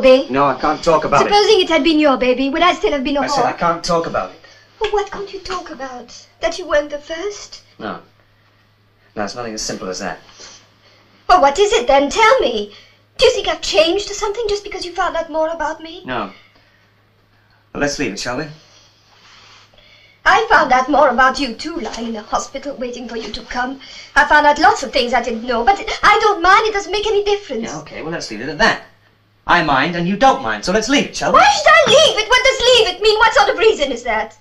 Toby. No, I can't talk about it. Supposing it had been your baby, would I still have been a I whore? I said I can't talk about it. Well, what can't you talk about? That you weren't the first? No. No, it's nothing as simple as that. Well, what is it then? Tell me. Do you think I've changed or something just because you found out more about me? No. Well, let's leave it, shall we? I found out more about you too, lying in the hospital waiting for you to come. I found out lots of things I didn't know, but I don't mind. It doesn't make any difference. Yeah, okay, well, let's leave it at that. I mind and you don't mind, so let's leave it, shall we? Why should I leave it? What does leave it mean? What sort of reason is that?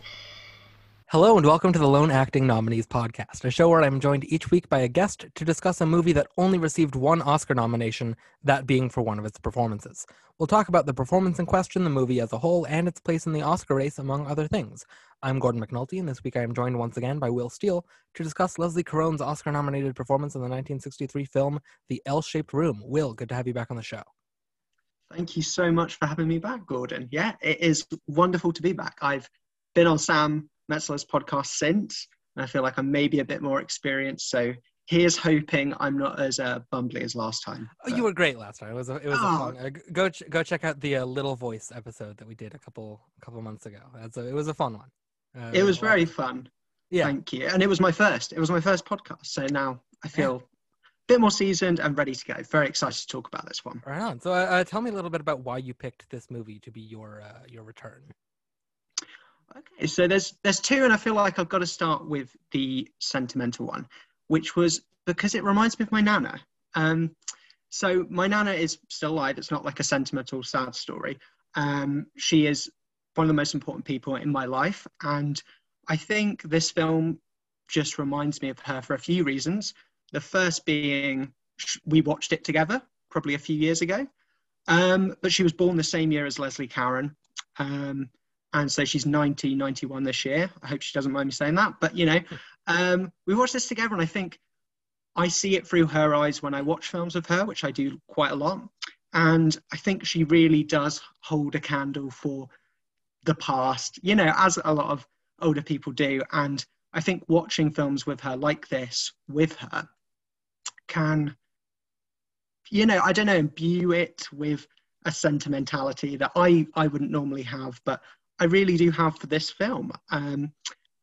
Hello and welcome to the Lone Acting Nominees podcast, a show where I'm joined each week by a guest to discuss a movie that only received one Oscar nomination, that being for one of its performances. We'll talk about the performance in question, the movie as a whole, and its place in the Oscar race, among other things. I'm Gordon McNulty, and this week I am joined once again by Will Steele to discuss Leslie Caron's Oscar nominated performance in the 1963 film The L Shaped Room. Will, good to have you back on the show. Thank you so much for having me back, Gordon. Yeah, it is wonderful to be back. I've been on Sam Metzler's podcast since, and I feel like I'm maybe a bit more experienced. So here's hoping I'm not as uh, bumbly as last time. Oh, you were great last time. It was a, it was Oh. a fun. Uh, go ch- go check out the uh, Little Voice episode that we did a couple couple months ago. That's a, it was a fun one. Uh, It was very fun. yeah. Thank you. And it was my first. It was my first podcast. So now I feel bit more seasoned and ready to go. Very excited to talk about this one. Right on. So, uh, tell me a little bit about why you picked this movie to be your uh, your return. Okay, so there's there's two, and I feel like I've got to start with the sentimental one, which was because it reminds me of my nana. Um, so my nana is still alive. It's not like a sentimental, sad story. Um, she is one of the most important people in my life, and I think this film just reminds me of her for a few reasons. The first being we watched it together probably a few years ago, um, but she was born the same year as Leslie Caron. Um, and so she's 90 91 this year. I hope she doesn't mind me saying that but you know um, we watched this together and i think i see it through her eyes when i watch films of her which i do quite a lot. And i think she really does hold a candle for the past you know as a lot of older people do. And i think watching films with her like this with her can you know i don't know imbue it with a sentimentality that i i wouldn't normally have but I really do have for this film, um,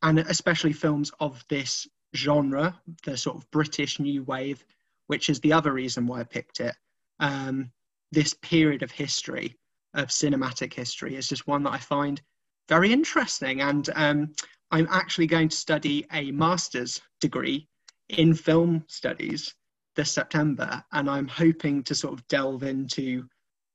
and especially films of this genre, the sort of British New Wave, which is the other reason why I picked it. Um, this period of history, of cinematic history, is just one that I find very interesting, and um, I'm actually going to study a master's degree in film studies this September, and I'm hoping to sort of delve into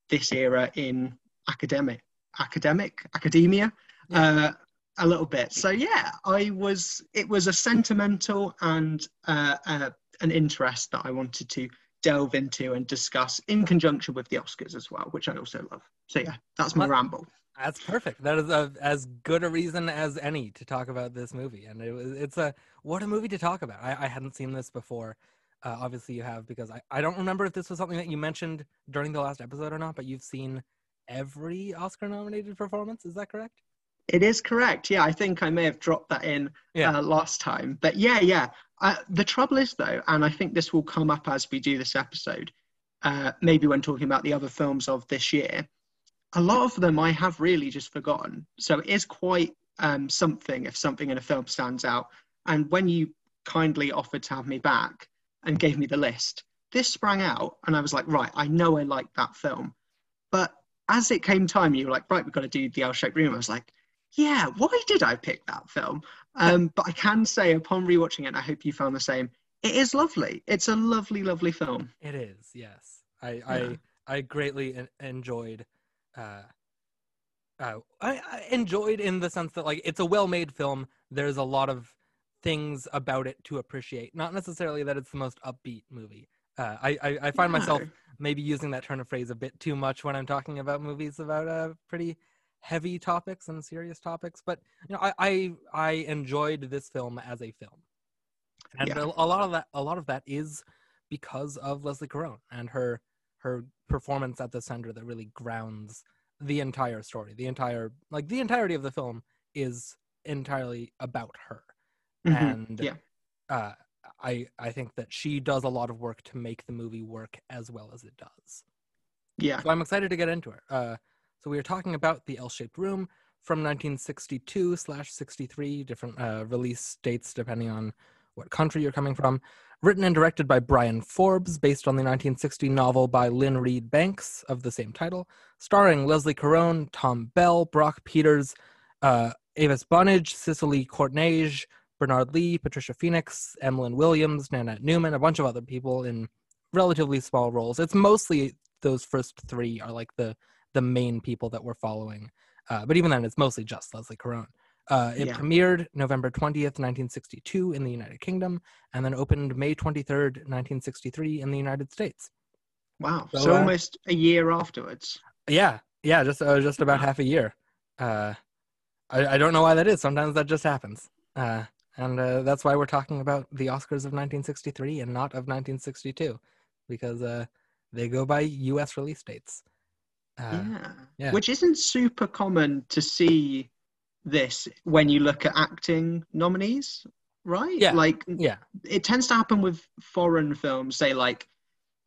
this era in academic academic academia uh, a little bit so yeah i was it was a sentimental and uh, uh, an interest that i wanted to delve into and discuss in conjunction with the oscars as well which i also love so yeah that's my ramble That's perfect. That is a, as good a reason as any to talk about this movie, and it was it's a what a movie to talk about. I, I hadn't seen this before. Uh, obviously, you have because I, I don't remember if this was something that you mentioned during the last episode or not. But you've seen every Oscar-nominated performance. Is that correct? it is correct yeah i think i may have dropped that in Yeah. uh, last time but yeah yeah uh, the trouble is though and i think this will come up as we do this episode uh, maybe when talking about the other films of this year a lot of them i have really just forgotten so it is quite um, something if something in a film stands out and when you kindly offered to have me back and gave me the list this sprang out and i was like right i know i like that film but as it came time you were like right we've got to do the l-shaped room i was like yeah, why did I pick that film? Um, but I can say upon rewatching it, I hope you found the same, it is lovely. It's a lovely, lovely film. It is. Yes, I Yeah. I I greatly enjoyed. Uh, uh, I, I enjoyed in the sense that like it's a well-made film. There's a lot of things about it to appreciate. Not necessarily that it's the most upbeat movie. Uh, I, I I find myself maybe using that turn of phrase a bit too much when I'm talking about movies about uh, pretty heavy topics and serious topics. But you know, I I, I enjoyed this film as a film, and Yeah. a, a lot of that a lot of that is because of Leslie Caron and her her performance at the center that really grounds the entire story. The entire like the entirety of the film is entirely about her, Mhm. and yeah. uh, I I think that she does a lot of work to make the movie work as well as it does. Yeah. So I'm excited to get into it. Uh, so we are talking about the L-shaped room from 1962 slash 63, different uh, release dates depending on what country you're coming from. Written and directed by Bryan Forbes, based on the 1960 novel by Lynne Reid Banks of the same title, starring Leslie Caron, Tom Bell, Brock Peters, uh, Avis Bunnage, Cicely Courtneidge, Bernard Lee, Patricia Phoenix, Emlyn Williams, Nanette Newman, a bunch of other people in relatively small roles. It's mostly those first three are like the the main people that we're following. Uh, but even then, it's mostly just Leslie Caron. Uh, it Yeah. premiered November 20th, 1962 in the United Kingdom, and then opened May 23rd, 1963 in the United States. Wow. So, So, uh, almost a year afterwards. Yeah, yeah, just uh, just about half a year. Uh, I, I don't know why that is. Sometimes that just happens, uh, and uh, that's why we're talking about the Oscars of 1963 and not of 1962, because uh, they go by U.S. release dates. Uh, yeah. yeah. Which isn't super common to see this when you look at acting nominees, right? Yeah. Like yeah, it tends to happen with foreign films, say like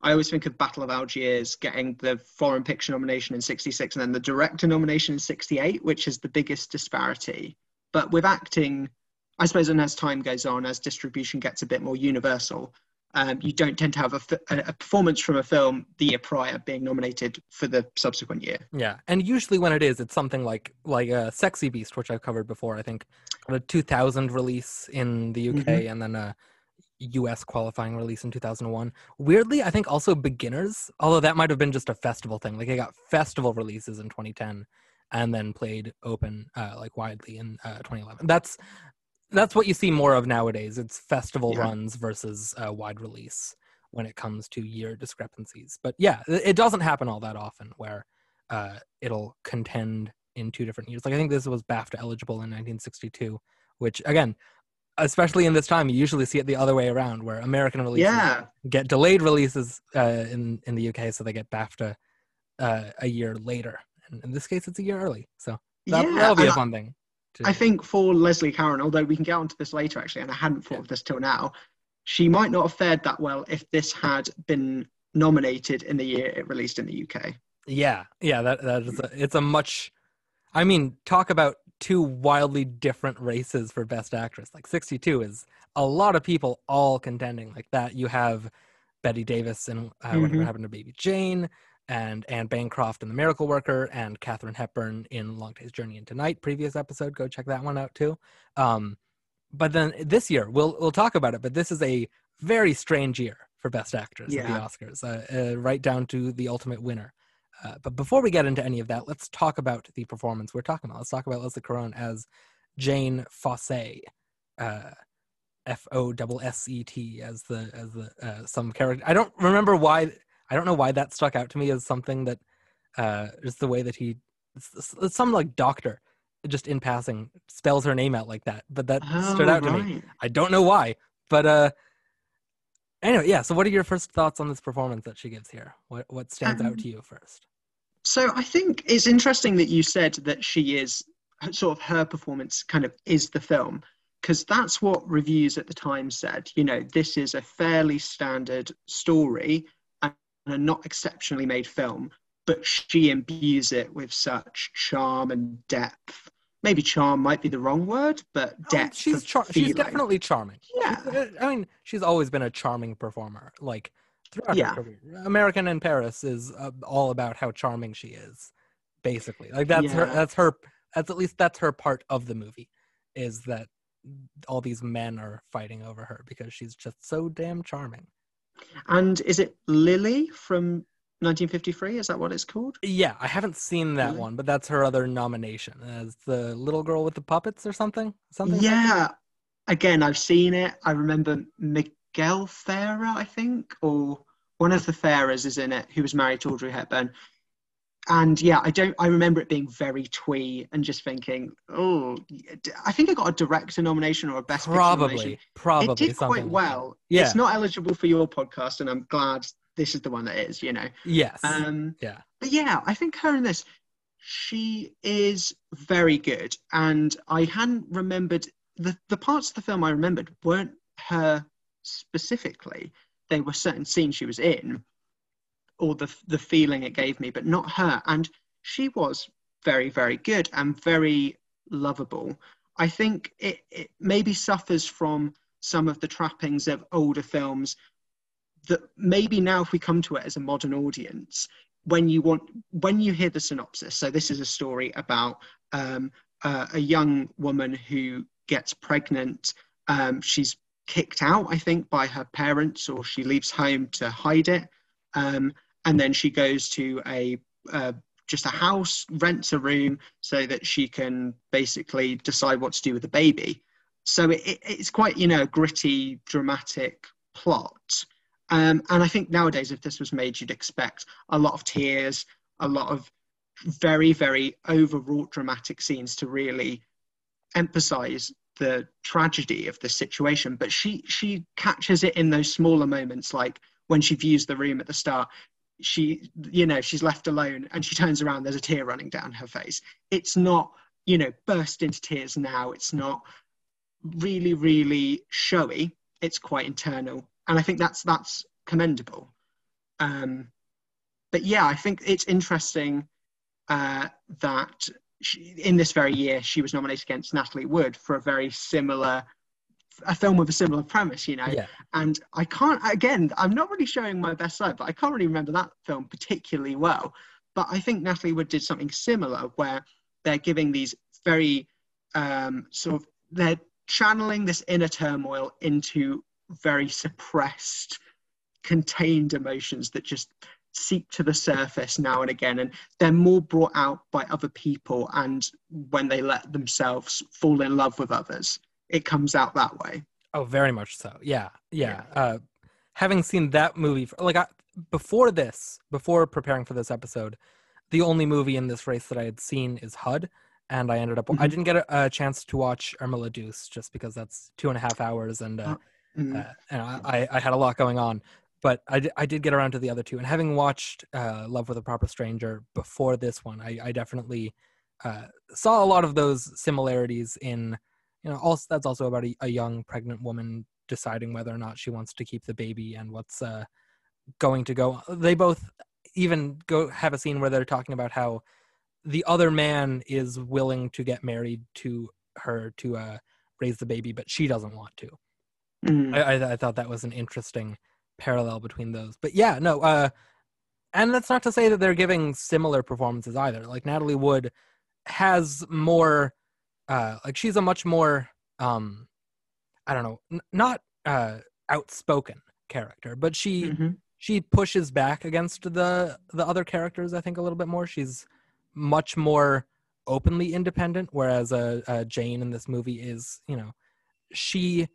I always think of Battle of Algiers getting the foreign picture nomination in 66 and then the director nomination in 68, which is the biggest disparity. But with acting, I suppose, and as time goes on, as distribution gets a bit more universal, um, you don't tend to have a, a performance from a film the year prior being nominated for the subsequent year. yeah, and usually when it is, it's something like like a Sexy Beast, which I've covered before. I think a 2000 release in the UK, Mhm. and then a US qualifying release in 2001. Weirdly, I think also Beginners, although that might have been just a festival thing. Like it got festival releases in 2010 and then played open uh, like widely in uh, 2011. That's that's what you see more of nowadays. It's festival Yeah. runs versus uh, wide release when it comes to year discrepancies. But yeah, it doesn't happen all that often where uh, it'll contend in two different years. Like I think this was BAFTA eligible in 1962, which again, especially in this time, you usually see it the other way around, where American releases Yeah. get delayed releases uh, in in the UK, so they get BAFTA uh, a year later. And in this case, it's a year early, so that, Yeah, that'll be a fun thing. I think for Leslie Caron, although we can get onto this later actually, and I hadn't thought of this till now, she might not have fared that well if this had been nominated in the year it released in the UK. Yeah, yeah, that that is a, it's a much. I mean, talk about two wildly different races for best actress. Like 62 is a lot of people all contending like that. You have Bette Davis and uh, whatever Mhm. happened to Baby Jane, and Anne Bancroft in The Miracle Worker, and Katharine Hepburn in Long Day's Journey into Night. Previous episode, go check that one out too. Um, but then this year we'll we'll talk about it. But this is a very strange year for best actress at the Oscars, uh, uh, right down to the ultimate winner. Uh, but before we get into any of that, let's talk about the performance we're talking about. Let's talk about Leslie Caron as Jane Fossett, uh, F O double S E T, as the as the uh, some character. I don't remember why. I don't know why that stuck out to me as something that uh, just the way that he, some like doctor, just in passing spells her name out like that. But that stood Oh, out to me. I don't know why, but uh. Anyway, yeah. So, what are your first thoughts on this performance that she gives here? What what stands out Um, to you first? So I think it's interesting that you said that she is sort of her performance kind of is the film because that's what reviews at the time said. You know, this is a fairly standard story a not exceptionally made film, but she imbues it with such charm and depth. Maybe charm might be the wrong word, but Oh, depth. she's char- she's definitely charming. Yeah. I mean, she's always been a charming performer. Like throughout Yeah. her career, American in Paris is uh, all about how charming she is. Basically, like that's her. That's her. That's at least that's her part of the movie, is that all these men are fighting over her because she's just so damn charming. And is it Lili from 1953? Is that what it's called? Yeah, I haven't seen that Really? one, but that's her other nomination as the little girl with the puppets or something. Something. Yeah. Again, I've seen it. I remember Mel Ferrer, I think, or one of the Ferrers is in it, who was married to Audrey Hepburn. And yeah, I don't. I remember it being very twee and just thinking, oh, I think I got a director nomination or a best Picture nomination. Probably, probably it did quite like well. Yeah. It's not eligible for your podcast, and I'm glad this is the one that is. You know. Yes. Um, yeah. but yeah, I think her in this, she is very good. And I hadn't remembered the, the parts of the film I remembered weren't her specifically. They were certain scenes she was in. Or the the feeling it gave me, but not her. And she was very very good and very lovable. I think it, it maybe suffers from some of the trappings of older films that maybe now if we come to it as a modern audience when you want when you hear the synopsis so this is a story about um, uh, a young woman who gets pregnant um, she's kicked out i think by her parents or she leaves home to hide it um, and then she goes to a uh, just a house rents a room so that she can basically decide what to do with the baby so it, it's quite you know gritty dramatic plot um, and I think nowadays, if this was made, you'd expect a lot of tears, a lot of very, very overwrought dramatic scenes to really emphasize the tragedy of the situation. But she she catches it in those smaller moments, like when she views the room at the start. She, you know, she's left alone and she turns around. There's a tear running down her face. It's not, you know, burst into tears now. It's not really, really showy. It's quite internal and I think that's that's commendable. Um, but yeah, I think it's interesting uh, that she, in this very year she was nominated against Natalie Wood for a very similar a film with a similar premise, you know. Yeah. And I can't again, I'm not really showing my best side, but I can't really remember that film particularly well. But I think Natalie Wood did something similar where they're giving these very um, sort of they're channeling this inner turmoil into very suppressed, contained emotions that just seep to the surface now and again and they're more brought out by other people and when they let themselves fall in love with others it comes out that way oh very much so yeah yeah, yeah. Uh, having seen that movie for, like I, before this before preparing for this episode the only movie in this race that i had seen is hud and i ended up mm-hmm. i didn't get a, a, chance to watch irma la douce just because that's two and a half hours and uh, mm-hmm. uh, and I, I had a lot going on. But I, d- I did get around to the other two, and having watched uh, Love with a Proper Stranger before this one, I, I definitely uh, saw a lot of those similarities in, you know, also that's also about a, a, young pregnant woman deciding whether or not she wants to keep the baby and what's uh, going to go. They both even go have a scene where they're talking about how the other man is willing to get married to her to uh, raise the baby, but she doesn't want to. Mm. I, I, I thought that was an interesting parallel between those. But yeah, no, uh, and that's not to say that they're giving similar performances either. Like Natalie Wood has more, uh, like she's a much more, um, I don't know, n- not uh, outspoken character, but she mm-hmm. she pushes back against the the other characters. I think a little bit more. She's much more openly independent, whereas uh, uh Jane in this movie is, you know, she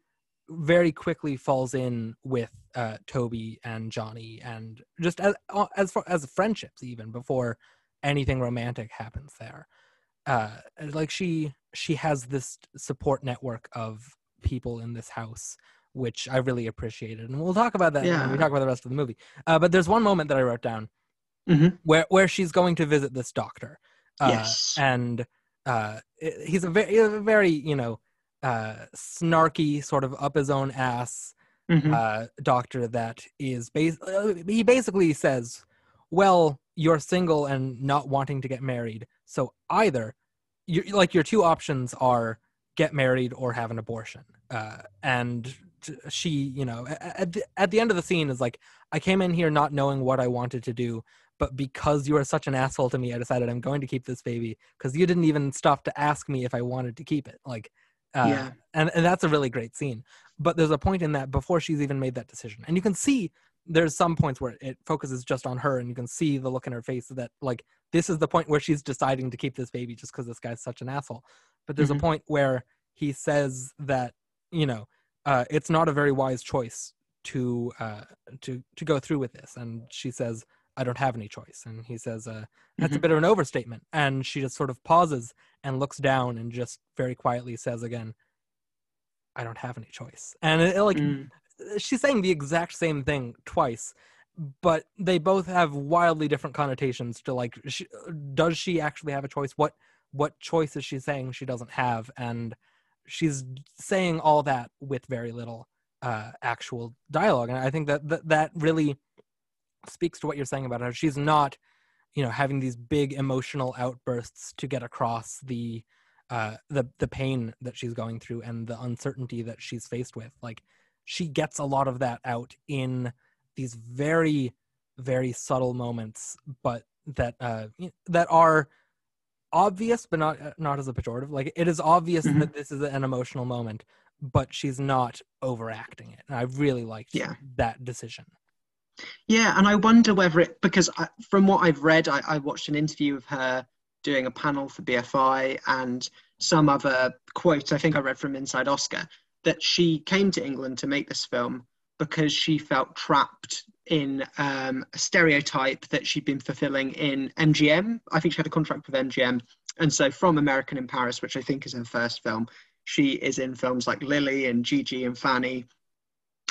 very quickly falls in with uh, Toby and Johnny, and just as uh, as far as friendships, even before anything romantic happens there. Uh, like she she has this support network of people in this house, which I really appreciated, and we'll talk about that yeah. when we talk about the rest of the movie. Uh, but there's one moment that I wrote down mm-hmm. where where she's going to visit this doctor, uh, yes, and uh, he's a very, a very you know uh, snarky, sort of up his own ass mm-hmm. uh, doctor that is bas- he basically says, "Well, you're single and not wanting to get married, so either you like your two options are get married or have an abortion." Uh, and she, you know, at the, at the end of the scene is like, "I came in here not knowing what I wanted to do." But because you are such an asshole to me, I decided I'm going to keep this baby because you didn't even stop to ask me if I wanted to keep it. Like, uh, yeah. And, and that's a really great scene. But there's a point in that before she's even made that decision. And you can see there's some points where it focuses just on her and you can see the look in her face that like this is the point where she's deciding to keep this baby just because this guy's such an asshole. But there's mm-hmm. a point where he says that, you know, uh, it's not a very wise choice to uh, to to go through with this. And she says, I don't have any choice. And he says, uh, that's mm-hmm. a bit of an overstatement. And she just sort of pauses and looks down and just very quietly says again, I don't have any choice. And it, like, mm. she's saying the exact same thing twice, but they both have wildly different connotations to like, does she actually have a choice? What, what choice is she saying she doesn't have? And she's saying all that with very little uh, actual dialogue. And I think that, that, that really, speaks to what you're saying about her. She's not, you know, having these big emotional outbursts to get across the uh the the pain that she's going through and the uncertainty that she's faced with. Like she gets a lot of that out in these very very subtle moments but that uh that are obvious but not uh, not as a pejorative like it is obvious Mhm. that this is an emotional moment but she's not overacting it and i really liked Yeah. that decision Yeah, and I wonder whether it because I, from what I've read, I, I watched an interview of her doing a panel for BFI and some other quote I think I read from Inside Oscar that she came to England to make this film because she felt trapped in um, a stereotype that she'd been fulfilling in MGM. I think she had a contract with MGM, and so from American in Paris, which I think is her first film, she is in films like Lili and Gigi and Fanny,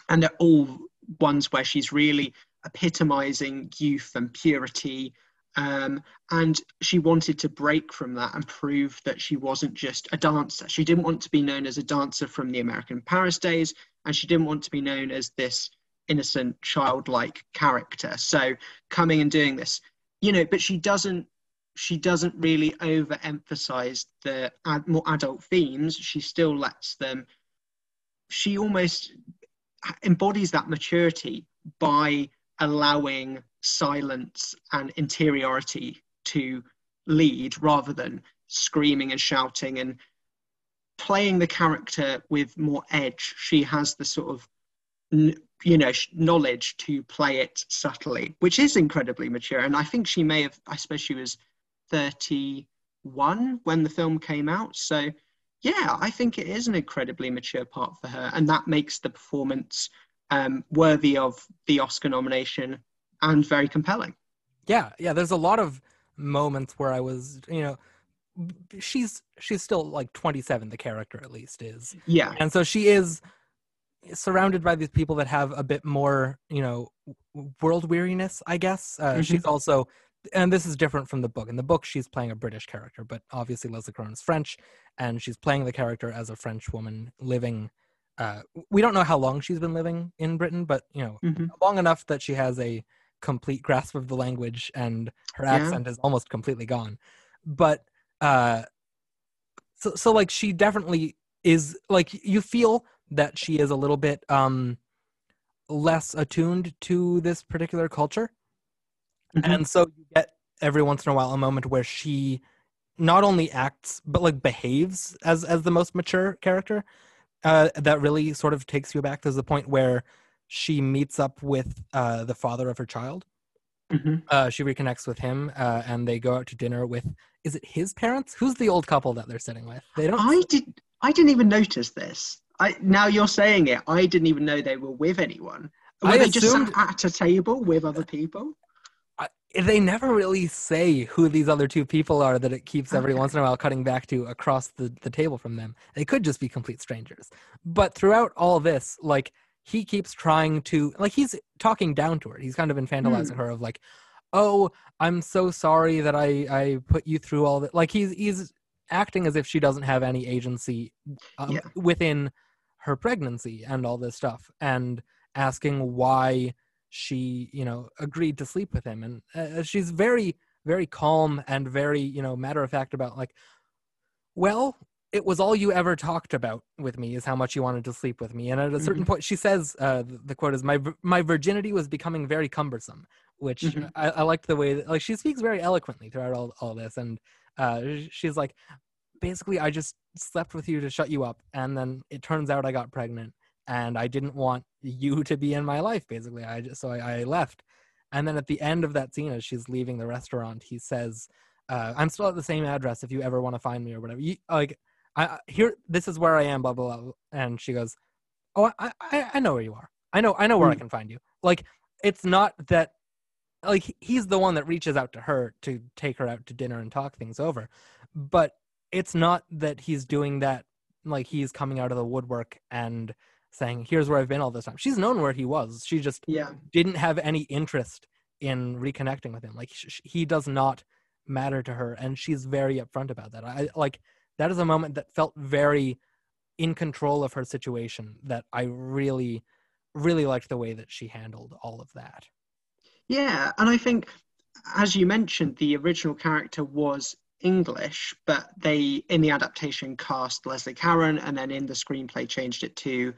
and they're all ones where she's really epitomizing youth and purity. Um, and she wanted to break from that and prove that she wasn't just a dancer. She didn't want to be known as a dancer from the American Paris days, and she didn't want to be known as this innocent, childlike character. So coming and doing this, you know, but she doesn't. She doesn't really overemphasize the ad, more adult themes. She still lets them. She almost embodies that maturity by allowing silence and interiority to lead rather than screaming and shouting and playing the character with more edge. She has the sort of, you know, knowledge to play it subtly, which is incredibly mature. And I think she may have, I suppose she was 31 when the film came out. So, yeah, I think it is an incredibly mature part for her. And that makes the performance um, worthy of the Oscar nomination and very compelling. yeah yeah there's a lot of moments where i was you know she's she's still like 27 the character at least is Yeah. and so she is surrounded by these people that have a bit more you know world weariness i guess uh, Mhm. she's also and this is different from the book in the book she's playing a british character but obviously leslie Caron is french and she's playing the character as a french woman living uh, we don't know how long she's been living in britain but you know Mhm. long enough that she has a complete grasp of the language and her Yeah. accent is almost completely gone but uh so so like she definitely is like you feel that she is a little bit um less attuned to this particular culture Mhm. and so you get every once in a while a moment where she not only acts but like behaves as as the most mature character uh that really sort of takes you back there's the point where she meets up with uh the father of her child Mhm. uh she reconnects with him uh and they go out to dinner with is it his parents who's the old couple that they're sitting with they don't I did. I didn't even notice this. I now you're saying it. I didn't even know they were with anyone. Were I they just assumed- sat at a table with other people? they never really say who these other two people are that it keeps every Okay. once in a while cutting back to across the, the table from them. They could just be complete strangers. But throughout all this, like he keeps trying to like he's talking down to her. He's kind of infantilizing her of like, oh, I'm so sorry that I I put you through all that. Like he's he's acting as if she doesn't have any agency um, Yeah. within her pregnancy and all this stuff, and asking why she you know agreed to sleep with him and uh, she's very very calm and very you know matter of fact about like well it was all you ever talked about with me is how much you wanted to sleep with me and at a certain point she says uh, the, quote is my my virginity was becoming very cumbersome which Mhm. I, I liked the way that like she speaks very eloquently throughout all, all this and uh, she's like basically i just slept with you to shut you up and then it turns out i got pregnant and I didn't want you to be in my life. Basically, I just so I, I left. And then at the end of that scene, as she's leaving the restaurant, he says, uh, "I'm still at the same address if you ever want to find me or whatever." You, like, I here, this is where I am. Blah blah blah. And she goes, "Oh, I I, I know where you are. I know I know where I Mm. can find you." Like, it's not that. Like he's the one that reaches out to her to take her out to dinner and talk things over, but it's not that he's doing that. Like he's coming out of the woodwork and saying, "Here's where I've been all this time." She's known where he was. She just Yeah. didn't have any interest in reconnecting with him. Like sh- he does not matter to her, and she's very upfront about that. I like that is a moment that felt very in control of her situation. That I really, really liked the way that she handled all of that. Yeah, and I think, as you mentioned, the original character was English, but they in the adaptation cast Leslie Caron, and then in the screenplay changed it to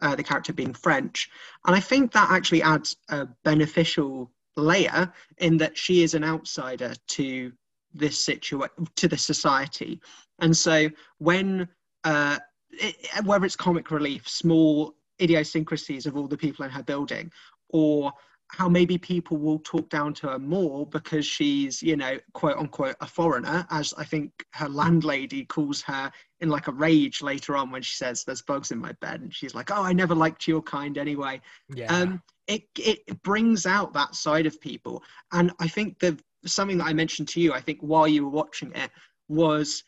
uh, the character being French. And I think that actually adds a beneficial layer in that she is an outsider to this situation, to this society. And so when, uh, it, whether it's comic relief, small idiosyncrasies of all the people in her building, or how maybe people will talk down to her more because she's, you know, quote unquote, a foreigner, as I think her landlady calls her in like a rage later on when she says, There's bugs in my bed. And she's like, Oh, I never liked your kind anyway. Yeah. Um, it, it brings out that side of people. And I think the something that I mentioned to you, I think while you were watching it, was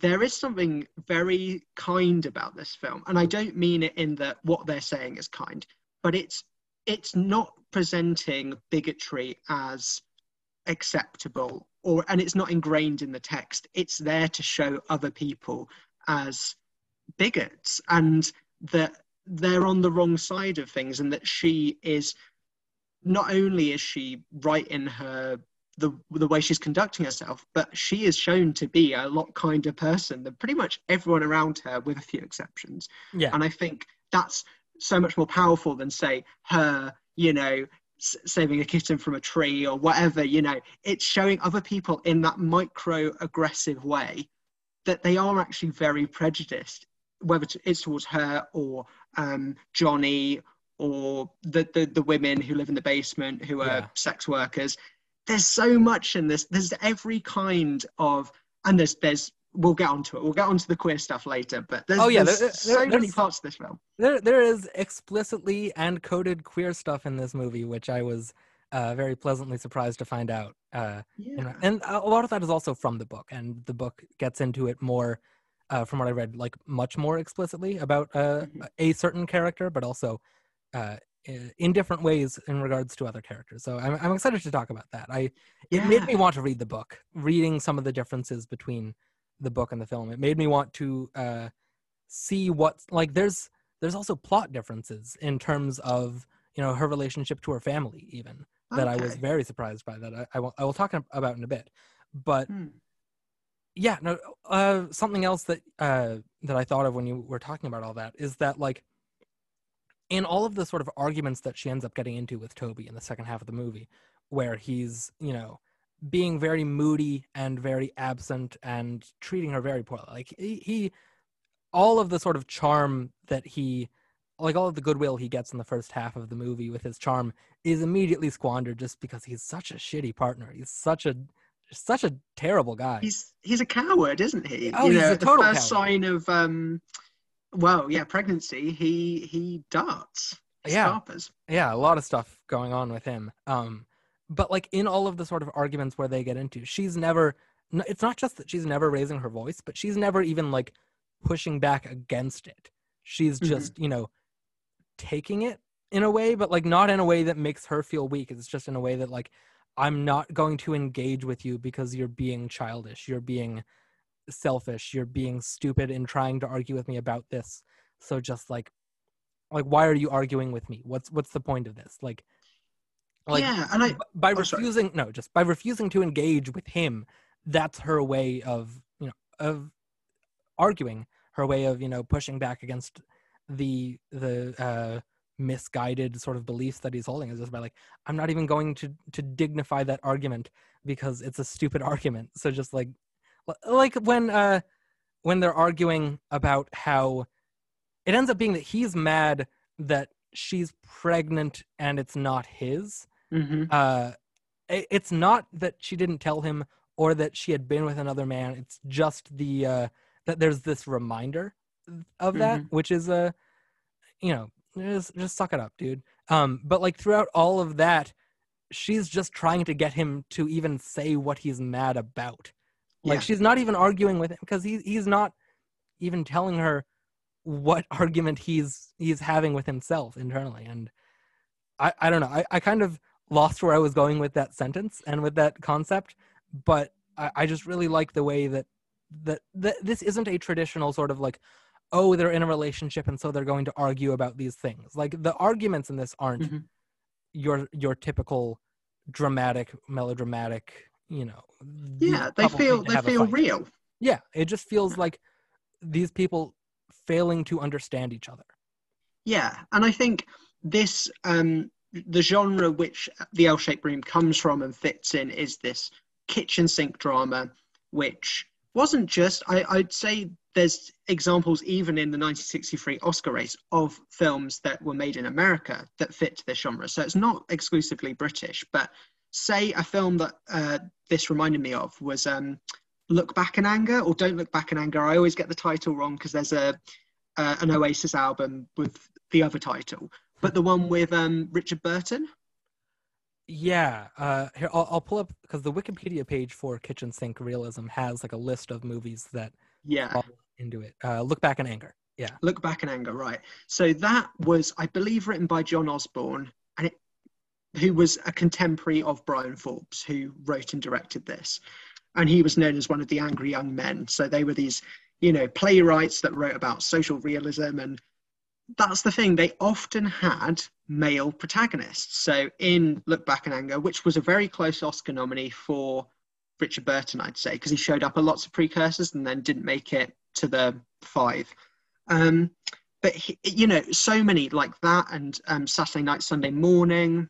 there is something very kind about this film. And I don't mean it in that what they're saying is kind, but it's it's not presenting bigotry as acceptable or and it's not ingrained in the text it's there to show other people as bigots and that they're on the wrong side of things and that she is not only is she right in her the the way she's conducting herself but she is shown to be a lot kinder person than pretty much everyone around her with a few exceptions yeah. and i think that's so much more powerful than say her you know s- saving a kitten from a tree or whatever you know it's showing other people in that micro aggressive way that they are actually very prejudiced whether it's towards her or um, johnny or the, the the women who live in the basement who are Yeah. sex workers there's so much in this there's every kind of and there's there's we'll get onto it we'll get onto the queer stuff later but there's, Oh, yeah, there's there- there- so many parts of this film there there is explicitly and coded queer stuff in this movie, which I was uh, very pleasantly surprised to find out. Uh, you know, and a lot of that is also from the book, and the book gets into it more, uh, from what I read, like much more explicitly about uh, Mhm. a certain character, but also uh, in different ways in regards to other characters. So I'm I'm excited to talk about that. I it made me want to read the book, reading some of the differences between the book and the film. It made me want to uh, see what like there's there's also plot differences in terms of you know her relationship to her family even that I was very surprised by that I, I will I will talk about in a bit but Hmm. yeah no uh something else that uh that I thought of when you were talking about all that is that like in all of the sort of arguments that she ends up getting into with Toby in the second half of the movie where he's you know being very moody and very absent and treating her very poorly like he, he all of the sort of charm that he like all of the goodwill he gets in the first half of the movie with his charm is immediately squandered just because he's such a shitty partner. He's such a such a terrible guy. he's he's a coward isn't he Oh, you he's know a at the total first coward. sign of um well yeah pregnancy he he darts Yeah. scarpers. yeah, a lot of stuff going on with him. Um but like in all of the sort of arguments where they get into, she's never it's not just that she's never raising her voice, but she's never even like pushing back against it. She's Mhm. just, you know, taking it in a way, but like not in a way that makes her feel weak. It's just in a way that like I'm not going to engage with you because you're being childish. You're being selfish. You're being stupid in trying to argue with me about this. So just like like why are you arguing with me? What's what's the point of this? Like like yeah and i by oh, sorry. refusing no just by refusing to engage with him that's her way of you know of arguing her way of you know pushing back against the the uh misguided sort of beliefs that he's holding is just by like i'm not even going to to dignify that argument because it's a stupid argument so just like li- like when uh when they're arguing about how it ends up being that he's mad that she's pregnant and it's not his. Mhm. uh it's not that she didn't tell him or that she had been with another man. It's just the uh that there's this reminder of that which is uh you know just just suck it up dude. Um but like throughout all of that she's just trying to get him to even say what he's mad about like Yeah. she's not even arguing with him because he, he's not even telling her what argument he's he's having with himself internally and i i don't know i, I kind of lost where i was going with that sentence and with that concept but i, I just really like the way that that that this isn't a traditional sort of like oh they're in a relationship and so they're going to argue about these things like the arguments in this aren't Mhm. your your typical dramatic, melodramatic. You know. Yeah, they feel they feel real. Yeah, it just feels like these people failing to understand each other. Yeah, and I think this um the genre which the L-shaped room comes from and fits in is this kitchen sink drama, which wasn't just I, I'd say there's examples even in the 1963 Oscar race of films that were made in America that fit this genre. So it's not exclusively British, but say a film that uh, this reminded me of was um, Look Back in Anger or Don't Look Back in Anger. I always get the title wrong because there's a uh, an Oasis album with the other title, but the one with um, Richard Burton. Yeah, uh, here I'll, I'll pull up because the Wikipedia page for kitchen sink realism has like a list of movies that Yeah, fall into it. Uh, Look back in anger. Yeah, Look Back in Anger, right. So that was, I believe, written by John Osborne, who was a contemporary of Bryan Forbes, who wrote and directed this. And he was known as one of the angry young men. So they were these, you know, playwrights that wrote about social realism. And that's the thing, they often had male protagonists. So in Look Back in Anger, which was a very close Oscar nominee for Richard Burton, I'd say, because he showed up at lots of precursors and then didn't make it to the five. Um, but he, you know, so many like that, and um, Saturday Night, Sunday Morning,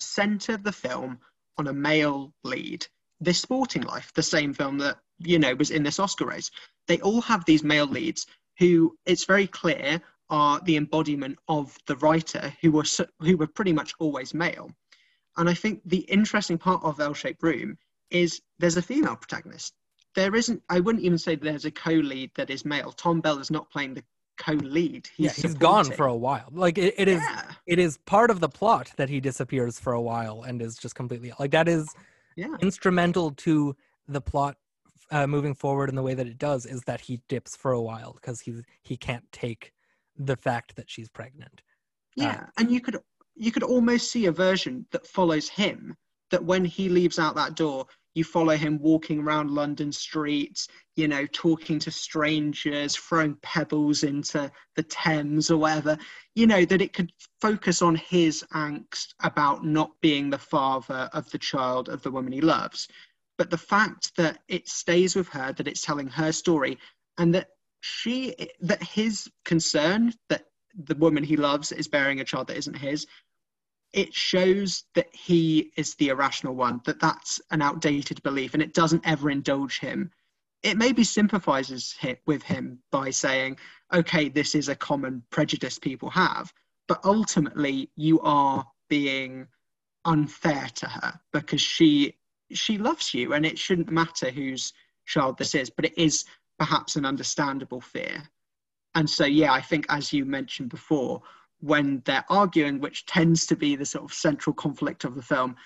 centre the film on a male lead. This Sporting Life, the same film that you know was in this Oscar race, they all have these male leads who it's very clear are the embodiment of the writer who were who were pretty much always male. And I think the interesting part of L-shaped room is there's a female protagonist there isn't i wouldn't even say there's a co-lead that is male tom bell is not playing the co-lead he's, yeah, he's gone for a while. Like it, it is, yeah it is part of the plot that he disappears for a while and is just completely like that is yeah instrumental to the plot uh, moving forward in the way that it does is that he dips for a while because he he can't take the fact that she's pregnant. yeah and you could you could almost see a version that follows him that when he leaves out that door you follow him walking around london streets you know talking to strangers throwing pebbles into the thames or whatever. You know that it could focus on his angst about not being the father of the child of the woman he loves. But the fact that it stays with her that it's telling her story and that she that his concern that the woman he loves is bearing a child that isn't his it shows that he is the irrational one that that's an outdated belief and it doesn't ever indulge him. It maybe sympathizes with him by saying okay this is a common prejudice people have but ultimately you are being unfair to her because she she loves you and it shouldn't matter whose child this is but it is perhaps an understandable fear. And so yeah i think as you mentioned before when they're arguing which tends to be the sort of central conflict of the film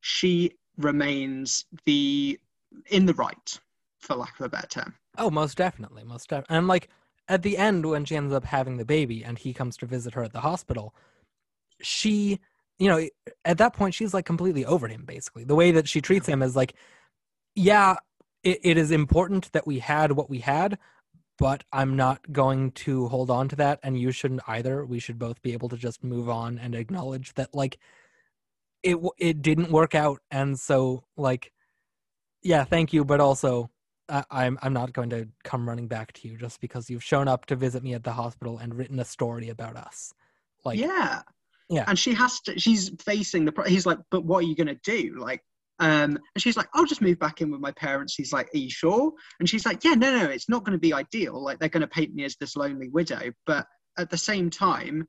she remains the in the right for lack of a better term Oh, most definitely, most definitely. And like at the end, when she ends up having the baby and he comes to visit her at the hospital, she, you know, at that point, she's like completely over him, basically. The way that she treats him is like, yeah, it, it is important that we had what we had, but I'm not going to hold on to that. And you shouldn't either. We should both be able to just move on and acknowledge that, like, it it didn't work out, and so like, yeah, thank you, but also I, I'm I'm not going to come running back to you just because you've shown up to visit me at the hospital and written a story about us. Like, yeah Yeah. and she has to she's facing the pro- he's like but what are you going to do like um and she's like i'll just move back in with my parents. He's like are you sure? And she's like yeah no no it's not going to be ideal. Like they're going to paint me as this lonely widow but at the same time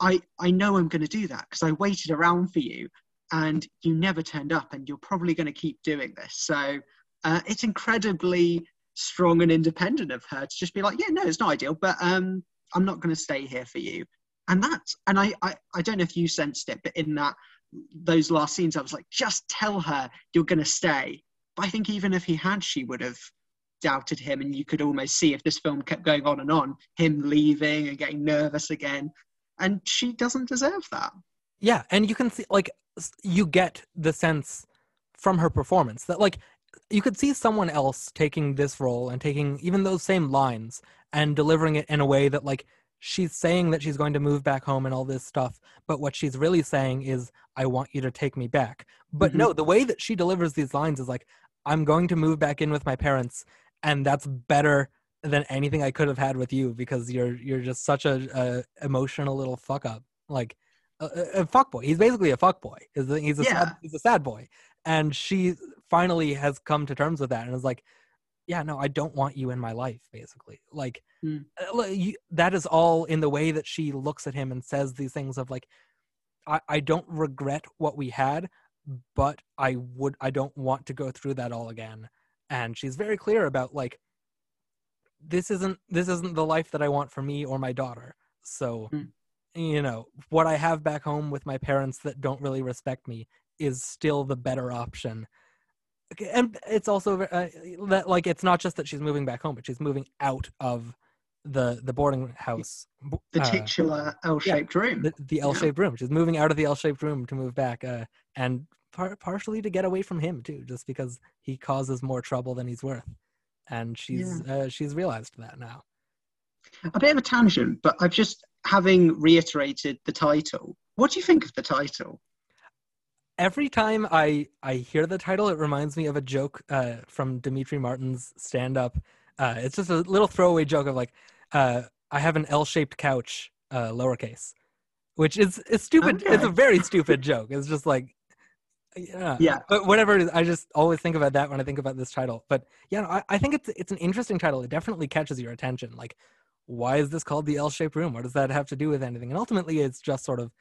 i i know i'm going to do that because i waited around for you and you never turned up and you're probably going to keep doing this. So uh, it's incredibly strong and independent of her to just be like yeah no it's not ideal but um i'm not going to stay here for you. And that's and I, I i don't know if you sensed it but in that those last scenes i was like just tell her you're going to stay. But i think even if he had she would have doubted him and you could almost see if this film kept going on and on him leaving and getting nervous again. And she doesn't deserve that. Yeah, and you can see like you get the sense from her performance that like you could see someone else taking this role and taking even those same lines and delivering it in a way that like she's saying that she's going to move back home and all this stuff, but what she's really saying is, I want you to take me back. But Mhm. no, the way that she delivers these lines is like, I'm going to move back in with my parents, and that's better than anything I could have had with you because you're you're just such a, a emotional little fuck up. Like a, a a fuck boy. He's basically a fuck boy. He's a, he's a Yeah. sad, he's a sad boy, and she finally has come to terms with that and is like, yeah, no, I don't want you in my life. Basically, like Mm. you, that is all in the way that she looks at him and says these things of like, I, I don't regret what we had, but I would I don't want to go through that all again. And she's very clear about like this isn't this isn't the life that I want for me or my daughter. So Mm. you know, what I have back home with my parents that don't really respect me is still the better option. And it's also uh, that like it's not just that she's moving back home, but she's moving out of the the boarding house. The uh, titular L-shaped room. the, the L-shaped room. She's moving out of the L-shaped room to move back, uh, and par- partially to get away from him too, just because he causes more trouble than he's worth. And she's uh, she's realized that now. a bit of a tangent, but I've just having reiterated the title. What do you think of the title? Every time I I hear the title, it reminds me of a joke uh, from Demetri Martin's stand-up. Uh, it's just a little throwaway joke of like, uh, I have an L-shaped couch, uh, lowercase, which is is stupid. It's a very stupid joke. It's just like, yeah, Yeah. But whatever it is, I just always think about that when I think about this title. But yeah, no, I, I think it's it's an interesting title. It definitely catches your attention. Like, why is this called the L-shaped room? What does that have to do with anything? And ultimately, it's just sort of,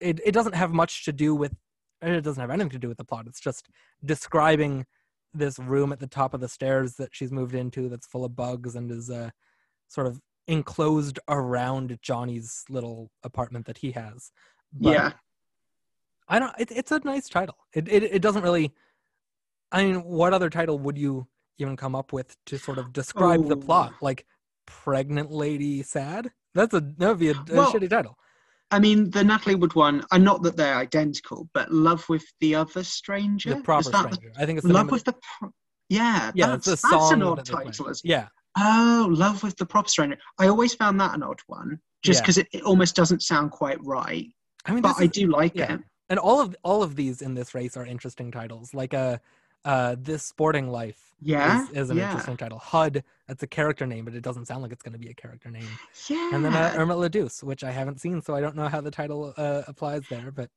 it it doesn't have much to do with, it doesn't have anything to do with the plot. It's just describing this room at the top of the stairs that she's moved into that's full of bugs and is uh sort of enclosed around Johnny's little apartment that he has. But yeah, I don't. It, it's a nice title. It, it it doesn't really. I mean, what other title would you even come up with to sort of describe the plot? Oh. Like, pregnant lady sad. That's a that would be a, a Well, shitty title. I mean the Natalie Wood one. And not that they're identical, but Love with the Other Stranger. The proper that the- stranger. I think it's the Love with the. Pro- yeah, yeah, that's, a that's song an odd that title. As Yeah, Oh, Love with the Proper Stranger. I always found that an odd one, just Yeah. because it, it almost doesn't sound quite right. I mean, But I is- do like yeah. it. and all of all of these in this race are interesting titles. Like uh, uh, this sporting life. Yeah, is, is an yeah. interesting title. HUD, that's a character name, but it doesn't sound like it's going to be a character name. Yeah. And then uh, Irma La Douce, which I haven't seen, so I don't know how the title uh, applies there. But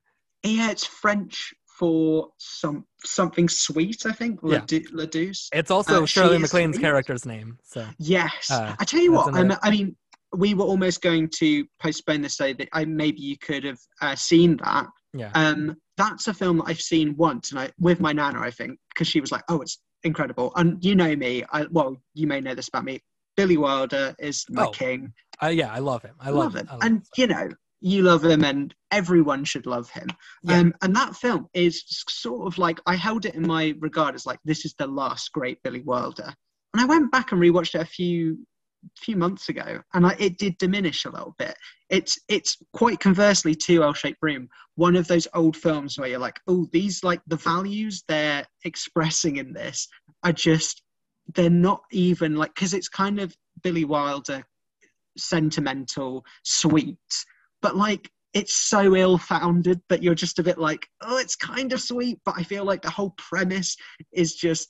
Yeah, it's French for some something sweet. I think. Yeah. Douce. it's also Uh, Shirley MacLaine's sweet. character's name. So Yes. Uh, I tell you what. another- Um, I mean, we were almost going to postpone this so that I maybe you could have uh, seen that. yeah, Um, that's a film that I've seen once, and I with my nana, I think, because she was like, "Oh, it's incredible." And you know me. I well, you may know this about me. Billy Wilder is my Oh, king. uh, yeah, I love him. I love, love him, I love and him. you know, you love him, and everyone should love him. Yeah. Um, and that film is sort of like I held it in my regard as like this is the last great Billy Wilder, and I went back and rewatched it a few few months ago, and I, it did diminish a little bit. It's it's quite conversely to L-shaped room, one of those old films where you're like, oh, these like the values they're expressing in this are just they're not even like because it's kind of Billy Wilder sentimental, sweet, but like it's so ill-founded that you're just a bit like, oh, it's kind of sweet, but I feel like the whole premise is just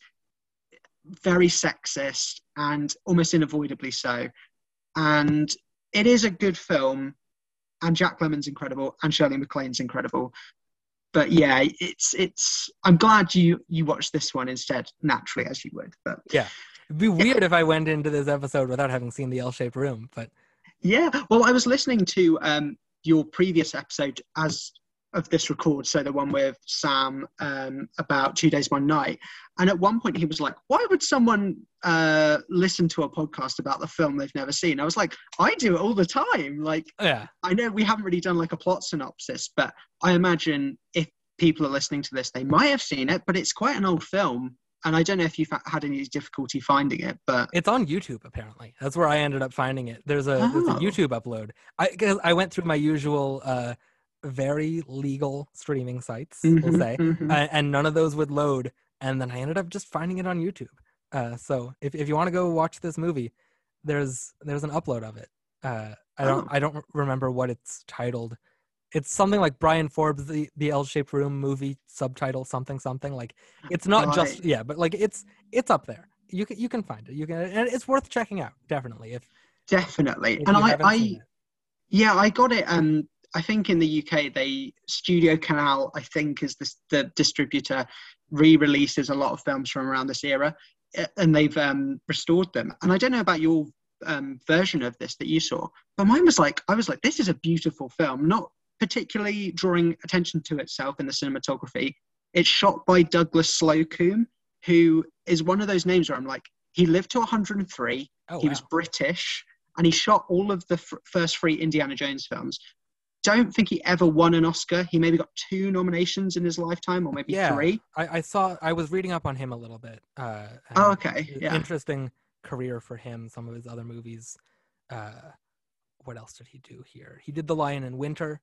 very sexist and almost unavoidably so. And it is a good film, and Jack Lemmon's incredible, and Shirley MacLaine's incredible. But yeah, it's it's. I'm glad you you watched this one instead, naturally as you would. But yeah, It'd be weird if I went into this episode without having seen the L-shaped room, but Yeah, well, I was listening to um, your previous episode as of this record, so the one with Sam um, about two days, one night, and at one point he was like, "Why would someone uh, listen to a podcast about the film they've never seen?" I was like, "I do it all the time. Like, yeah, I know we haven't really done like a plot synopsis, but I imagine if people are listening to this, they might have seen it, but it's quite an old film." And I don't know if you've had any difficulty finding it, but it's on YouTube apparently. That's where I ended up finding it. There's a, there's a Oh. YouTube upload. I I went through my usual uh, very legal streaming sites, we'll Mhm, say, mhm. uh, and none of those would load. And then I ended up just finding it on YouTube. Uh, so if if you want to go watch this movie, there's there's an upload of it. Uh, I don't Oh. I don't remember what it's titled. It's something like Bryan Forbes the the L-shaped room movie subtitle something something like it's not just yeah, but like it's it's up there. You can you can find it. You can and it's worth checking out definitely if, Definitely. if and I, I. Yeah, I got it. Um, I think in the UK, they Studio Canal, I think, is the, the distributor, re-releases a lot of films from around this era, uh, and they've um, restored them. And I don't know about your um, version of this that you saw, but mine was like, I was like, this is a beautiful film, not particularly drawing attention to itself in the cinematography. It's shot by Douglas Slocombe, who is one of those names where I'm like, he lived to 103 Oh, he wow. was British, and he shot all of the f- first three Indiana Jones films. Don't think he ever won an Oscar. He maybe got two nominations in his lifetime, or maybe Yeah. three. I, I saw I was reading up on him a little bit. Uh, Oh, okay, yeah. Interesting career for him. Some of his other movies. Uh, what else did he do here? He did The Lion in Winter,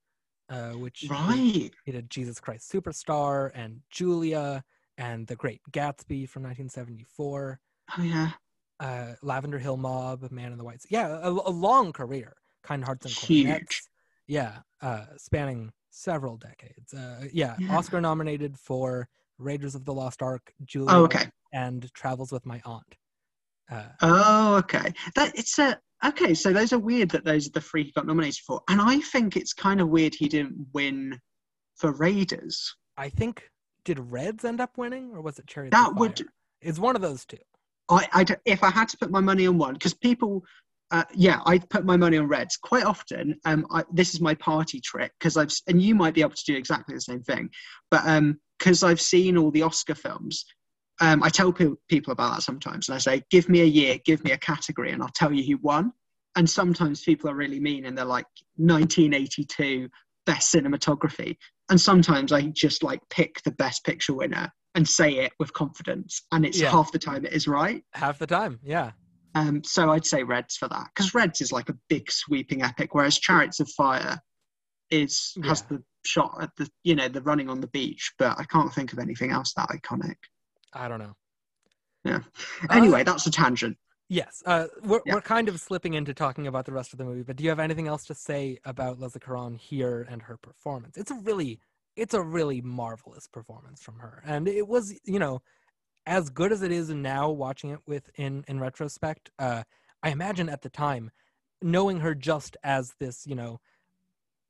uh, which Right. he did Jesus Christ Superstar and Julia and The Great Gatsby from 1974. Oh yeah. Uh, Lavender Hill Mob, Man in the White. Yeah, a, a long career. Kind Hearts and Huge. Coronets. Yeah, uh, spanning several decades. Uh, yeah, Yeah. Oscar nominated for Raiders of the Lost Ark, Julia, Oh okay. and Travels with My Aunt. Uh, Oh okay. That it's a okay. So those are weird that those are the three he got nominated for, and I think it's kind of weird he didn't win for Raiders. I think did Reds end up winning, or was it Chariots That would? It's one of those two. I, I if I had to put my money on one, because people, uh, yeah, I put my money on Reds quite often. Um, I, this is my party trick because I've and you might be able to do exactly the same thing, but um, because I've seen all the Oscar films, um, I tell pe- people about that sometimes, and I say, give me a year, give me a category, and I'll tell you who won. And sometimes people are really mean, and they're like 1982 best cinematography, and sometimes I just like pick the best picture winner and say it with confidence, and it's Yeah. half the time it is right. Half the time, yeah. Um, so I'd say Reds for that because Reds is like a big sweeping epic, whereas Chariots of Fire is has the shot at the you know the running on the beach, but I can't think of anything else that iconic. I don't know. Yeah. Uh, Anyway, that's a tangent. Yes, uh, we're Yeah. we're kind of slipping into talking about the rest of the movie, but do you have anything else to say about Leslie Caron here and her performance? It's a really, it's a really marvelous performance from her, and it was, you know, as good as it is now watching it with in in retrospect. Uh, I imagine at the time, knowing her just as this, you know,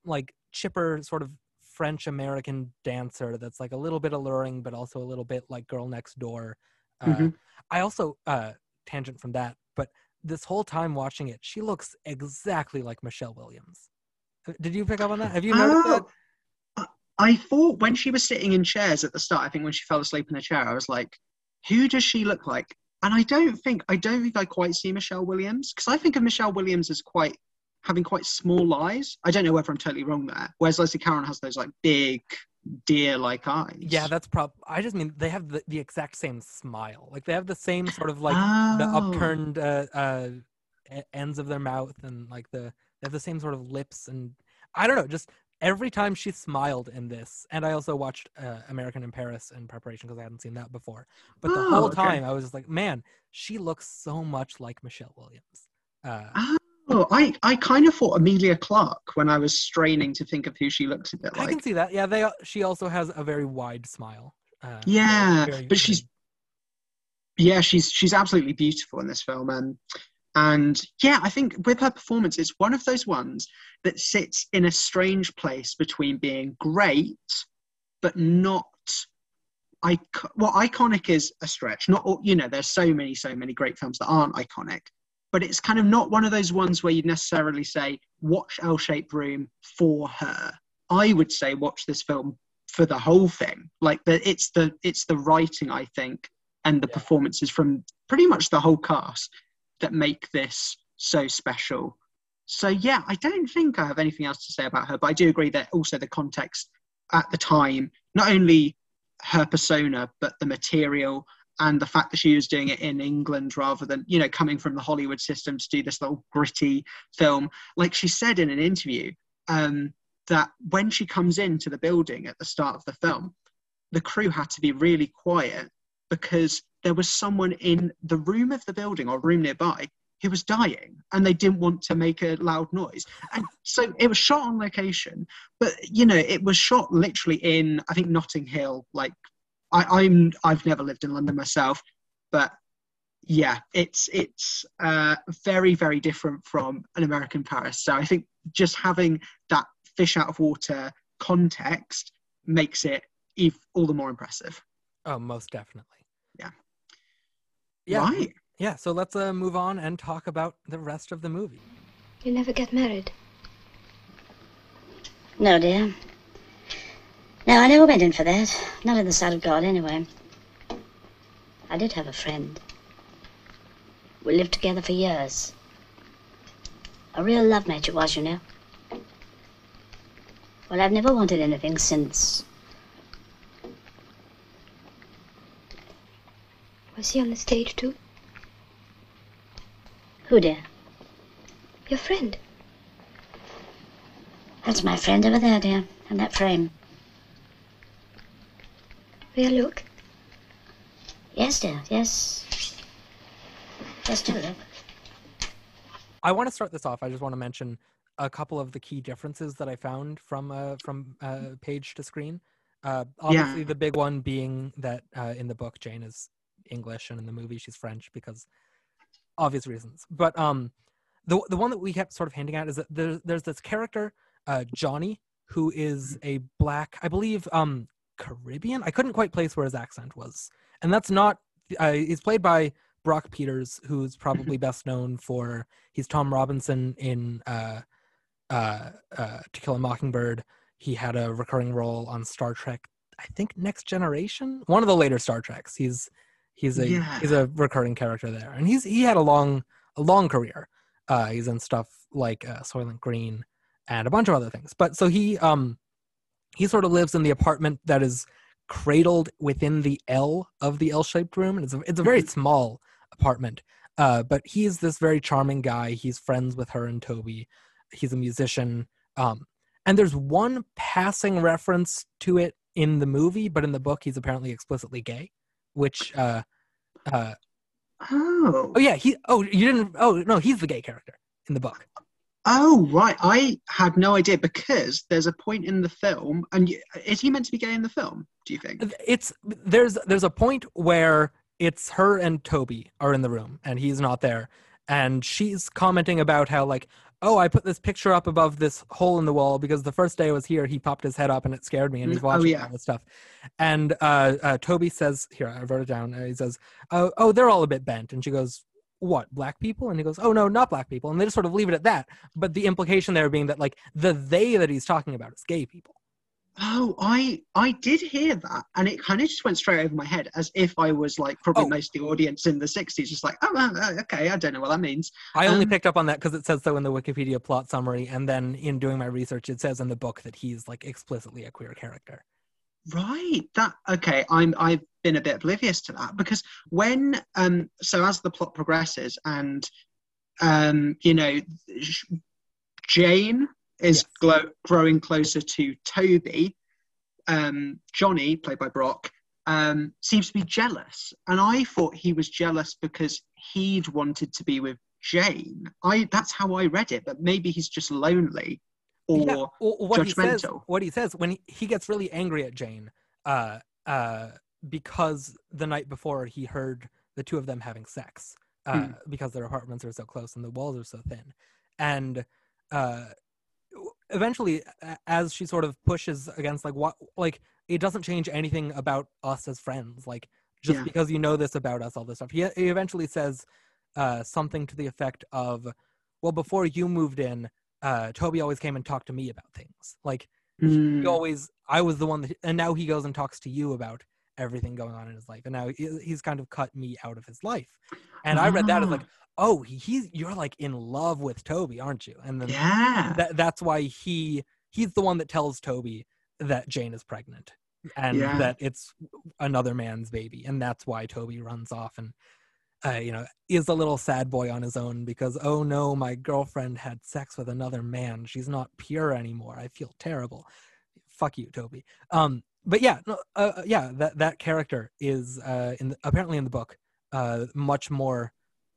like chipper sort of French American dancer that's like a little bit alluring, but also a little bit like girl next door. Uh, Mhm. I also uh, tangent from that, but this whole time watching it, she looks exactly like Michelle Williams. Uh, Did you pick up on that? Have you noticed? Oh, I- I thought when she was sitting in chairs at the start, I think when she fell asleep in a chair, I was like, who does she look like? And I don't think I don't think I quite see Michelle Williams because I think of Michelle Williams as quite having quite small eyes. I don't know whether I'm totally wrong there. Whereas Leslie Caron has those like big deer-like eyes. Yeah, that's prob. I just mean they have the, the exact same smile. Like they have the same sort of like the Oh. upturned uh, uh, ends of their mouth and like the they have the same sort of lips and I don't know. Just every time she smiled in this, and I also watched uh, American in Paris in preparation because I hadn't seen that before. But the Oh, whole okay. time I was just like, man, she looks so much like Michelle Williams. Uh, Oh, I, I kind of thought Emilia Clarke when I was straining to think of who she looks a bit like. I can see that. Yeah, they. She also has a very wide smile. Uh, Yeah, very- but she's yeah, she's she's absolutely beautiful in this film, and and yeah, I think with her performance, it's one of those ones that sits in a strange place between being great, but not. I well, iconic is a stretch. Not all, you know, there's so many, so many great films that aren't iconic, but it's kind of not one of those ones where you'd necessarily say watch L-shaped Room for her. I would say watch this film for the whole thing. Like the it's the it's the writing, I think, and the Yeah. performances from pretty much the whole cast that make this so special. So yeah, I don't think I have anything else to say about her, but I do agree that also the context at the time, not only her persona, but the material and the fact that she was doing it in England rather than, you know, coming from the Hollywood system to do this little gritty film. Like she said in an interview, um, that when she comes into the building at the start of the film, the crew had to be really quiet because there was someone in the room of the building or room nearby who was dying and they didn't want to make a loud noise. And so it was shot on location, but you know, it was shot literally in I think Notting Hill. Like I, I'm I've never lived in London myself, but yeah, it's it's uh, very very different from an American Paris. So I think just having that fish out of water context makes it all the more impressive. Oh, most definitely. Yeah. Yeah. Right. Yeah. So let's uh, move on and talk about the rest of the movie. You never get married. No, dear. No, I never went in for that. Not in the sight of God, anyway. I did have a friend. We lived together for years. A real love match it was, you know. Well, I've never wanted anything since. Was he on the stage too? Who, dear? Your friend. That's my friend over there, dear, in that frame. May I look? Yes, dear, yes. Yes, do look. I want to start this off. I just want to mention a couple of the key differences that I found from uh, from uh, page to screen. Uh, obviously, Yeah. the big one being that uh, in the book Jane is English and in the movie she's French because obvious reasons. But um, the the one that we kept sort of handing out is that there, there's this character uh, Johnny who is a black, I believe, um, Caribbean. I couldn't quite place where his accent was, and that's not. Uh, he's played by Brock Peters, who's probably best known for he's Tom Robinson in uh, uh, uh, To Kill a Mockingbird. He had a recurring role on Star Trek, I think Next Generation, one of the later Star Treks. He's he's a Yeah. he's a recurring character there, and he's he had a long a long career. Uh, he's in stuff like uh, Soylent Green and a bunch of other things. But so he um he sort of lives in the apartment that is cradled within the L of the L-shaped room, and it's a, it's a very small apartment. Uh, but he's this very charming guy. He's friends with her and Toby. He's a musician. Um, and there's one passing reference to it in the movie, but in the book, he's apparently explicitly gay. Which, uh, uh, Oh. oh yeah, he. Oh, you didn't. Oh no, he's the gay character in the book. Oh, right. I had no idea because there's a point in the film, and is he meant to be gay in the film? Do you think? it's there's there's a point where it's her and Toby are in the room and he's not there and she's commenting about how like oh I put this picture up above this hole in the wall because the first day I was here he popped his head up and it scared me and he's Mm, oh, watching yeah. all this stuff. And uh, uh Toby says here I wrote it down. Uh, he says oh oh they're all a bit bent. And she goes what black people? And he goes oh no not black people. And they just sort of leave it at that. But the implication there being that like the they that he's talking about is gay people Oh, I I did hear that, and it kind of just went straight over my head, as if I was like probably Oh. most of the audience in the '60s, just like, oh, uh, okay, I don't know what that means. I only Um, picked up on that because it says so in the Wikipedia plot summary, and then in doing my research, it says in the book that he's like explicitly a queer character. Right. That okay. I'm I've been a bit oblivious to that because when um so as the plot progresses and um you know Jane is Yes. glo- growing closer to Toby, um Johnny played by Brock um seems to be jealous and I thought he was jealous because he'd wanted to be with Jane. I that's how I read it, but maybe he's just lonely or Yeah, well, what he says, judgmental. what he says when he, he gets really angry at Jane, uh, uh, because the night before he heard the two of them having sex, uh, Hmm. because their apartments are so close and the walls are so thin, and uh, eventually, as she sort of pushes against like what, like it doesn't change anything about us as friends, like just Yeah. because you know this about us, all this stuff. He, he eventually says uh, something to the effect of, "Well, before you moved in." uh Toby always came and talked to me about things. Like he Mm, always I was the one that and now he goes and talks to you about everything going on in his life. And now he's kind of cut me out of his life. And I read that as like, "Oh, he, he's you're like in love with Toby, aren't you?" And then yeah. that that's why he he's the one that tells Toby that Jane is pregnant and Yeah. that it's another man's baby and that's why Toby runs off and uh, you know is a little sad boy on his own because oh no my girlfriend had sex with another man she's not pure anymore I feel terrible fuck you Toby um but yeah no, uh, uh, yeah that that character is uh in the, apparently in the book uh much more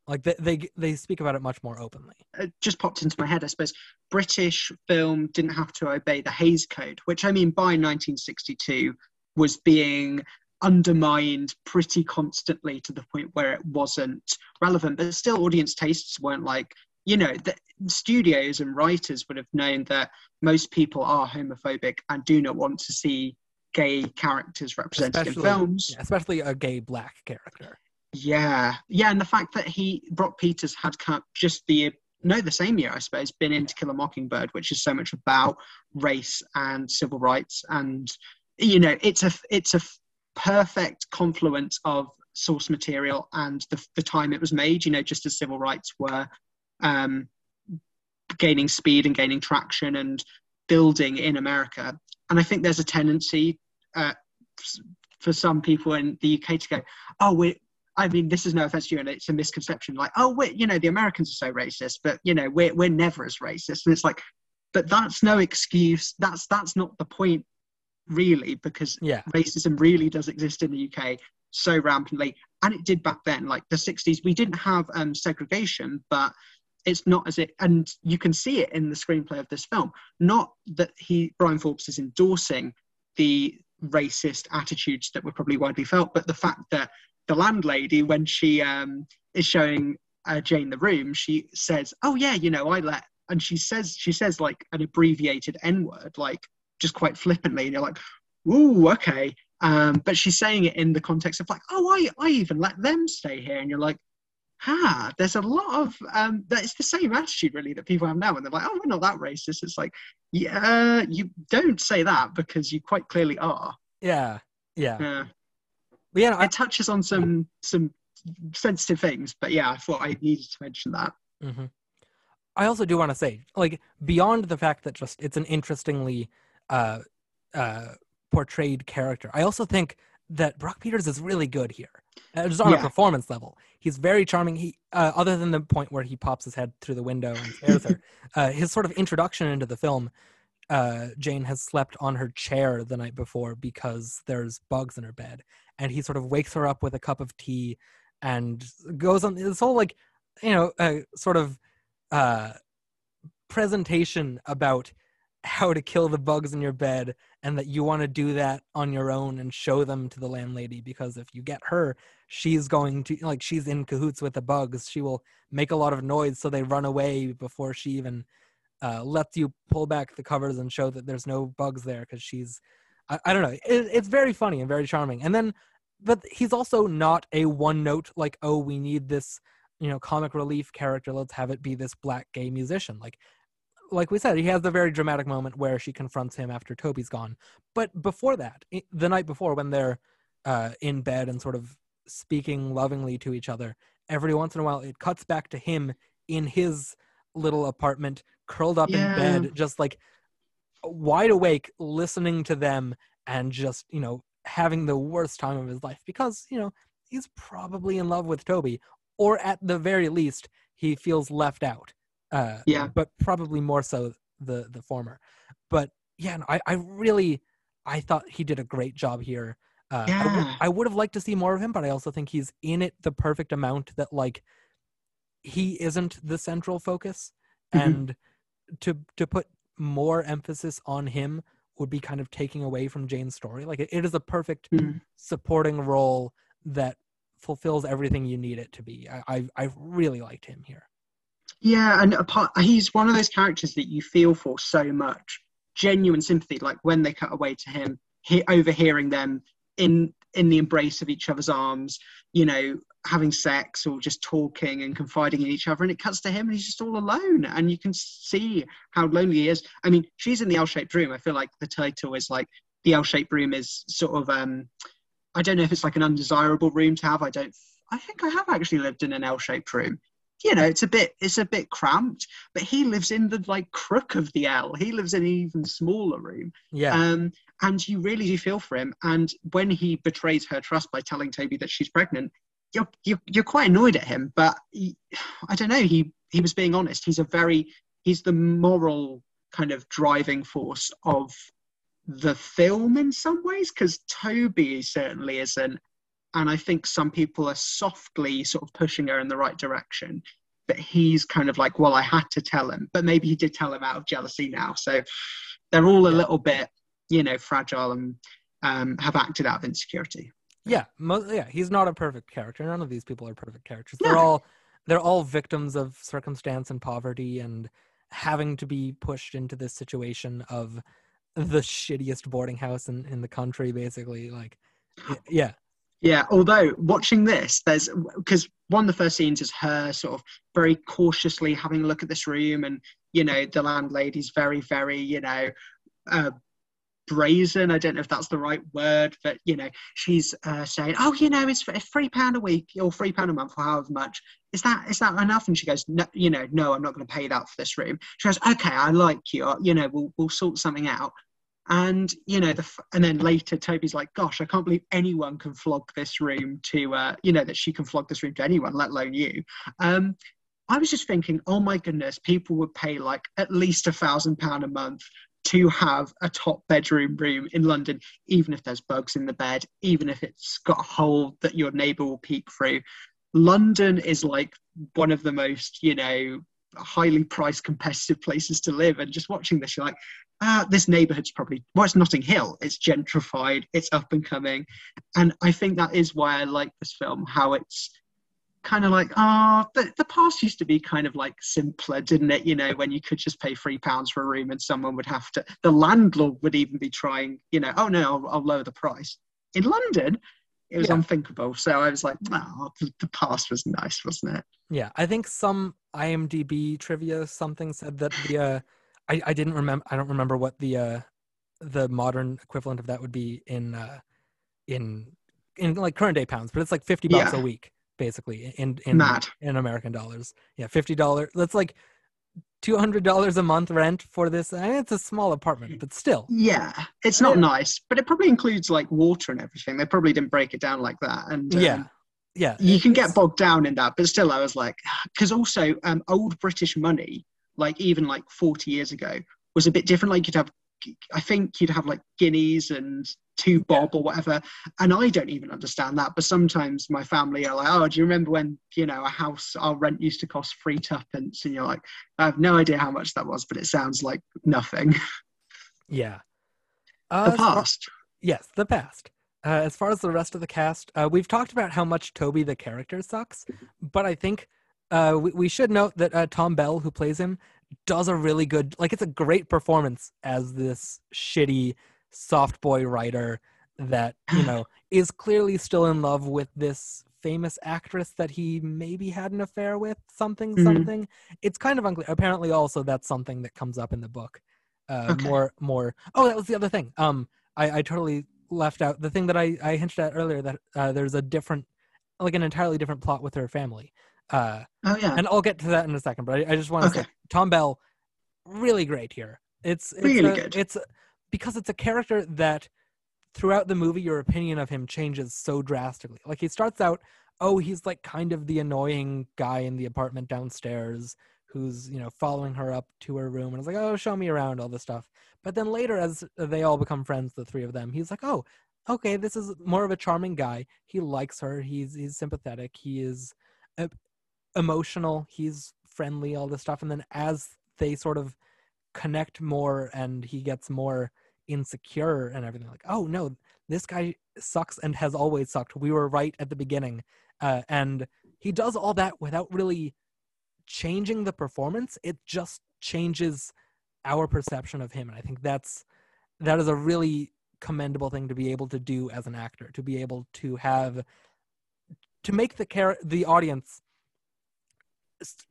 Like they they, they speak about it much more openly. it just popped into my head, I suppose. British film didn't have to obey the Hays Code, which I mean by 1962 was being undermined pretty constantly to the point where it wasn't relevant. But still, audience tastes weren't like, you know, the studios and writers would have known that most people are homophobic and do not want to see gay characters represented in films. especially a gay black character. Yeah, yeah, and the fact that he Brock Peters had just the no the same year I suppose been in To Kill a Mockingbird, which is so much about race and civil rights, and you know it's a it's a perfect confluence of source material and the the time it was made. You know, just as civil rights were um, gaining speed and gaining traction and building in America, and I think there's a tendency. Uh, for some people in the UK to go, oh, we're, I mean, this is no offense to you, and it's a misconception. Like, oh, we you know, the Americans are so racist, but you know, we're we're never as racist. And it's like, but that's no excuse. That's that's not the point, really, because Yeah. racism really does exist in the UK so rampantly, and it did back then. Like the '60s, we didn't have um, segregation, but it's not as it, and you can see it in the screenplay of this film. Not that he Bryan Forbes is endorsing the racist attitudes that were probably widely felt, but the fact that the landlady, when she um, is showing uh, Jane the room, she says, "Oh yeah, you know, I let," and she says she says like an abbreviated N word, like just quite flippantly, and you're like, "Ooh, okay." Um, but she's saying it in the context of like, "Oh, I I even let them stay here," and you're like. Ah, there's a lot of um, that it's the same attitude really that people have now, and they're like, "Oh, we're not that racist." It's like, yeah, you don't say that because you quite clearly are. Yeah, yeah. Yeah But yeah, no, I, it touches on some some sensitive things, but yeah, I thought I needed to mention that. Mm-hmm. I also do want to say, like, beyond the fact that just it's an interestingly uh, uh, portrayed character, I also think that Brock Peters is really good here, uh, just on a performance level. He's very charming. He, uh, other than the point where he pops his head through the window and scares her, uh, his sort of introduction into the film. Uh, Jane has slept on her chair the night before because there's bugs in her bed, and he sort of wakes her up with a cup of tea, and goes on this whole like, you know, uh, sort of uh, presentation about how to kill the bugs in your bed and that you want to do that on your own and show them to the landlady because if you get her she's going to like she's in cahoots with the bugs. She will make a lot of noise so they run away before she even uh, lets you pull back the covers and show that there's no bugs there because she's I, I don't know it, it's very funny and very charming. And then but he's also not a one note like oh we need this you know comic relief character let's have it be this black gay musician. Like like we said he has the very dramatic moment where she confronts him after toby's gone but before that the night before when they're uh, in bed and sort of speaking lovingly to each other every once in a while it cuts back to him in his little apartment curled up Yeah. in bed just like wide awake listening to them and just you know having the worst time of his life because you know he's probably in love with toby or at the very least he feels left out uh Yeah. but probably more so the the former but yeah no, I, I really i thought he did a great job here uh, I, would, Yeah. I would have liked to see more of him but i also think he's in it the perfect amount that like he isn't the central focus Mhm. and to to put more emphasis on him would be kind of taking away from jane's story like it, it is a perfect Mhm. supporting role that fulfills everything you need it to be i i, I really liked him here Yeah, and apart, he's one of those characters that you feel for so much, genuine sympathy. Like when they cut away to him, he, overhearing them in in the embrace of each other's arms, you know, having sex or just talking and confiding in each other, and it cuts to him and he's just all alone, and you can see how lonely he is. I mean, she's in the L-shaped room. I feel like the title is like the L-shaped room is sort of um, I don't know if it's like an undesirable room to have. I don't. I think I have actually lived in an L-shaped room you know it's a bit it's a bit cramped but he lives in the like crook of the l. He lives in an even smaller room. Yeah. Um and you really do feel for him. And when he betrays her trust by telling toby that she's pregnant you're you're, you're quite annoyed at him. But he, i don't know he he was being honest. He's a very he's the moral kind of driving force of the film in some ways because toby certainly isn't and I think some people are softly sort of pushing her in the right direction. But he's kind of like, well, I had to tell him, but maybe he did tell him out of jealousy now. So they're all a little bit, you know, fragile and um, have acted out of insecurity. Yeah, mo- yeah, he's not a perfect character. None of these people are perfect characters. They're all they're all victims of circumstance and poverty and having to be pushed into this situation of the shittiest boarding house in, in the country basically like yeah Yeah, although watching this, there's because one of the first scenes is her sort of very cautiously having a look at this room, and you know the landlady's very, very, you know, uh, brazen. I don't know if that's the right word, but you know she's uh, saying, "Oh, you know, it's, three pound a week or three pound a month or however much. Is that is that enough?" And she goes, "No, you know, no, I'm not going to pay that for this room." She goes, "Okay, I like you. You know, we'll we'll sort something out." And you know the and then later toby's like gosh i can't believe anyone can flog this room to uh you know that she can flog this room to anyone let alone you. Um i was just thinking oh my goodness people would pay like at least a thousand pound a month to have a top bedroom room in london even if there's bugs in the bed even if it's got a hole that your neighbor will peek through. London is like one of the most you know highly priced competitive places to live and just watching this you're like ah, this neighborhood's probably well, it's Notting Hill. It's gentrified. It's up and coming, and I think that is why I like this film. How it's kind of like, ah, oh, the, the past used to be kind of like simpler, didn't it? You know, when you could just pay three pounds for a room, and someone would have to, the landlord would even be trying, you know, oh no, I'll, I'll lower the price. In London, it was Yeah. unthinkable. So I was like, oh, the, the past was nice, wasn't it? yeah i think some imdb trivia something said that the uh i i didn't remember i don't remember what the uh the modern equivalent of that would be in uh in in like current day pounds but it's like 50 bucks Yeah. a week basically in in Mad. in american dollars yeah 50 dollars that's like 200 dollars a month rent for this I mean, it's a small apartment but still Yeah, it's not nice, but it probably includes like water and everything. They probably didn't break it down like that. And um, yeah yeah you can get bogged down in that. But still, I was like, because also um, old British money, like even like 40 years ago, was a bit different. Like you'd have, I think you'd have like guineas and two bob or whatever. And I don't even understand that. But sometimes my family are like, oh, do you remember when, you know, a house, our rent used to cost three tuppence? And you're like, I have no idea how much that was, but it sounds like nothing. yeah the uh, far- past. Yes, the past. Uh, as far as the rest of the cast, uh, we've talked about how much Toby the character sucks, but I think uh, we, we should note that uh, Tom Bell, who plays him, does a really good, like, it's a great performance as this shitty soft boy writer that, you know, is clearly still in love with this famous actress that he maybe had an affair with, something, Mhm. something. It's kind of unclear. Apparently, also, that's something that comes up in the book. Uh, Okay. More, more. Oh, that was the other thing. Um, I, I totally left out the thing that I, I hinted at earlier that uh, there's a different, like an entirely different plot with her family. Uh, Oh, yeah. and I'll get to that in a second, but I, I just want to say Tom Bell, really great here. It's, it's Really a- good. It's a- because it's a character that throughout the movie your opinion of him changes so drastically. Like he starts out, oh, he's like kind of the annoying guy in the apartment downstairs who's you know following her up to her room and is like, oh, show me around all this stuff. But then later, as they all become friends, the three of them, he's like, oh, okay, this is more of a charming guy. He likes her. He's he's sympathetic. He is emotional. He's friendly. All this stuff. And then as they sort of connect more, and he gets more insecure and everything, like, oh no, this guy sucks and has always sucked. We were right at the beginning, uh, and he does all that without really changing the performance. It just changes our perception of him, and I think that's that is a really commendable thing to be able to do as an actor to be able to have to make the care the audience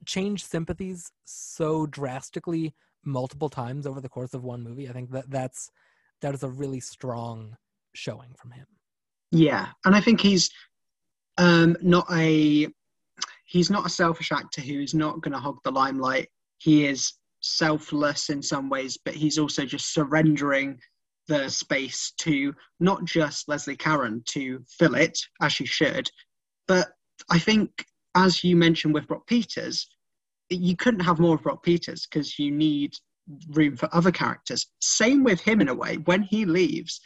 change sympathies so drastically multiple times over the course of one movie i think that that's that is a really strong showing from him Yeah, and I think he's um, not a he's not a selfish actor who's not going to hog the limelight. He is selfless in some ways, but he's also just surrendering the space to not just Leslie Caron to fill it as she should, but I think as you mentioned with Brock Peters, you couldn't have more of Brock Peters because you need room for other characters. Same with him in a way. When he leaves,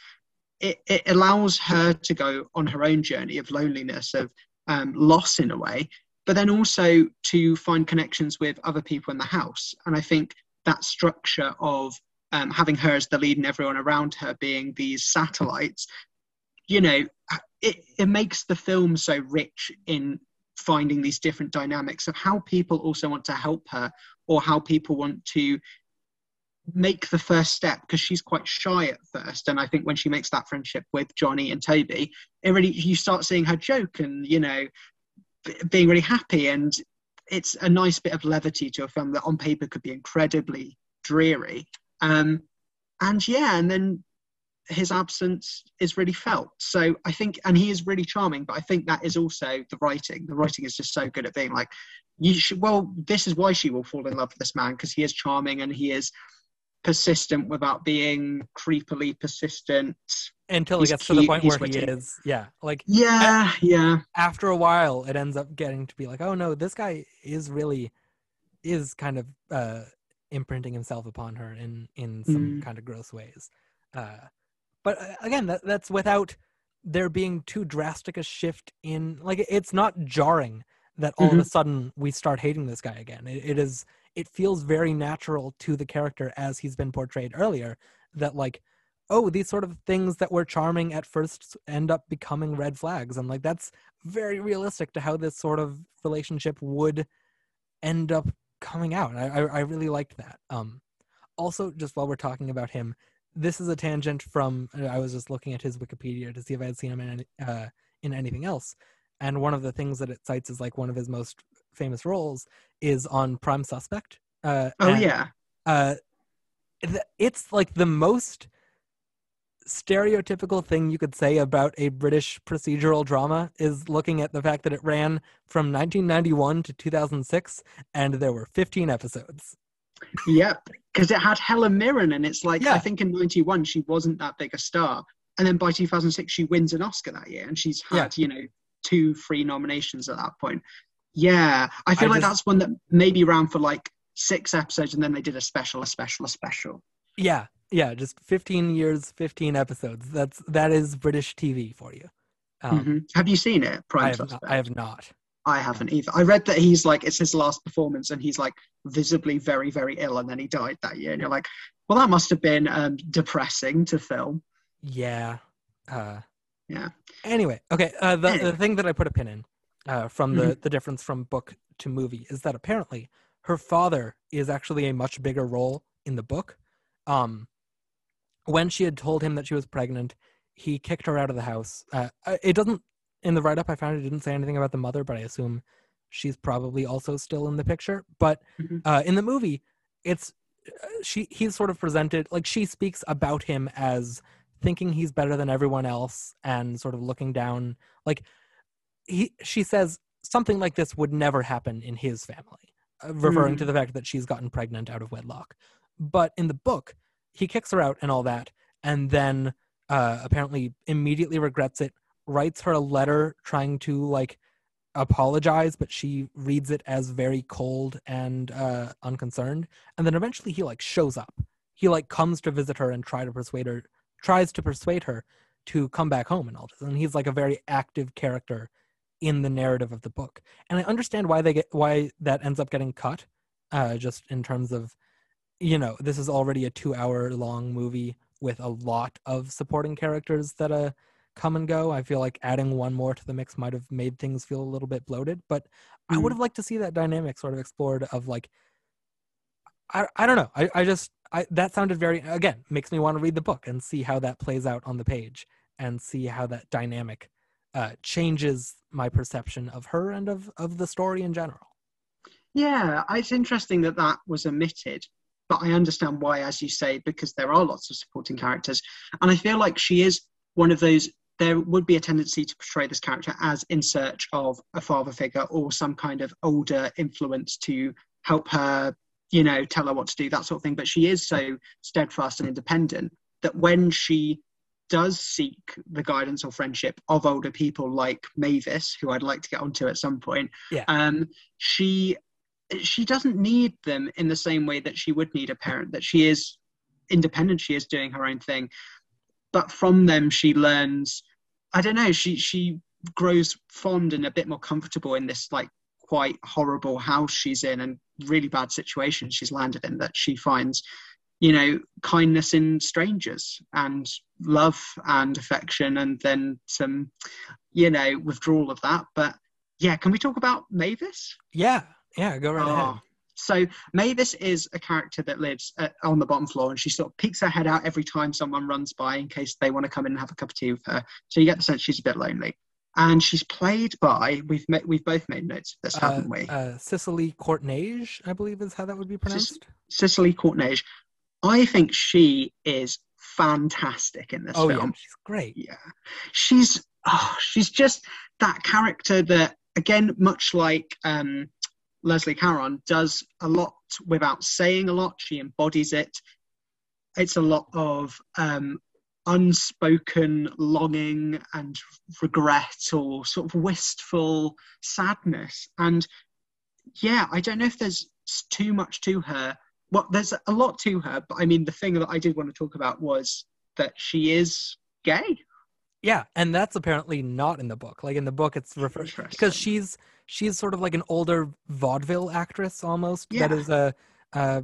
it, it allows her to go on her own journey of loneliness, of um, loss in a way, but then also to find connections with other people in the house. And I think that structure of um, having her as the lead and everyone around her being these satellites, you know, it, it makes the film so rich in finding these different dynamics. Of how people also want to help her or how people want to make the first step because she's quite shy at first. And i think when she makes that friendship with johnny and toby it really you start seeing her joke and you know b- being really happy. And it's a nice bit of levity to a film that on paper could be incredibly dreary. Um and yeah and then his absence is really felt so i think and he is really charming but i think that is also the writing the writing is just so good at being like you should well this is why she will fall in love with this man because he is charming and he is persistent without being creepily persistent. Until He's it gets to the point where witty. he is, yeah, like Yeah, yeah. after a while, it ends up getting to be like, oh no, this guy is really is kind of uh, imprinting himself upon her in in some Mm. kind of gross ways. Uh, but uh, again, that, that's without there being too drastic a shift in like it's not jarring that all of a sudden we start hating this guy again. It, it is it feels very natural to the character as he's been portrayed earlier that like oh these sort of things that were charming at first end up becoming red flags. And like that's very realistic to how this sort of relationship would end up coming out. I i, I really liked that. Um also just while we're talking about him this is a tangent from uh, i was just looking at his wikipedia to see if i had seen him in any, uh, in anything else and one of the things that it cites as like one of his most famous roles is on prime suspect uh Oh and, yeah. uh th- it's like the most stereotypical thing you could say about a british procedural drama is looking at the fact that it ran from 1991 to 2006 and there were 15 episodes Yep. Because it had Helen Mirren and it's like Yeah. I think in ninety one she wasn't that big a star. And then by two thousand six she wins an Oscar that year and she's had, you know, two free nominations at that point. Yeah. I feel I like just- that's one that maybe ran for like six episodes and then they did a special, a special, a special. yeah yeah just 15 years 15 episodes that's that is british tv for you um, Mhm. Have you seen it? Prime I, have I have not I haven't either. I read that he's like it's his last performance and he's like visibly very very ill and then he died that year and you're like, well that must have been um, depressing to film. yeah uh Yeah. anyway okay uh the, Anyway. the thing that i put a pin in uh from the Mm-hmm. the difference from book to movie is that apparently her father is actually a much bigger role in the book um when she had told him that she was pregnant he kicked her out of the house uh uh, it doesn't in the write-up i found it didn't say anything about the mother but i assume she's probably also still in the picture. But Mhm. uh in the movie it's uh, she he's sort of presented like she speaks about him as thinking he's better than everyone else and sort of looking down like he she says something like this would never happen in his family uh, referring to the fact that she's gotten pregnant out of wedlock. But in the book he kicks her out and all that and then uh apparently immediately regrets it writes her a letter trying to like apologize but she reads it as very cold and uh unconcerned. And then eventually he like shows up. He like comes to visit her and try to persuade her tries to persuade her to come back home and all this. And he's like a very active character in the narrative of the book. And i understand why they get why that ends up getting cut uh just in terms of you know this is already a two hour long movie with a lot of supporting characters that uh come and go i feel like adding one more to the mix might have made things feel a little bit bloated but i would Mm. have liked to see that dynamic sort of explored of like i, I don't know I, I just I, that sounded very again makes me want to read the book and see how that plays out on the page and see how that dynamic uh, changes my perception of her and of, of the story in general Yeah, it's interesting that that was omitted, but I understand why, as you say, because there are lots of supporting characters, and I feel like she is one of those. There would be a tendency to portray this character as in search of a father figure or some kind of older influence to help her, you know, tell her what to do, that sort of thing. But she is so steadfast and independent that when she does seek the guidance or friendship of older people like Mavis, who I'd like to get onto at some point, Yeah. um, she she doesn't need them in the same way that she would need a parent. That she is independent, she is doing her own thing. But from them she learns. I don't know. She she grows fond and a bit more comfortable in this like quite horrible house she's in and really bad situation she's landed in that she finds you know kindness in strangers and love and affection and then some you know withdrawal of that but yeah can we talk about mavis Yeah, yeah, go right ahead. Ah, So Mavis is a character that lives uh, on the bottom floor, and she sort of peeks her head out every time someone runs by in case they want to come in and have a cup of tea with her. So you get the sense she's a bit lonely. And she's played by we've met, we've both made notes of this, haven't we? Uh, Cicely Courtneidge, I believe is how that would be pronounced. Cicely Courtneidge. I think she is fantastic in this Oh yeah, film. she's great. Yeah, she's oh, she's just that character that again, much like um, Leslie Caron, does a lot without saying a lot. She embodies it. It's a lot of um, unspoken longing and regret or sort of wistful sadness. And yeah, I don't know if there's too much to her. Well, there's a lot to her, but I mean, the thing that I did want to talk about was that she is gay. Yeah, and that's apparently not in the book. Like in the book, it's referred because she's she's sort of like an older vaudeville actress almost that Yeah. is uh, uh,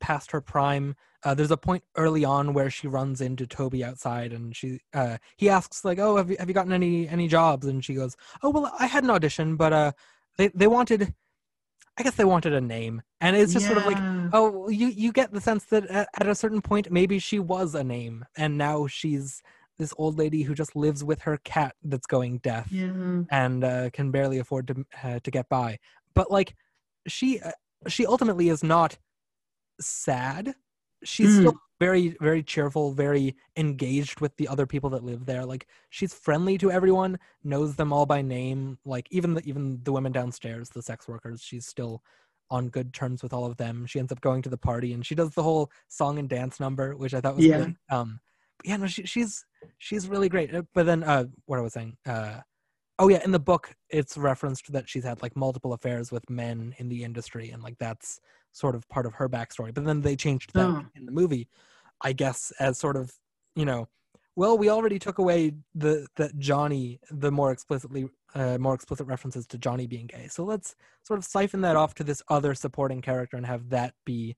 past her prime. Uh, there's a point early on where she runs into Toby outside, and she uh, he asks like, "Oh, have you have you gotten any any jobs?" And she goes, "Oh, well, I had an audition, but uh, they they wanted, I guess they wanted a name, and it's just sort of like." Oh, you you get the sense that at, at a certain point maybe she was a name, and now she's this old lady who just lives with her cat that's going deaf yeah. and uh, can barely afford to uh, to get by. But like, she uh, she ultimately is not sad. She's still very very cheerful, very engaged with the other people that live there. Like she's friendly to everyone, knows them all by name. Like even the even the women downstairs, the sex workers, she's still on good terms with all of them. She ends up going to the party and she does the whole song and dance number, which I thought was Yeah. Um, yeah, no, she, she's she's really great. Uh, But then, uh, what I was saying, uh, oh yeah, in the book, it's referenced that she's had like multiple affairs with men in the industry, and like that's sort of part of her backstory. But then they changed that Oh. in the movie, I guess, as sort of you know, well, we already took away the that Johnny, the more explicitly uh, more explicit references to Johnny being gay. So let's sort of siphon that off to this other supporting character and have that be,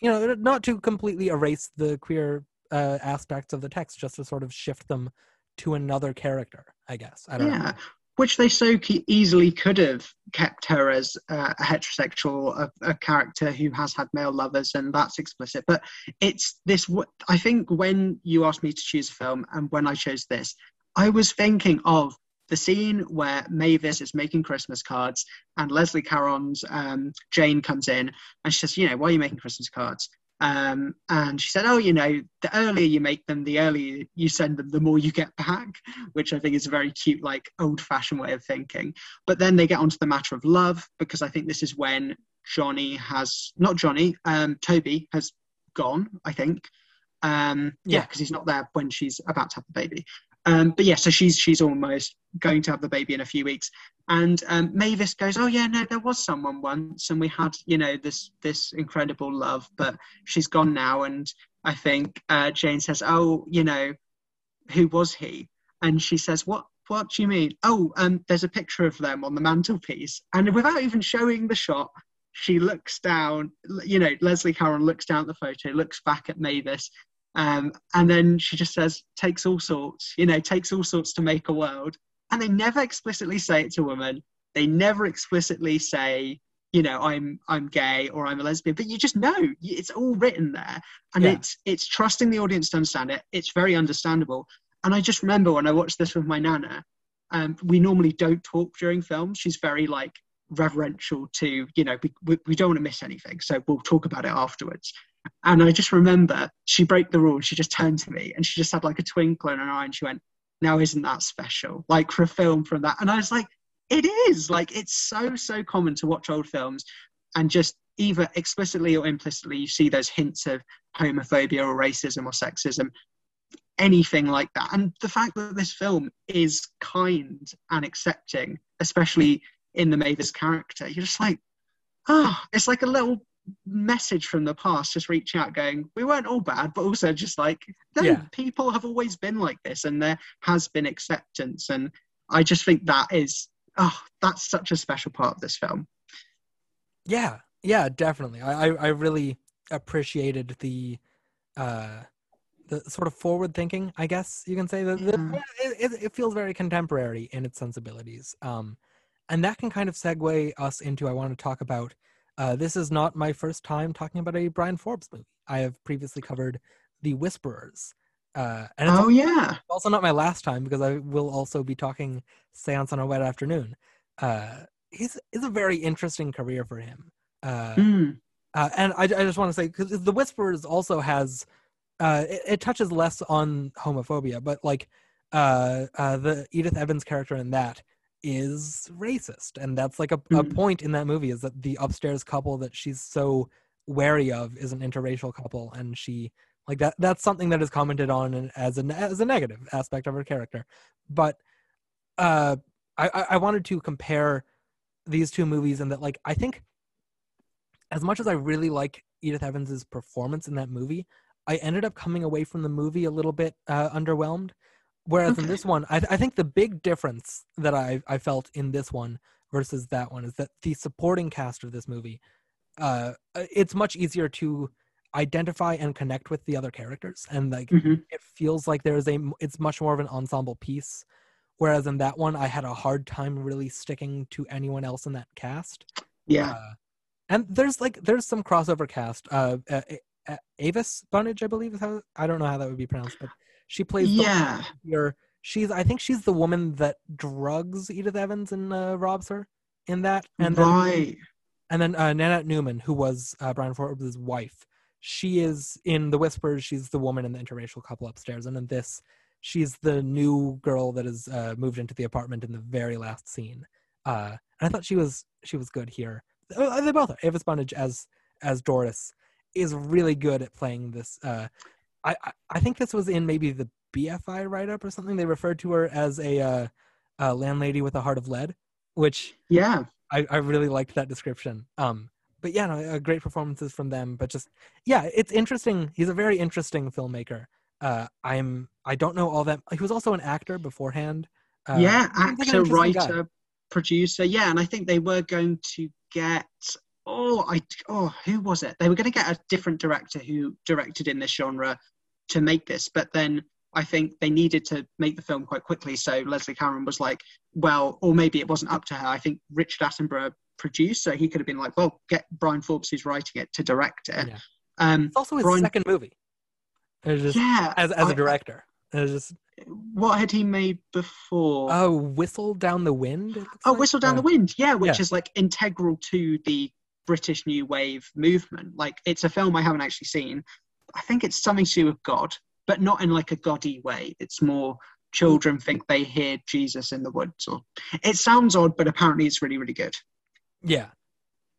you know, not to completely erase the queer uh, aspects of the text, just to sort of shift them to another character. I guess. I don't know. Yeah, which they so easily could have kept her as a heterosexual, a, a character who has had male lovers, and that's explicit. But it's this. I think when you asked me to choose a film, and when I chose this, I was thinking of the scene where Mavis is making Christmas cards, and Leslie Caron's um, Jane comes in, and she says, "You know, why are you making Christmas cards?" Um, and she said, "Oh, you know, the earlier you make them, the earlier you send them, the more you get back." which I think is a very cute, like old fashioned way of thinking. But then they get onto the matter of love, because I think this is when Johnny has, not Johnny, um, Toby has gone, I think. Um, yeah, Yeah. because he's not there when she's about to have the baby. Um, but yeah, so she's she's almost going to have the baby in a few weeks, and um, Mavis goes, "Oh yeah, no, there was someone once, and we had you know this this incredible love, but she's gone now." And I think uh, Jane says, "Oh, you know, who was he?" and she says, "What? What do you mean? Oh, um, there's a picture of them on the mantelpiece." And without even showing the shot, she looks down. You know, Leslie Caron looks down at the photo, looks back at Mavis, um, and then she just says, "Takes all sorts." You know, takes all sorts to make a world. And they never explicitly say it to women. They never explicitly say, you know, I'm I'm gay or I'm a lesbian, but you just know it's all written there, and Yeah. it's it's trusting the audience to understand it. It's very understandable. And I just remember when I watched this with my nana, um, we normally don't talk during films. She's very like reverential to, you know, we, we, we don't want to miss anything. So we'll talk about it afterwards. And I just remember she broke the rule. She just turned to me and she just had like a twinkle in her eye and she went, Now, isn't that special? Like for a film from that. And I was like, It is. Like it's so, so common to watch old films and just either explicitly or implicitly you see those hints of homophobia or racism or sexism anything like that. And the fact that this film is kind and accepting, especially in the Mavis character, you're just like, ah, it's like a little message from the past, just reaching out, going, "We weren't all bad," but also just like, no, Yeah. people have always been like this, and there has been acceptance, and I just think that is, oh, that's such a special part of this film. Yeah, yeah, definitely. I, I, I really appreciated the, uh, the sort of forward thinking. I guess you can say that Yeah. it, it, it feels very contemporary in its sensibilities. Um, and that can kind of segue us into I want to talk about. Uh, this is not my first time talking about a Bryan Forbes movie. I have previously covered The Whisperers. Uh, and it's Oh yeah, also not my last time because I will also be talking Seance on a Wet Afternoon. Uh, he's is a very interesting career for him. Uh, Mm, uh, and I, I just want to say because the Whisperers also has uh, it, it touches less on homophobia, but like uh, uh, the Edith Evans character in that is racist, and that's like a, a Mhm. point in that movie is that the upstairs couple that she's so wary of is an interracial couple, and she like that that's something that is commented on as a as a negative aspect of her character, but uh, I I I wanted to compare these two movies and that like I think as much as I really like Edith Evans's performance in that movie, I ended up coming away from the movie a little bit uh, underwhelmed. Whereas in this one, I, I think the big difference that I, I felt in this one versus that one is that the supporting cast of this movie, uh, it's much easier to identify and connect with the other characters, and like mhm. it feels like there is a it's much more of an ensemble piece. Whereas in that one, I had a hard time really sticking to anyone else in that cast. yeah, Uh, and there's like there's some crossover cast. Uh, uh, uh, Avis Bunnage, I believe is how I don't know how that would be pronounced, but she plays the yeah. here. She's I think she's the woman that drugs Edith Evans and uh, robs her in that. And then right. and then uh, Nanette Newman, who was uh, Bryan Forbes' wife, she is in The Whispers. She's the woman in the interracial couple upstairs, and in this, she's the new girl that is uh, moved into the apartment in the very last scene. Uh, and I thought she was she was good here. Uh, They both are. Avis Bunnage as as Doris is really good at playing this. Uh, I, I think this was in maybe the BFI write up or something. They referred to her as a uh, uh, landlady with a heart of lead, which Yeah, I, I really liked that description. Um, but yeah, no, uh, great performances from them. But just yeah, it's interesting. He's a very interesting filmmaker. Uh, I'm I don't know all that. He was also an actor beforehand. Uh, yeah. seems like an Actor, interesting guy. writer, producer. Yeah, and I think they were going to get. Oh, I oh, who was it? They were going to get a different director who directed in this genre to make this, but then I think they needed to make the film quite quickly. So Leslie Caron was like, well, or maybe it wasn't up to her. I think Richard Attenborough produced, so he could have been like, well, get Bryan Forbes, who's writing it, to direct it. Yeah. Um, It's also his Brian- second movie. It's just yeah, as as I- a director. It's just what had he made before? oh, whistle down the wind. Oh, like? Whistle Down Uh, the Wind, yeah, which yeah. is like integral to the British New Wave movement. Like, it's a film I haven't actually seen. I think it's something to do with God, but not in like a goddy way. It's more children think they hear Jesus in the woods. Or it sounds odd, but apparently it's really, really good. Yeah.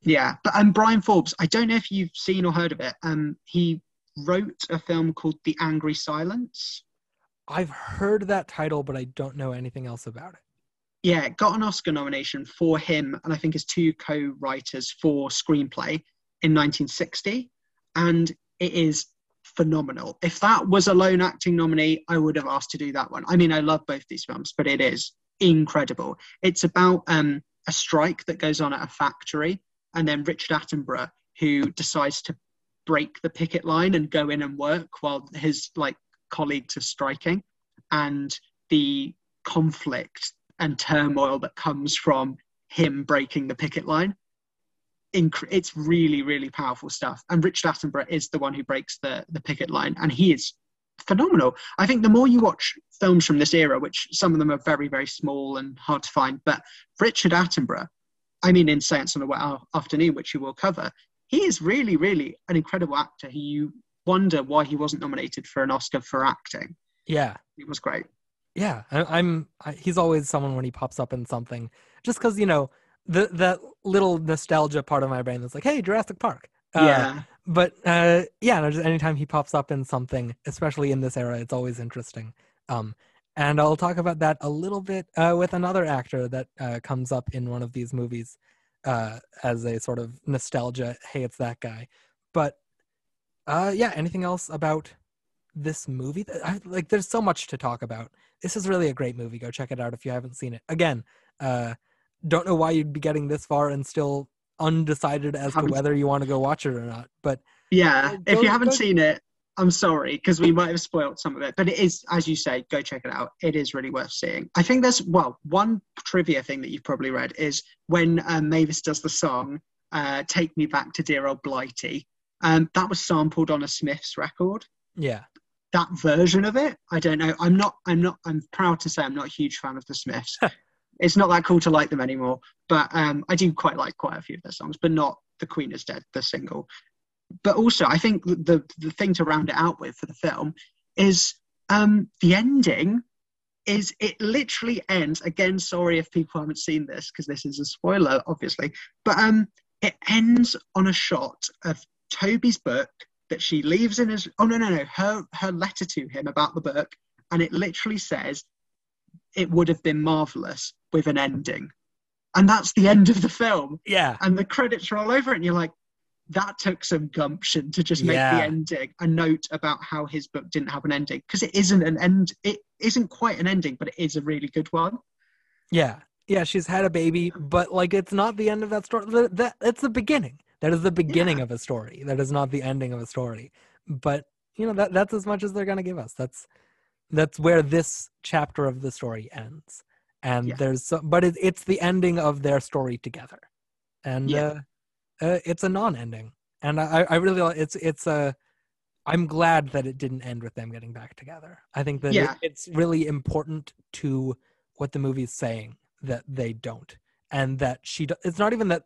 Yeah, but um, Bryan Forbes, I don't know if you've seen or heard of it. Um, he wrote a film called The Angry Silence. I've heard that title, but I don't know anything else about it. yeah, it got an Oscar nomination for him and I think his two co-writers for screenplay in 1960, and it is phenomenal. If that was a lone acting nominee, I would have asked to do that one. I mean, I love both these films, but it is incredible. It's about um, a strike that goes on at a factory, and then Richard Attenborough, who decides to break the picket line and go in and work while his like colleagues are striking, and the conflict and turmoil that comes from him breaking the picket line. Inc- it's really, really powerful stuff. And Richard Attenborough is the one who breaks the, the picket line, and he is phenomenal. I think the more you watch films from this era, which some of them are very, very small and hard to find, but Richard Attenborough, I mean, in Seance on a Wet Afternoon, which you will cover, he is really, really an incredible actor who you wonder why he wasn't nominated for an Oscar for acting. Yeah. It was great. Yeah, I, I'm. I, he's always someone when he pops up in something, just because you know the that little nostalgia part of my brain that's like, hey, Jurassic Park. Uh, yeah. But uh, yeah, no, just anytime he pops up in something, especially in this era, it's always interesting. Um, and I'll talk about that a little bit uh, with another actor that uh, comes up in one of these movies. uh, as a sort of nostalgia. Hey, it's that guy. But uh, yeah, anything else about this movie? I, like, there's so much to talk about. This is really a great movie. Go check it out if you haven't seen it. Again, uh, don't know why you'd be getting this far and still undecided as to whether you want to go watch it or not. But Yeah, Uh, if you haven't go- seen it, I'm sorry because we might have spoiled some of it. But it is, as you say, go check it out. It is really worth seeing. I think there's well, one trivia thing that you've probably read is when um, Mavis does the song uh, "Take Me Back to Dear Old Blighty." Um, that was sampled on a Smiths record. yeah, That version of it, I don't know. I'm not. I'm not. I'm proud to say I'm not a huge fan of the Smiths. it's not that cool to like them anymore. But um, I do quite like quite a few of their songs, but not "The Queen Is Dead," the single but also I think the the thing to round it out with for the film is um, the ending is it literally ends again. Sorry if people haven't seen this because this is a spoiler, obviously, but um, it ends on a shot of Toby's book that she leaves in his. Oh no no no, her her letter to him about the book, and it literally says it would have been marvelous with an ending, and that's the end of the film yeah, and the credits roll over it, and you're like, that took some gumption to just make Yeah. the ending a note about how his book didn't have an ending because it isn't an end. It isn't quite an ending, but it is a really good one. yeah, yeah. She's had a baby, but like it's not the end of that story. That, that it's the beginning. That is the beginning Yeah. of a story. That is not the ending of a story. But you know that that's as much as they're gonna give us. That's that's where this chapter of the story ends. And Yeah. there's so, but it, it's the ending of their story together, and Yeah. uh, uh, it's a non-ending. And I, I really it's it's a. I'm glad that it didn't end with them getting back together. I think that it- it's really important to what the movie is saying that they don't, and that she. It's not even that.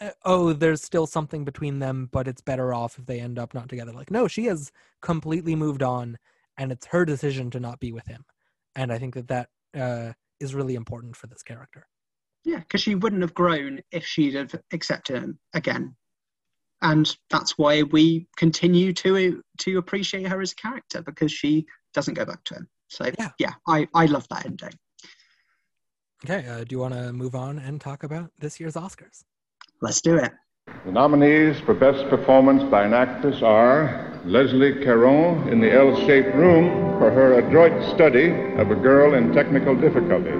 uh, Oh, there's still something between them, but it's better off if they end up not together. Like, no, she has completely moved on, and it's her decision to not be with him. And I think that that uh, is really important for this character. Yeah, because she wouldn't have grown if she'd have accepted him again, and that's why we continue to to appreciate her as a character because she doesn't go back to him. So Yeah. yeah, I I love that ending. Okay, uh, do you want to move on and talk about this year's Oscars? Let's do it. The nominees for Best Performance by an Actress are Leslie Caron in The L-Shaped Room for her adroit study of a girl in technical difficulty.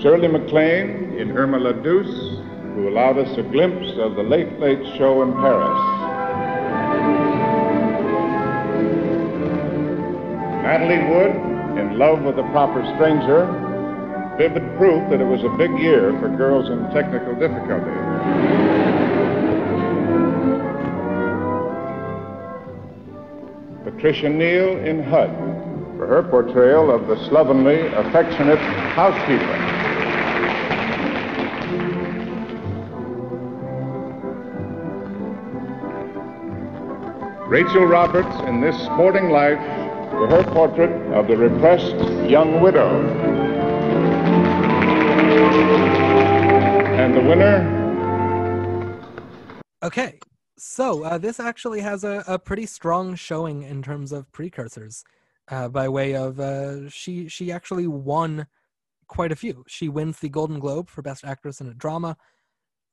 Shirley MacLaine in Irma La Douce, who allowed us a glimpse of the Late Late Show in Paris. Natalie Wood in Love with a Proper Stranger, vivid proof that it was a big year for girls in technical difficulty. Patricia Neal in HUD for her portrayal of the slovenly, affectionate housekeeper. Rachel Roberts in This Sporting Life for her portrait of the repressed young widow. And the winner, Okay, so uh, this actually has a, a pretty strong showing in terms of precursors, uh, by way of uh, she she actually won quite a few. She wins the Golden Globe for Best Actress in a Drama,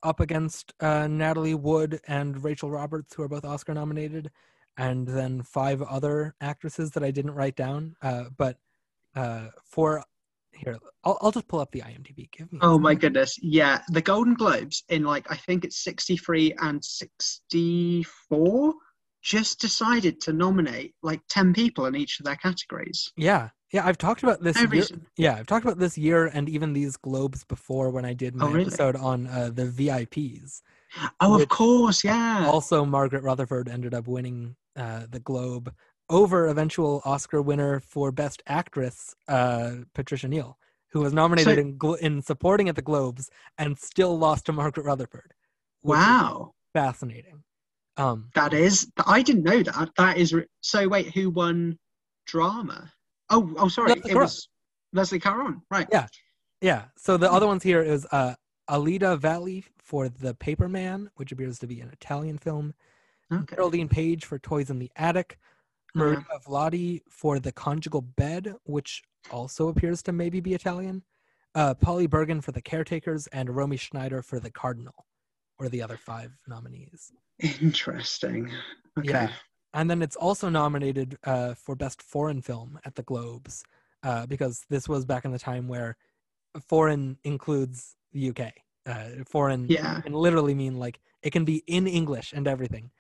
up against uh, Natalie Wood and Rachel Roberts, who are both Oscar nominated, and then five other actresses that I didn't write down. Uh, but uh, for here, I'll, I'll just pull up the IMDb. Give me. Oh my goodness. Yeah, the Golden Globes in like I think it's 63 and 64 just decided to nominate like 10 people in each of their categories. Yeah, yeah. I've talked about this. No year- reason. Yeah, I've talked about this year and even these globes before when I did my Oh, really? episode on uh, the VIPs. Oh, of course, yeah. Also, Margaret Rutherford ended up winning uh, the Globe over eventual Oscar winner for Best Actress, uh, Patricia Neal, who was nominated So- in, in supporting at the Globes and still lost to Margaret Rutherford. Wow. fascinating. Um, That is I didn't know that. That is so wait, who won drama? Oh, oh sorry. Leslie it Caron. was Leslie Caron. Right. Yeah. Yeah. So the other ones here is uh, Alida Valli for The Paper Man, which appears to be an Italian film. Okay. Geraldine Page for Toys in the Attic. Yeah. Maria Vladi for The Conjugal Bed, which also appears to maybe be Italian. Uh, Polly Bergen for The Caretakers and Romy Schneider for The Cardinal, or the other five nominees. Interesting. Okay. Yeah. And then it's also nominated uh, for Best Foreign Film at the Globes, uh, because this was back in the time where foreign includes the UK. Uh, foreign Yeah. can literally mean like it can be in English and everything.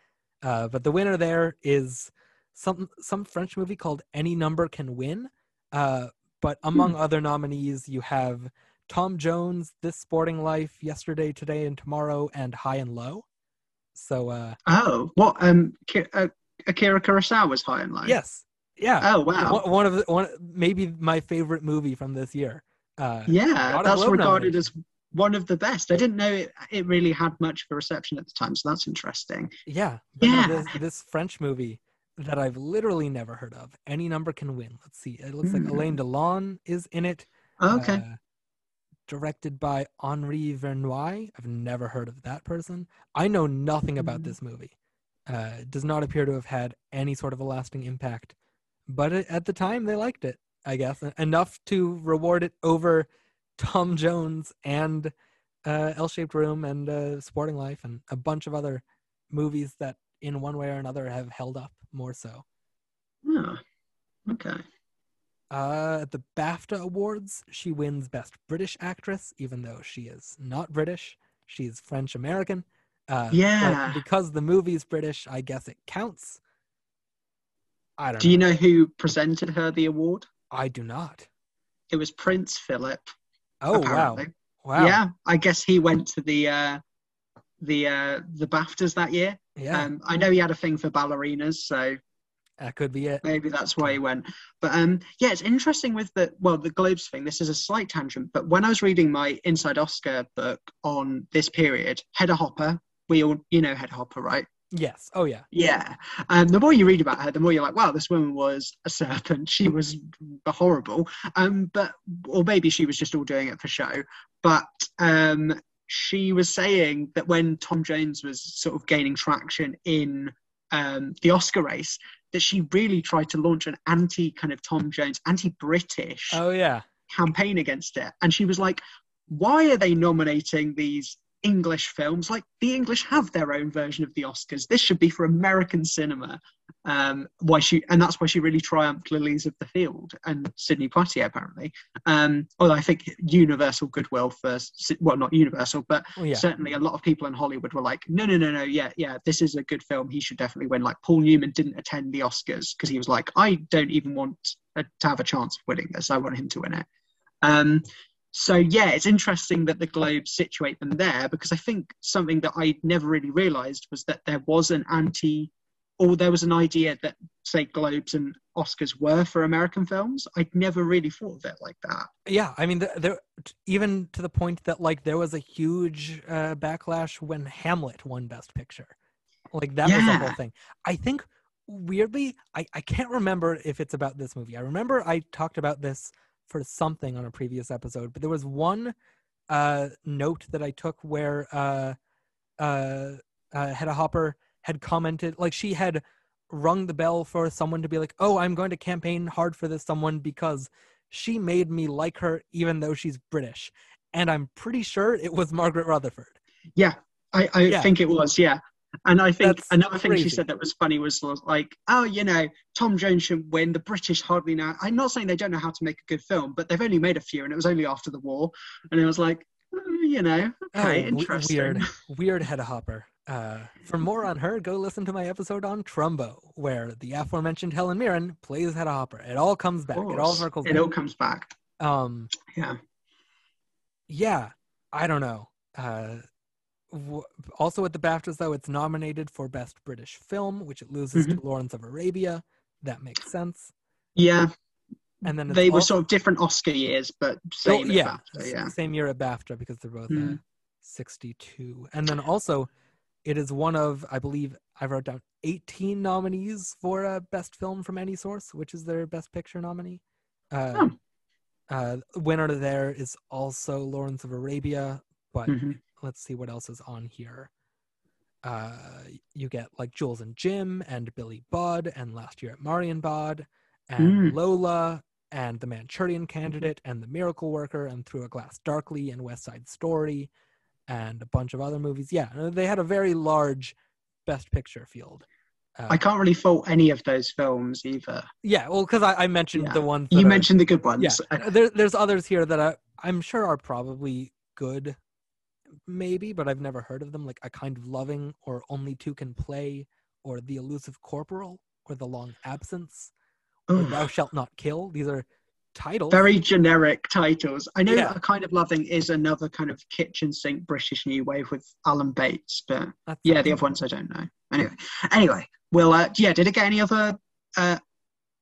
Uh, but the winner there is some some French movie called Any Number Can Win. Uh, but among other nominees, you have Tom Jones, This Sporting Life, Yesterday, Today, and Tomorrow, and High and Low. So uh, Oh, what? Um, Ki- uh, Akira Kurosawa's High and Low. yes, yeah. Oh wow. One- One of the, one maybe my favorite movie from this year. Uh, Yeah, that's regarded as one of the best. I didn't know it, it really had much of a reception at the time, so that's interesting. Yeah. Yeah. this, this French movie that I've literally never heard of. Any number can win. Let's see. It looks like Hmm. Alain Delon is in it. Okay. uh, directed by Henri Vernoy. I've never heard of that person. I know nothing about Mm. this movie. Uh, does not appear to have had any sort of a lasting impact. But it, at the time, they liked it, I guess, enough to reward it over Tom Jones and uh, L Shaped Room and uh, Sporting Life and a bunch of other movies that, in one way or another, have held up more so. Oh, okay. Uh, at the BAFTA Awards, she wins Best British Actress, even though she is not British. She's French American. Uh, Yeah. because the movie's British, I guess it counts. I don't Do know. you know who presented her the award? I do not. It was Prince Philip. Oh apparently. wow! Wow. Yeah, I guess he went to the uh, the uh, the BAFTAs that year. Yeah. Um, I know he had a thing for ballerinas, so that could be it. maybe that's why he went. But um, yeah, it's interesting with the well, the Globes thing. This is a slight tangent, but when I was reading my Inside Oscar book on this period, Hedda Hopper, we all you know Hedda Hopper, right? Yes. Oh yeah. Yeah. Um, the more you read about her, the more you're like, wow, this woman was a serpent. She was horrible. Um, but or maybe she was just all doing it for show. But um, she was saying that when Tom Jones was sort of gaining traction in um, the Oscar race, that she really tried to launch an anti kind of Tom Jones, anti-British Oh yeah. campaign against it. And she was like, why are they nominating these English films? Like, the English have their own version of the Oscars. This should be for American cinema. Um, why she and that's why she really triumphed Lilies of the Field and Sidney Poitier apparently. Um, although I think universal goodwill for well, not universal, but Oh yeah. certainly a lot of people in Hollywood were like, no, no, no, no, yeah, yeah, this is a good film. He should definitely win. Like Paul Newman didn't attend the Oscars because he was like, I don't even want to have a chance of winning this. I want him to win it. Um, so yeah, it's interesting that the Globes situate them there because I think something that I never really realised was that there was an anti, or there was an idea that say Globes and Oscars were for American films. I'd never really thought of it like that. Yeah, I mean, th- there even to the point that like there was a huge uh, backlash when Hamlet won Best Picture. Like that was the whole thing. I think weirdly, I I can't remember if it's about this movie. I remember I talked about this for something on a previous episode, but there was one uh, note that I took where uh, uh, uh, Hedda Hopper had commented, like she had rung the bell for someone to be like, "Oh, I'm going to campaign hard for this someone because she made me like her even though she's British." And I'm pretty sure it was Margaret Rutherford. Yeah, I, I Yeah. think it was. Yeah. And I think That's another thing she said that was funny was like, oh, you know, Tom Jones should win. The British hardly know. I'm not saying they don't know how to make a good film, but they've only made a few, and it was only after the war. And it was like, oh, you know, okay, Oh, interesting. Weird, weird Hedda Hopper. Uh, for more on her, go listen to my episode on Trumbo, where the aforementioned Helen Mirren plays Hedda Hopper. It all comes back. It all course. circles It back. all comes back. um, Yeah. yeah, I don't know. Uh, w- also at the BAFTAs, though, it's nominated for Best British Film, which it loses Mm-hmm. to Lawrence of Arabia. That makes sense. Yeah. And then They were also- sort of different Oscar years, but Oh, same. yeah, BAFTA, yeah. same year at BAFTA because they're both Mm. 62. And then also, it is one of, I believe, I wrote down 18 nominees for a Best Film from Any Source, which is their Best Picture nominee. Uh, Oh. uh, winner there is also Lawrence of Arabia, but Mhm. Let's see what else is on here. Uh, you get like Jules and Jim and Billy Budd and Last Year at Marienbad and Mm. Lola and The Manchurian Candidate and The Miracle Worker and Through a Glass Darkly and West Side Story and a bunch of other movies. Yeah, they had a very large Best Picture field. Uh, I can't really fault any of those films either. yeah, well, because I, I mentioned Yeah. the ones You are- mentioned the good ones. yeah, there, there's others here that I, I'm sure are probably good, maybe, but I've never heard of them. Like a kind of loving, or only two can play, or the elusive corporal, or the long absence, or thou shalt not kill. These are titles. very generic titles. I know Yeah. A Kind of Loving is another kind of kitchen sink British new wave with Alan Bates, but That's- yeah, the other ones I don't know. Anyway, anyway, well, uh, yeah, did it get any other uh,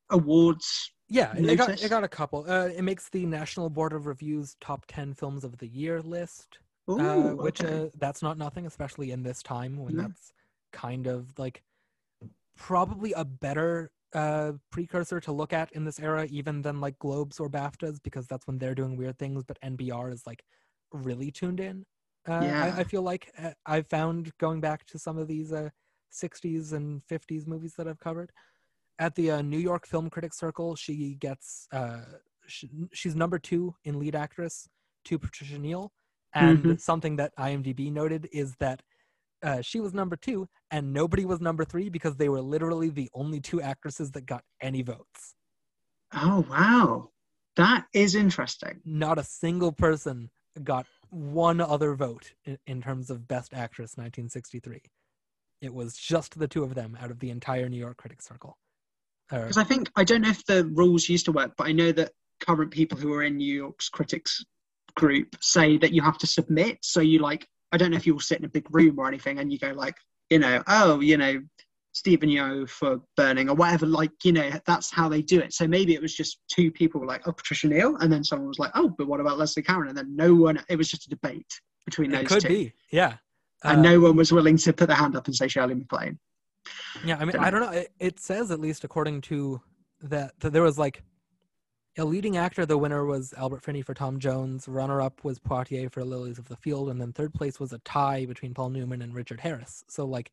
awards? Yeah, it got it got a couple. Uh, it makes the National Board of Review's top ten films of the year list. Ooh, uh, which okay. uh, that's not nothing, especially in this time when No. that's kind of like probably a better uh, precursor to look at in this era, even than like Globes or BAFTAs, because that's when they're doing weird things. But NBR is like really tuned in. Uh, Yeah. I, I feel like uh, I've found going back to some of these uh, 60s and 50s movies that I've covered. At the uh, New York Film Critics Circle, she gets uh, sh- she's number two in lead actress to Patricia Neal. And Mhm. something that IMDb noted is that uh, she was number two and nobody was number three because they were literally the only two actresses that got any votes. Oh wow, that is interesting. Not a single person got one other vote in, in terms of Best Actress 1963. It was just the two of them out of the entire New York Critics Circle. Because I think I don't know if the rules used to work, but I know that current people who are in New York's critics group say that you have to submit. So you like, I don't know if you all sit in a big room or anything, and you go like, you know, oh, you know, Steven Yeun for Burning or whatever. Like, you know, that's how they do it. So maybe it was just two people like, oh, Patricia Neal, and then someone was like, oh, but what about Leslie Caron? And then no one. It was just a debate between those it could two, be, yeah. and Uh, no one was willing to put their hand up and say Shirley MacLaine. Yeah, I mean, I don't know. It, it says at least according to that, that there was like a leading actor. The winner was Albert Finney for Tom Jones. Runner-up was Poitier for Lilies of the Field, and then third place was a tie between Paul Newman and Richard Harris. So like,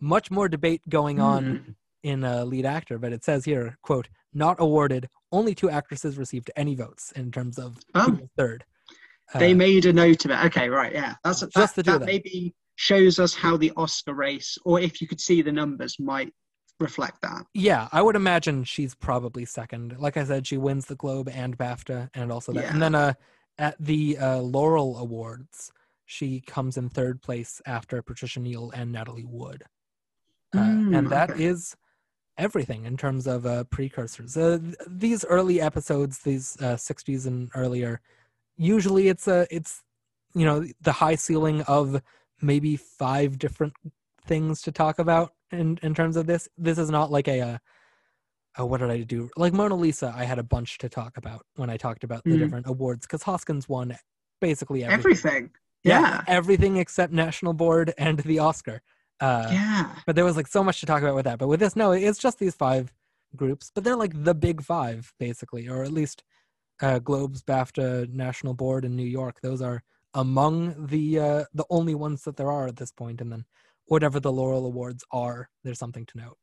much more debate going on Hmm. in a lead actor. But it says here, quote, not awarded. Only two actresses received any votes in terms of Oh. was third. They Uh, made a note of it. Okay, right, yeah. That's that, Just the two that maybe shows us how the Oscar race, or if you could see the numbers, might reflect that. Yeah, I would imagine she's probably second. Like I said, she wins the Globe and BAFTA, and also that. Yeah. And then uh, at the uh, Laurel Awards, she comes in third place after Patricia Neal and Natalie Wood, uh, Mm, and that okay. is everything in terms of uh, precursors. Uh, th- these early episodes, these uh, '60s and earlier, usually it's a it's you know the high ceiling of maybe five different things to talk about in in terms of this. This is not like a, uh oh, what did I do? Like Mona Lisa, I had a bunch to talk about when I talked about the Mm. different awards because Hoskins won basically everything. Everything. Yeah. everything except National Board and the Oscar. Uh, Yeah. But there was like so much to talk about with that. But with this, no, it's just these five groups, but they're like the big five basically, or at least uh, Globes, BAFTA, National Board, and New York. Those are among the uh, the only ones that there are at this point, and then whatever the Laurel Awards are, there's something to note.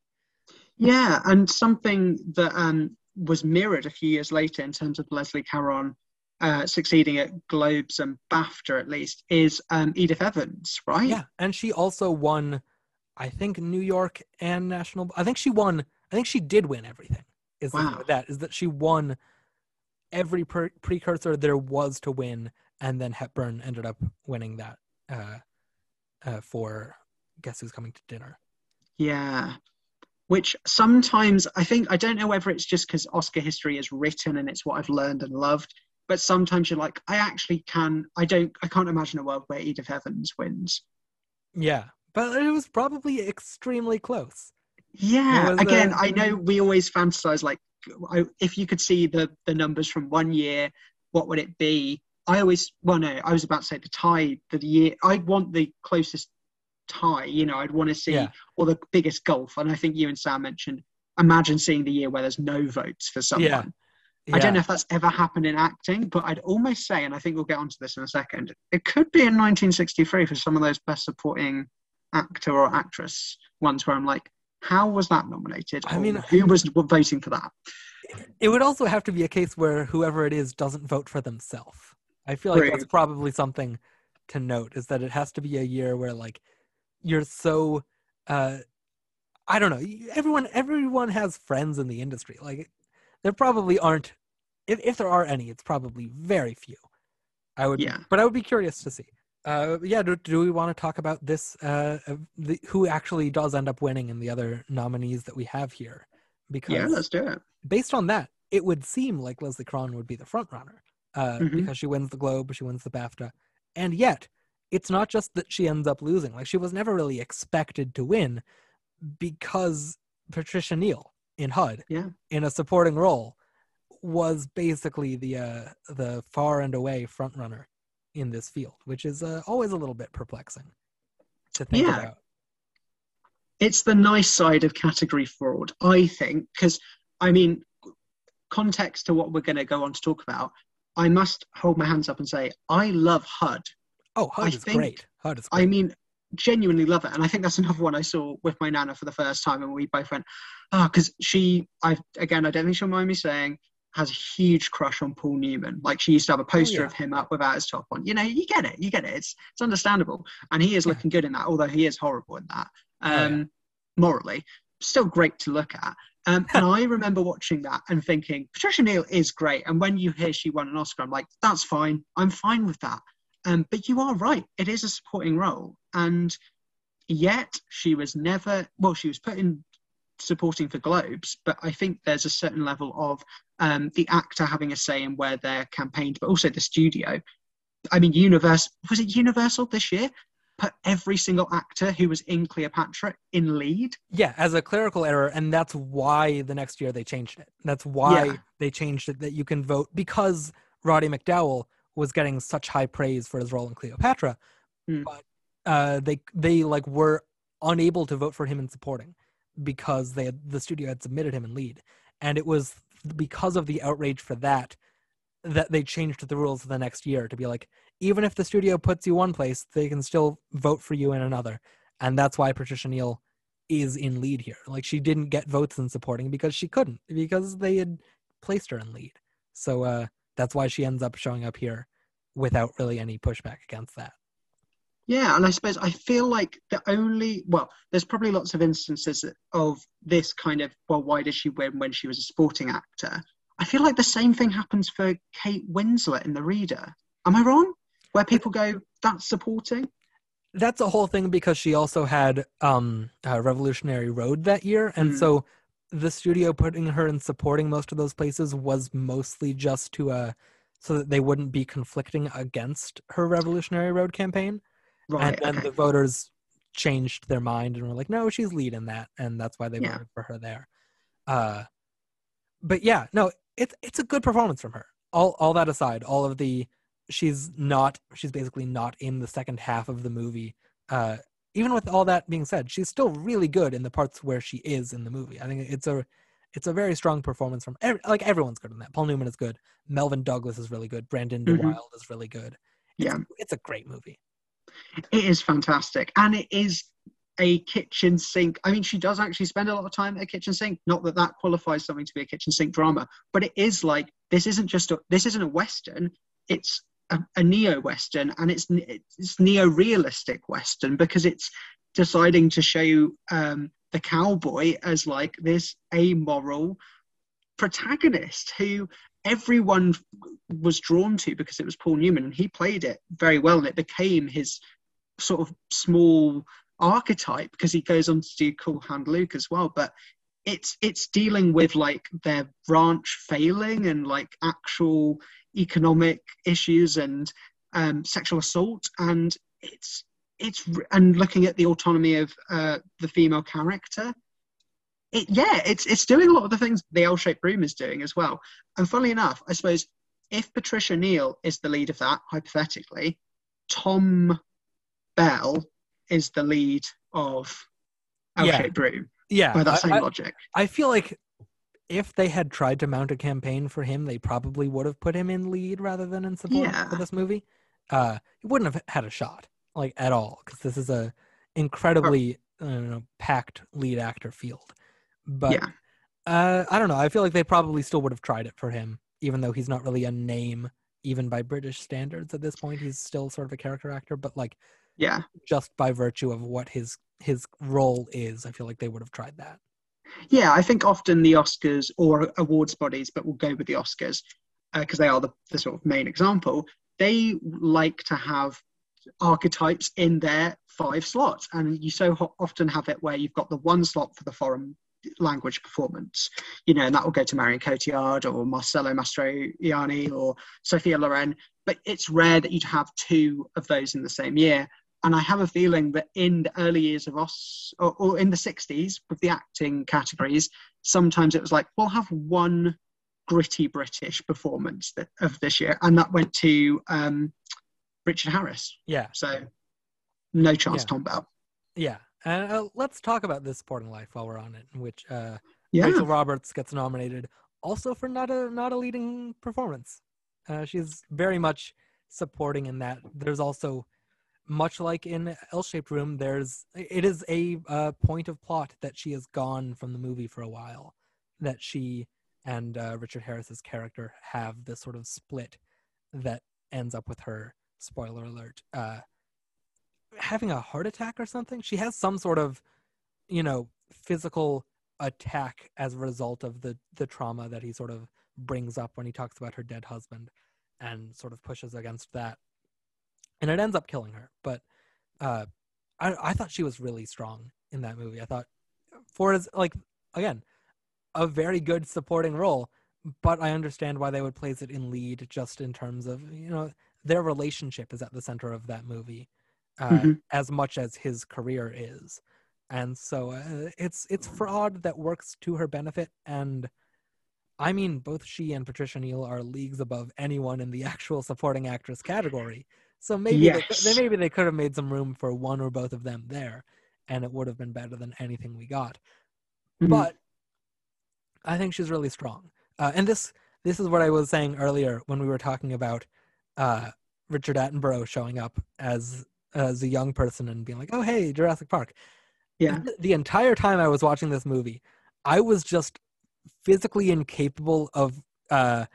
Yeah. And something that um, was mirrored a few years later in terms of Leslie Caron uh, succeeding at Globes and BAFTA, at least, is um, Edith Evans, right? Yeah, and she also won, I think New York and National. I think she won. I think she did win everything. Is Wow. that is that she won every per- precursor there was to win, and then Hepburn ended up winning that uh, uh, for Guess Who's Coming to Dinner. Yeah. Which sometimes I think, I don't know whether it's just because Oscar history is written and it's what I've learned and loved, but sometimes you're like, I actually can, I don't, I can't imagine a world where Edith Evans wins. Yeah, but it was probably extremely close. Yeah. Again, uh, I know we always fantasize like, I, if you could see the, the numbers from one year, what would it be? I always, well, no, I was about to say the tie, the year, I'd want the closest tie, you know, I'd want to see, Yeah. or the biggest gulf. And I think you and Sam mentioned, imagine seeing the year where there's no votes for someone. Yeah. I don't know if that's ever happened in acting, but I'd almost say, and I think we'll get onto this in a second, it could be in 1963 for some of those best supporting actor or actress ones where I'm like, How was that nominated? I mean, who was voting for that? It would also have to be a case where whoever it is doesn't vote for themselves. I feel like that's probably something to note is that it has to be a year where like you're so uh I don't know, everyone everyone has friends in the industry. Like there probably aren't if if there are any, it's probably very few. I would Yeah. but I would be curious to see. Uh yeah, do, do we want to talk about this uh the, who actually does end up winning in the other nominees that we have here? Because Yeah, let's do it. based on that, it would seem like Leslie Caron would be the front runner uh, Mhm. because she wins the Globe, she wins the BAFTA, and yet it's not just that she ends up losing. Like she was never really expected to win because Patricia Neal in HUD Yeah. in a supporting role was basically the uh, the far and away front runner in this field, which is uh, always a little bit perplexing to think Yeah. about. it's the nice side of category fraud, I think, because I mean, context to what we're going to go on to talk about. I must hold my hands up and say I love HUD. Oh, I is think- great. Is great. I mean, genuinely love it, and I think that's another one I saw with my nana for the first time, and we both went, ah, because she, I again, I don't think she'll mind me saying, has a huge crush on Paul Newman. Like she used to have a poster yeah. of him up without his top on. You know, you get it, you get it. It's it's understandable, and he is looking good in that, although he is horrible in that. Oh, yeah. Um, morally, still great to look at. Um, and I remember watching that and thinking, Patricia Neal is great. And when you hear she won an Oscar, I'm like, that's fine. I'm fine with that. Um, but you are right. It is a supporting role. And yet she was never, well, she was put in supporting for Globes, but I think there's a certain level of um, the actor having a say in where they're campaigned, but also the studio. I mean, Universal, was it Universal this year? Put every single actor who was in Cleopatra in lead. Yeah, as a clerical error, and that's why the next year they changed it. That's why Yeah. they changed it that you can vote because Roddy McDowall was getting such high praise for his role in Cleopatra, Hmm. but uh, they they like were unable to vote for him in supporting because they had, the studio had submitted him in lead, and it was because of the outrage for that that they changed the rules the next year to be like even if the studio puts you one place, they can still vote for you in another, and that's why Patricia Neal is in lead here. Like she didn't get votes in supporting because she couldn't because they had placed her in lead. So uh, that's why she ends up showing up here without really any pushback against that. Yeah, and I suppose I feel like the only well, there's probably lots of instances of this kind of well, why did she win when she was a sporting actor? I feel like the same thing happens for Kate Winslet in The Reader. Am I wrong? Where people go, that's supporting. That's a whole thing because she also had um, uh, Revolutionary Road that year, and Mm. so the studio putting her in supporting most of those places was mostly just to uh, so that they wouldn't be conflicting against her Revolutionary Road campaign. Right. and then okay. the voters changed their mind and were like, no, she's lead in that, and that's why they Yeah. voted for her there. Uh, but yeah, no, it's it's a good performance from her. All all that aside, all of the she's not she's basically not in the second half of the movie. Uh, even with all that being said, she's still really good in the parts where she is in the movie. I think it's a it's a very strong performance from every, like everyone's good in that. Paul Newman is good. Melvyn Douglas is really good. Brandon Mhm. deWilde is really good. It's, Yeah. it's a great movie. It is fantastic. And it is a kitchen sink. I mean, she does actually spend a lot of time at a kitchen sink. Not that that qualifies something to be a kitchen sink drama, but it is like this isn't just a this isn't a western. It's a, a neo western, and it's it's neo realistic western because it's deciding to show um, the cowboy as like this amoral protagonist who everyone was drawn to because it was Paul Newman and he played it very well and it became his sort of small archetype because he goes on to do Cool Hand Luke as well. But it's it's dealing with like their ranch failing and like actual economic issues and um, sexual assault and it's it's and looking at the autonomy of uh, the female character it, yeah, it's it's doing a lot of the things the L-shaped room is doing as well. And funnily enough, I suppose if Patricia Neal is the lead of that, hypothetically, Tom Bell is the lead of Yeah. L-shaped room Yeah, by that same I- logic. I feel like if they had tried to mount a campaign for him, they probably would have put him in lead rather than in support Yeah. for this movie. Uh, he wouldn't have had a shot like at all because this is a incredibly you know, packed lead actor field. But yeah, uh, I don't know. I feel like they probably still would have tried it for him, even though he's not really a name, even by British standards at this point. He's still sort of a character actor, but like yeah, just by virtue of what his his role is, I feel like they would have tried that. Yeah. I think often the Oscars or awards bodies, but we'll go with the Oscars uh, because they are the, the sort of main example. They like to have archetypes in their five slots, and you so ho- often have it where you've got the one slot for the foreign language performance, you know, and that will go to Marion Cotillard or Marcello Mastroianni or Sophia Loren. But it's rare that you'd have two of those in the same year. And I have a feeling that in the early years of Os, or, or in the 60s with the acting categories, sometimes it was like, we'll have one gritty British performance that, of this year. And that went to um, Richard Harris. Yeah, So no chance, Yeah. Tom Bell. yeah. And uh, let's talk about this Sporting Life while we're on it, in which uh, Yeah. Rachel Roberts gets nominated also for not a not a leading performance. Uh, she's very much supporting in that. There's also much like in L-shaped room. There's it is a point of plot that she is gone from the movie for a while. That she and uh, Richard Harris's character have this sort of split that ends up with her. Spoiler alert. Uh, having a heart attack or something. She has some sort of, you know, physical attack as a result of the the trauma that he sort of brings up when he talks about her dead husband and sort of pushes against that and it ends up killing her but uh i i thought she was really strong in that movie. I thought for as like again a very good supporting role but i understand why they would place it in lead just in terms of you know their relationship is at the center of that movie uh, Mhm. as much as his career is. And so uh, it's it's fraud that works to her benefit and i mean both she and patricia neal are leagues above anyone in the actual supporting actress category so maybe they, Yes. they maybe they could have made some room for one or both of them there and it would have been better than anything we got Mhm. but i think she's really strong uh, and this this is what i was saying earlier when we were talking about uh, richard attenborough showing up as as a young person and being like oh hey jurassic park Yeah. th- the entire time I was watching this movie, I was just physically incapable of uh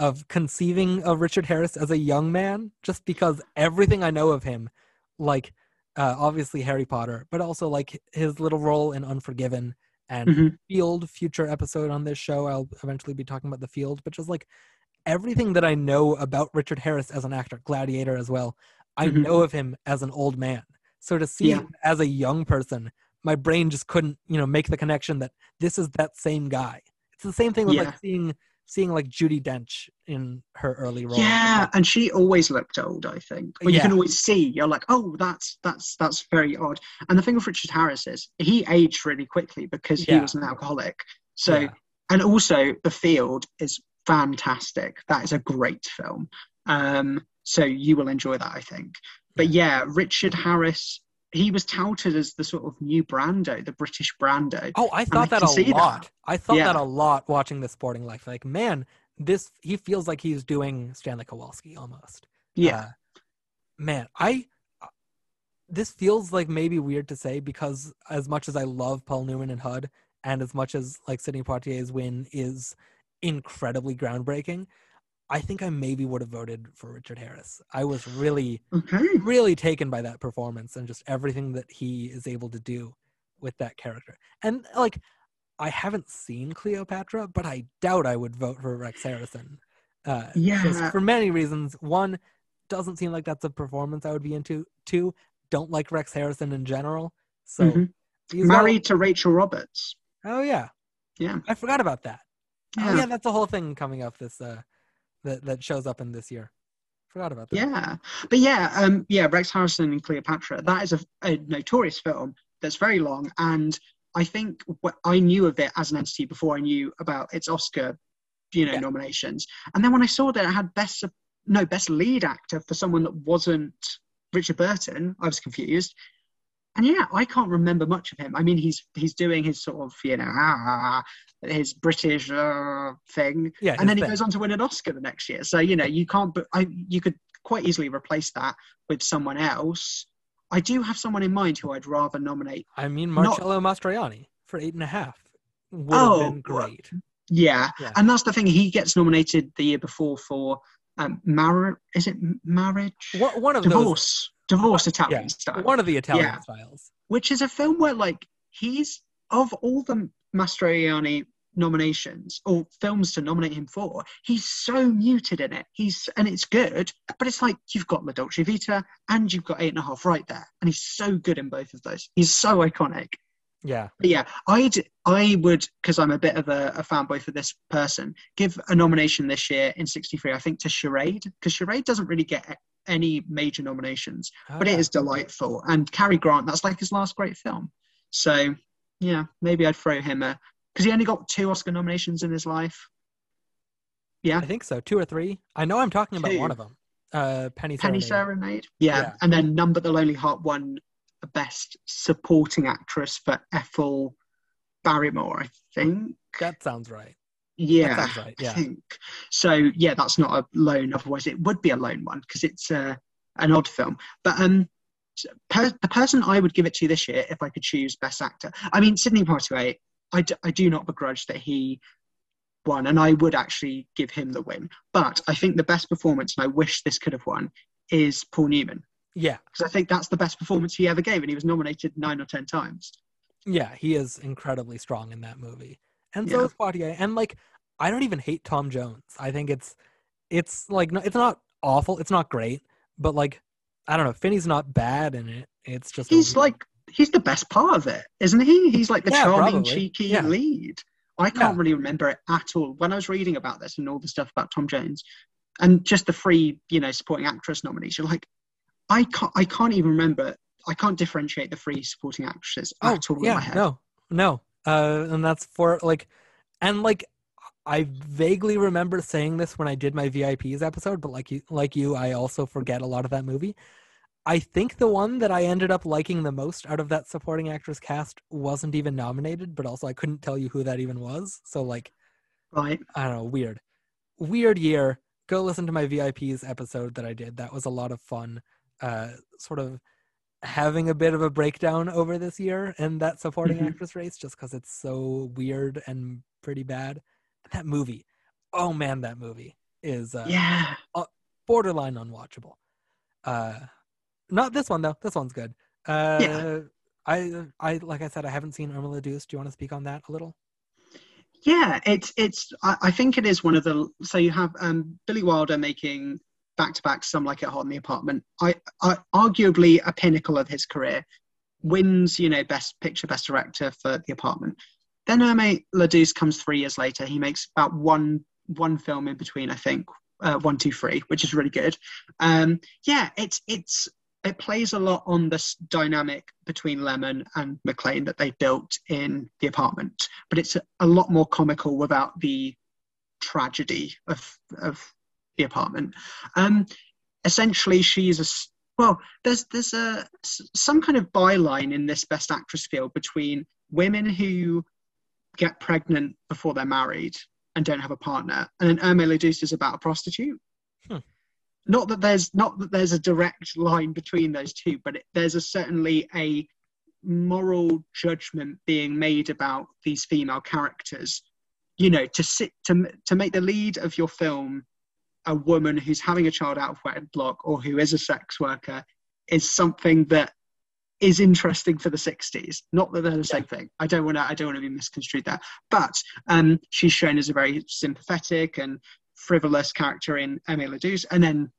of conceiving of Richard Harris as a young man just because everything I know of him like uh obviously Harry Potter but also like his little role in Unforgiven and Mhm. Field future episode on this show I'll eventually be talking about the Field but just like everything that I know about Richard Harris as an actor Gladiator as well I Mhm. know of him as an old man so to see Yeah. him as a young person my brain just couldn't you know make the connection that this is that same guy it's the same thing with Yeah. like seeing seeing like judi dench in her early role Yeah, and she always looked old. I think. Well, you can always see. You're like, oh, that's that's that's very odd. And the thing with Richard Harris is he aged really quickly because he Yeah. was an alcoholic. So, Yeah. and also the field is fantastic. That is a great film. Um, so you will enjoy that, I think. But yeah, Richard Harris. He was touted as the sort of new Brando, the British Brando. oh i thought that a see that. lot i thought Yeah. that a lot watching the sporting life like man this he feels like he's doing stanley kowalski almost Yeah, Uh, man, I this feels like maybe weird to say because as much as I love Paul Newman and HUD, and as much as like Sidney Poitier's win is incredibly groundbreaking, I think I maybe would have voted for Richard Harris. I was really, okay. really taken by that performance and just everything that he is able to do with that character. And like, I haven't seen Cleopatra, but I doubt I would vote for Rex Harrison. Uh, Yeah. for many reasons. One, doesn't seem like that's a performance I would be into. Two, don't like Rex Harrison in general. So Mhm. he's Married to Rachel Roberts. oh yeah, Yeah. I forgot about that. Oh Yeah. yeah, that's a whole thing coming up this uh that that shows up in this year. Forgot about that. Yeah, but yeah, um, yeah, Rex Harrison and Cleopatra. That is a, a notorious film that's very long, and I think what I knew of it as an entity before I knew about its Oscar, you know, Yeah. nominations. And then when I saw that it had best no best lead actor for someone that wasn't Richard Burton, I was confused. And yeah, I can't remember much of him. I mean, he's he's doing his sort of you know ah, his British uh, thing, Yeah, and then he thing. goes on to win an Oscar the next year. So you know, you can't. But I, you could quite easily replace that with someone else. I do have someone in mind who I'd rather nominate. I mean, Not- Marcello Mastroianni for eight and a half would Oh, have been great. Yeah. Yeah. and that's the thing. He gets nominated the year before for um, marriage. Is it marriage? One, one of Divorce. Divorce Italian Yeah, style. one of the Italian Yeah. styles. which is a film where like he's of all the Mastroianni nominations or films to nominate him for, he's so muted in it. He's and it's good, but it's like you've got La Dolce Vita and you've got Eight and a Half right there, and he's so good in both of those. He's so iconic. Yeah, But yeah, I'd I would because I'm a bit of a, a fanboy for this person. Give a nomination this year in '63, I think, to Charade because Charade doesn't really get any major nominations, but it Ah. delightful. And Cary Grant, that's like his last great film. So yeah, maybe I'd throw him a because he only got two Oscar nominations in his life. Yeah, I think so. Two or three. I know I'm talking about Two. one of them. Uh, Penny Penny Serenade. Serenade. Yeah. Yeah. and then But the Lonely Heart won the Best Supporting Actress for Ethel Barrymore, I think. That sounds right. Yeah, right, yeah. I think so. Yeah, that's not a lone. Otherwise, it would be a lone one because it's uh, an odd film. But um, per- the person I would give it to this year, if I could choose Best Actor, I mean Sidney Poitier. I, d- I do not begrudge that he won, and I would actually give him the win. But I think the best performance, and I wish this could have won, is Paul Newman Yeah, because I think that's the best performance he ever gave, and he was nominated nine or ten times. yeah, he is incredibly strong in that movie, and so is Poitier. And like, I don't even hate Tom Jones. I think it's, it's like, it's not awful. It's not great, but like, I don't know. Finney's not bad in it. It's just He's like he's the best part of it, isn't he? He's like the Yeah, charming, probably. cheeky Yeah. lead. I can't Yeah. really remember it at all. When I was reading about this and all the stuff about Tom Jones, and just the three, you know, supporting actress nominees, you're like, I can't, I can't even remember. I can't differentiate the three supporting actresses Oh, at all in yeah, my head. no, no. Uh, and that's for like, and like, I vaguely remember saying this when I did my VIPs episode, but like you, like you, I also forget a lot of that movie. I think the one that I ended up liking the most out of that supporting actress cast wasn't even nominated, but also I couldn't tell you who that even was. So like, Right? I don't know, weird, weird year. Go listen to my VIPs episode that I did. That was a lot of fun. Uh, sort of having a bit of a breakdown over this year and that supporting Mhm. actress race, just because it's so weird and pretty bad. That movie, oh man, that movie is uh, yeah. borderline unwatchable. Uh, not this one though. This one's good. Uh, Yeah. I, I, like I said, I haven't seen Irma la Douce. Do you want to speak on that a little? Yeah, it's it's. I, I think it is one of the. So you have um, Billy Wilder making back to back "Some Like It Hot" in the Apartment. I, I arguably a pinnacle of his career. Wins, you know, best picture, best director for the Apartment. Then Hermé Ladouce comes three years later. He makes about one one film in between, I think, uh, one, two, three, which is really good. Um, yeah, it's it's it plays a lot on this dynamic between Lemmon and MacLaine that they built in the apartment, but it's a, a lot more comical without the tragedy of of the apartment. Um, essentially, she's a well. There's there's a some kind of byline in this Best Actress field between women who get pregnant before they're married and don't have a partner, and then Irma la Douce is about a prostitute not that there's not that there's a direct line between those two but it, there's a certainly a moral judgment being made about these female characters you know to sit to to make the lead of your film a woman who's having a child out of wedlock or who is a sex worker is something that is interesting for the 60s not that they're the same thing. I don't want to i don't want to be misconstrued there. But um she's shown as a very sympathetic and frivolous character in Irma la Douce, and then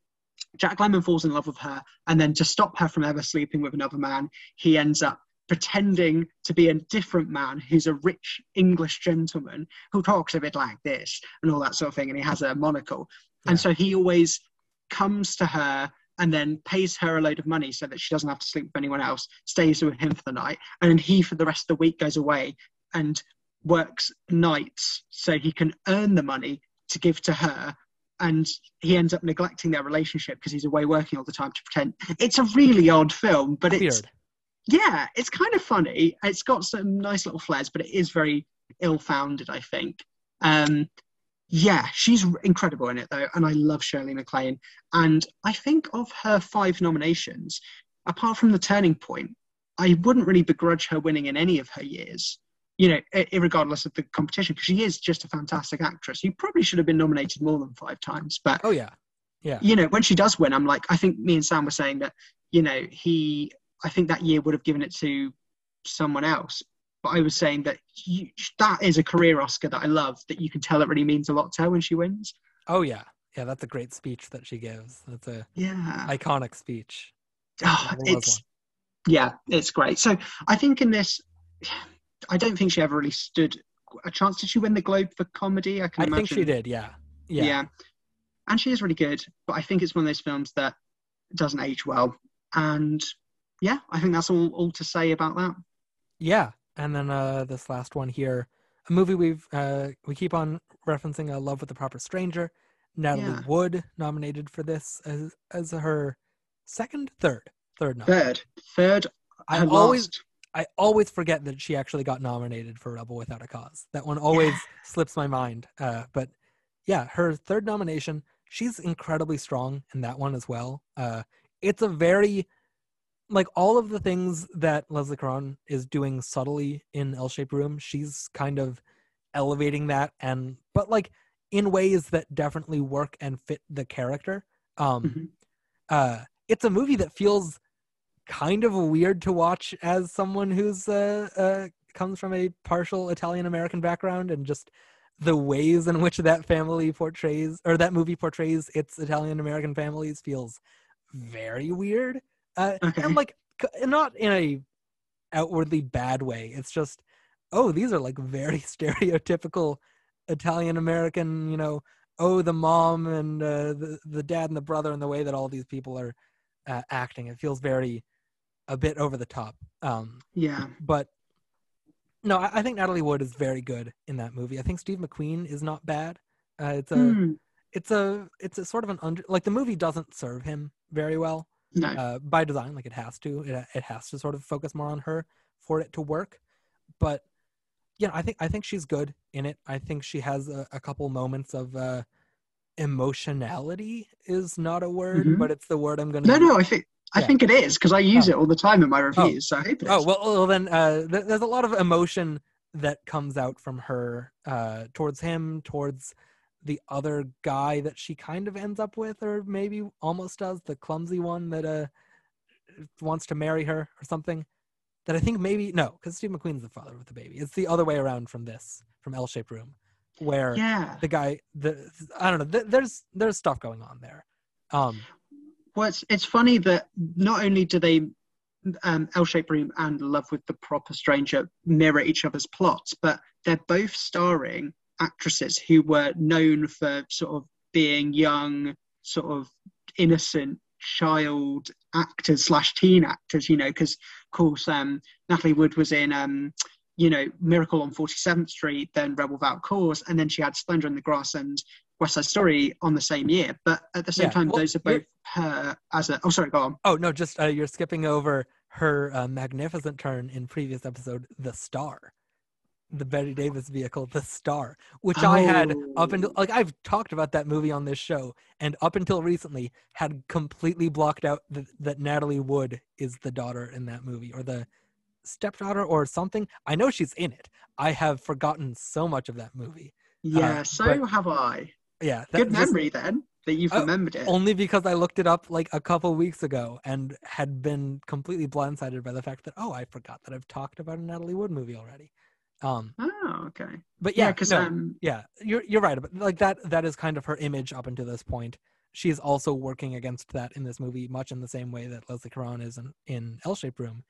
Jack Lemmon falls in love with her, and then to stop her from ever sleeping with another man, he ends up pretending to be a different man who's a rich English gentleman who talks a bit like this and all that sort of thing, and he has a monocle. And so he always comes to her and then pays her a load of money so that she doesn't have to sleep with anyone else, stays with him for the night, and then he for the rest of the week goes away and works nights so he can earn the money to give to her. And he ends up neglecting their relationship because he's away working all the time to pretend. It's a really odd film but it's yeah it's kind of funny. It's got some nice little flares but it is very ill-founded i think. Um yeah she's incredible in it though and i love shirley maclaine and i think of her five nominations apart from the turning point, I wouldn't really begrudge her winning in any of her years. You know, regardless of the competition, because she is just a fantastic actress. You probably should have been nominated more than five times, but Oh yeah, yeah, you know, when she does win, I'm like, I think me and Sam were saying that, you know, he, I think that year would have given it to someone else. But I was saying that you, that is a career Oscar that I love, that you can tell it really means a lot to her when she wins. oh yeah, yeah. That's a great speech that she gives. That's a Yeah. iconic speech. Oh, it's, yeah, it's great. So I think in this, I don't think she ever really stood a chance. Did she win the Globe for comedy? I can I imagine. think she did. Yeah, Yeah. yeah, And she is really good, but I think it's one of those films that doesn't age well. And yeah, I think that's all, all to say about that. yeah. And then uh, this last one here, a movie we've uh, we keep on referencing, uh, "Love with the Proper Stranger." Natalie Yeah. Wood nominated for this as as her second, third, third nom. Third, third, I always. I always forget that she actually got nominated for Rebel Without a Cause. That one always slips my mind. Uh, but yeah, her third nomination, she's incredibly strong in that one as well. Uh, it's a very like all of the things that Leslie Caron is doing subtly in L Shaped Room, she's kind of elevating that and but like in ways that definitely work and fit the character. Um Mhm. uh it's a movie that feels kind of weird to watch as someone who's uh, uh comes from a partial Italian American background and just the ways in which that family portrays or that movie portrays its Italian American families feels very weird. Uh, Okay. and like not in a outwardly bad way. It's just oh, these are like very stereotypical Italian American, you know, oh the mom and uh, the the dad and the brother and the way that all these people are uh, acting. It feels very a bit over the top. Um, Yeah. but no, I, I think Natalie Wood is very good in that movie. I think Steve McQueen is not bad. Uh, it's a Hmm. it's a it's a sort of an under like the movie doesn't serve him very well No. uh, by design like it has to it, it has to sort of focus more on her for it to work but yeah i think i think she's good in it i think she has a, a couple moments of uh emotionality is not a word Mhm. but it's the word i'm gonna no, use. no, I think I Yeah. think it is because I use Oh. it all the time in my reviews. So I hope it is. Oh well, well then uh, th- there's a lot of emotion that comes out from her uh, towards him, towards the other guy that she kind of ends up with, or maybe almost does, the clumsy one that uh, wants to marry her or something. That I think maybe no, because Steve McQueen's the father of the baby. It's the other way around from this, from L-shaped room, where yeah. the guy, the I don't know, th- there's there's stuff going on there. Um, Well, it's, it's funny that not only do they, um, L-shaped room and Love with the Proper Stranger mirror each other's plots, but they're both starring actresses who were known for sort of being young, sort of innocent child actors slash teen actors. You know, because of course um, Natalie Wood was in. Um, you know, Miracle on 47th Street, then Rebel Without Cause, and then she had Splendor in the Grass and West Side Story on the same year. But at the same Yeah, time, well, those are both her as a. Oh, sorry, go on. Oh no, just uh, you're skipping over her uh, magnificent turn in previous episode, the Star, the Bette Davis vehicle, the Star, which I had up until Oh. like I've talked about that movie on this show, and up until recently had completely blocked out that, that Natalie Wood is the daughter in that movie or the stepdaughter or something. I know she's in it. I have forgotten so much of that movie. Yeah, uh, so but- have I. Yeah, that Good just- memory then that you've Oh, remembered it. only because I looked it up like a couple weeks ago and had been completely blindsided by the fact that oh, I forgot that I've talked about a Natalie Wood movie already. Um, Oh, okay. but Yeah, yeah, because no, um, yeah, you're you're right. But like that, that is kind of her image up until this point. She is also working against that in this movie, much in the same way that Leslie Caron is in, in L-shaped Room,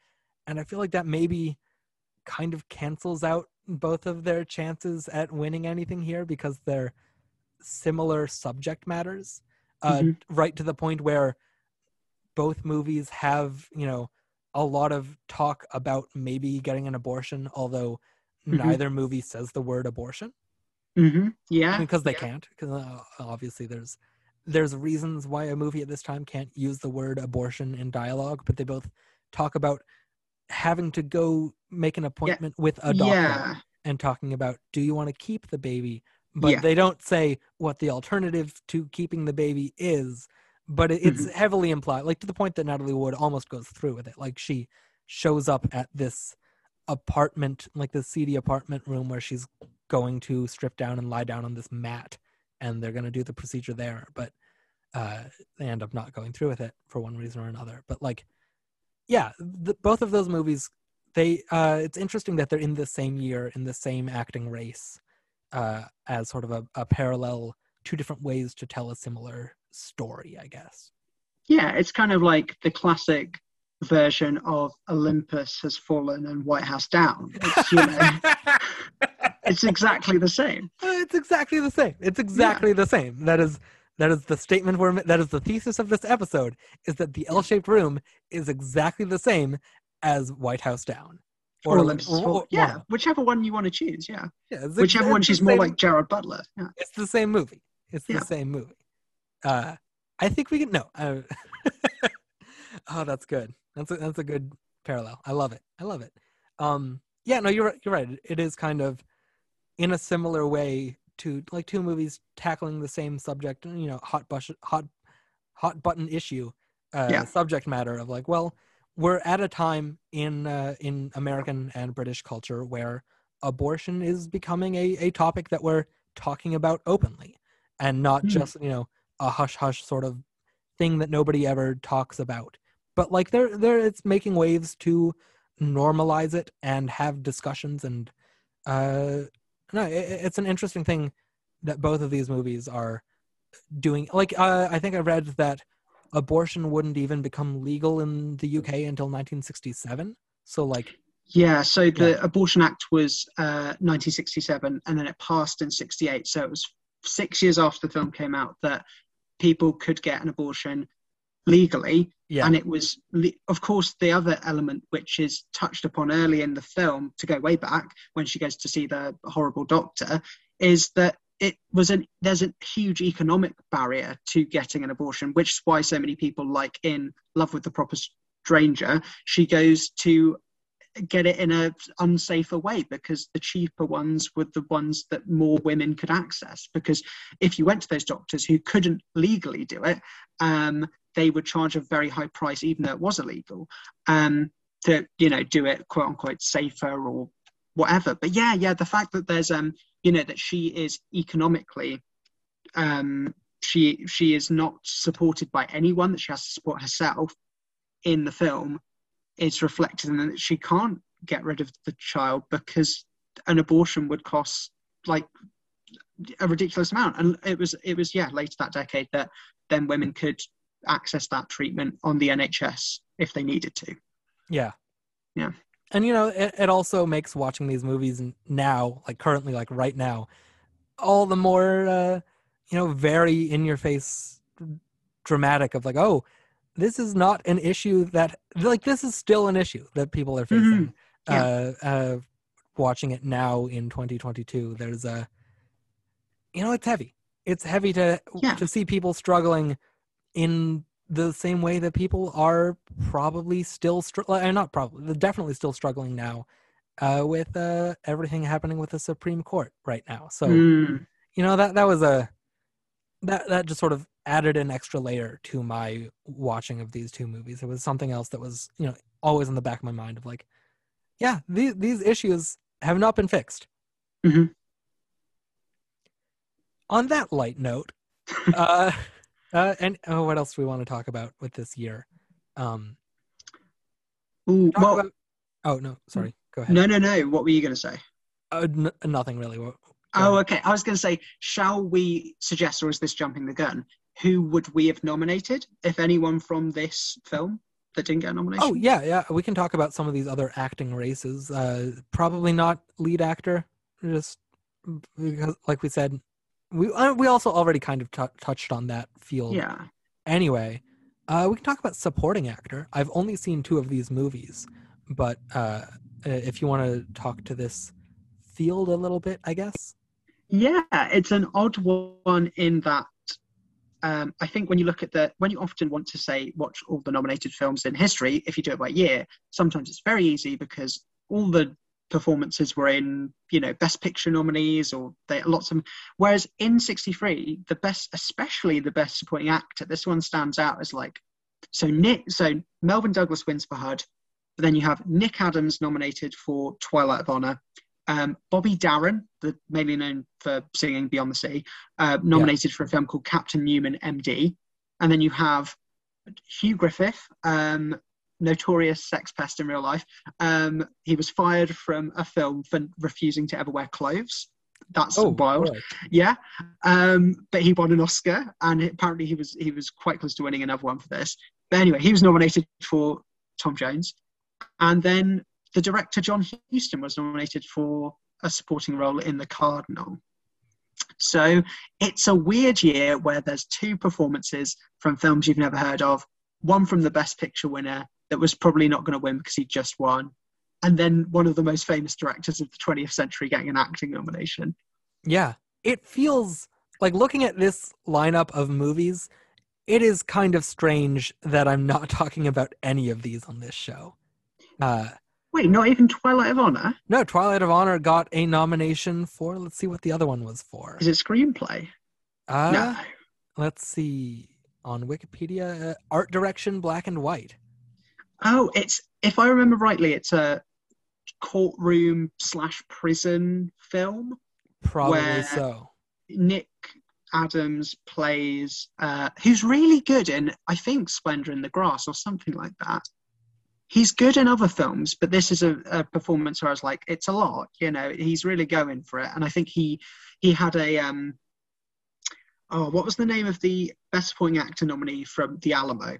and I feel like that maybe kind of cancels out both of their chances at winning anything here because they're similar subject matters, uh, Mhm. right to the point where both movies have you know a lot of talk about maybe getting an abortion, although Mhm. neither movie says the word abortion hmm yeah, because they yeah. can't because uh, obviously there's there's reasons why a movie at this time can't use the word abortion in dialogue but they both talk about having to go make an appointment with a doctor Yeah, and talking about do you want to keep the baby but Yeah. they don't say what the alternative to keeping the baby is but it, it's heavily implied, like to the point that Natalie Wood almost goes through with it. Like she shows up at this apartment, like the seedy apartment room where she's going to strip down and lie down on this mat, and they're going to do the procedure there. But uh, they end up not going through with it for one reason or another. But like, yeah, the, both of those movies, they uh, it's interesting that they're in the same year in the same acting race uh, as sort of a, a parallel, two different ways to tell a similar story, I guess. Yeah, it's kind of like the classic version of Olympus has fallen and White House down. It's, you know, it's exactly the same. It's exactly the same. It's exactly yeah. the same. That is that is the statement we're that is the thesis of this episode is that the L-shaped room is exactly the same as White House down. Or, or Olympus. Or, or, yeah, whichever one you want to choose. Yeah. yeah whichever one she's more like Gerard Butler. Yeah. It's the same movie. It's the yeah. same movie. Uh, I think we can no. Uh, oh, that's good. That's a, that's a good parallel. I love it. I love it. Um, yeah, no, you're you're right. It is kind of in a similar way to like two movies tackling the same subject. You know, hot bush, hot hot button issue, uh, yeah. subject matter of like, well, we're at a time in uh, in American and British culture where abortion is becoming a, a topic that we're talking about openly and not mm. just you know a hush hush sort of thing that nobody ever talks about but like they're they're it's making waves to normalize it and have discussions and uh no it, it's an interesting thing that both of these movies are doing. Like uh, i think i read that abortion wouldn't even become legal in the uk until 1967 so like yeah so the yeah. abortion act was uh 1967 and then it passed in 68 so it was six years after the film came out that people could get an abortion legally. Yeah. And it was, of course, the other element which is touched upon early in the film to go way back when she goes to see the horrible doctor is that it was an there's a huge economic barrier to getting an abortion, which is why so many people like in Love with the Proper Stranger, she goes to get it in a unsafer way because the cheaper ones were the ones that more women could access. Because if you went to those doctors who couldn't legally do it um, they would charge a very high price even though it was illegal um, to you know do it quote unquote safer or whatever. But yeah yeah the fact that there's um you know that she is economically um she she is not supported by anyone that she has to support herself in the film is reflected in that she can't get rid of the child because an abortion would cost like a ridiculous amount. And it was it was yeah later that decade that then women could access that treatment on the nhs if they needed to. Yeah. Yeah. And you know it, it also makes watching these movies now like currently like right now all the more uh you know very in your face dramatic of like oh this is not an issue that like this is still an issue that people are facing. Mm-hmm. Yeah. Uh, uh, watching it now in 2022, there's a, you know, it's heavy. It's heavy to yeah. to see people struggling in the same way that people are probably still str- uh, not probably they're definitely still struggling now uh, with uh, everything happening with the Supreme Court right now. So mm. you know that that was a that that just sort of added an extra layer to my watching of these two movies. It was something else that was, you know, always in the back of my mind of like, yeah, these these issues have not been fixed. Mm-hmm. On that light note, uh, uh, and oh, what else do we want to talk about with this year? Um, Ooh, well, about, oh no, sorry, go ahead. No, no, no. What were you going to say? Uh, n- nothing really. oh, okay. I was going to say, shall we suggest, or is this jumping the gun? Who would we have nominated, if anyone from this film that didn't get a nomination? Oh yeah, yeah. We can talk about some of these other acting races. Uh, probably not lead actor, just because, like we said, we uh, we also already kind of t- touched on that field. Yeah. Anyway, uh, we can talk about supporting actor. I've only seen two of these movies, but uh, if you want to talk to this field a little bit, I guess. Yeah, it's an odd one in that um, I think when you look at the when you often want to say watch all the nominated films in history, if you do it by year, sometimes it's very easy because all the performances were in you know best picture nominees or they lots of whereas in 63 the best especially the best supporting actor this one stands out as like so nick so melvyn douglas wins for hud but then you have nick adams nominated for twilight of honor um, bobby darin the mainly known for singing beyond the sea uh, nominated for a film called captain newman md and then you have hugh griffith um, notorious sex pest in real life. Um, he was fired from a film for refusing to ever wear clothes. That's Oh, wild. right. Yeah, um, but he won an Oscar, and apparently he was he was quite close to winning another one for this. But anyway, he was nominated for Tom Jones, and then the director John Huston was nominated for a supporting role in The Cardinal. So it's a weird year where there's two performances from films you've never heard of. One from the Best Picture winner that was probably not going to win because he just won, and then one of the most famous directors of the 20th century getting an acting nomination. Yeah, it feels like looking at this lineup of movies, it is kind of strange that I'm not talking about any of these on this show. Uh, Wait, not even Twilight of Honor? no, Twilight of Honor got a nomination for, let's see what the other one was for. Is it screenplay? Uh, no. Let's see. On Wikipedia, uh, art direction, black and white. Oh, it's if I remember rightly, it's a courtroom slash prison film. Probably Where- so. Nick Adams plays, uh, who's really good in, I think, Splendor in the Grass or something like that. He's good in other films, but this is a, a performance where I was like, it's a lot, you know. He's really going for it, and I think he he had a um, oh, what was the name of the best supporting actor nominee from The Alamo?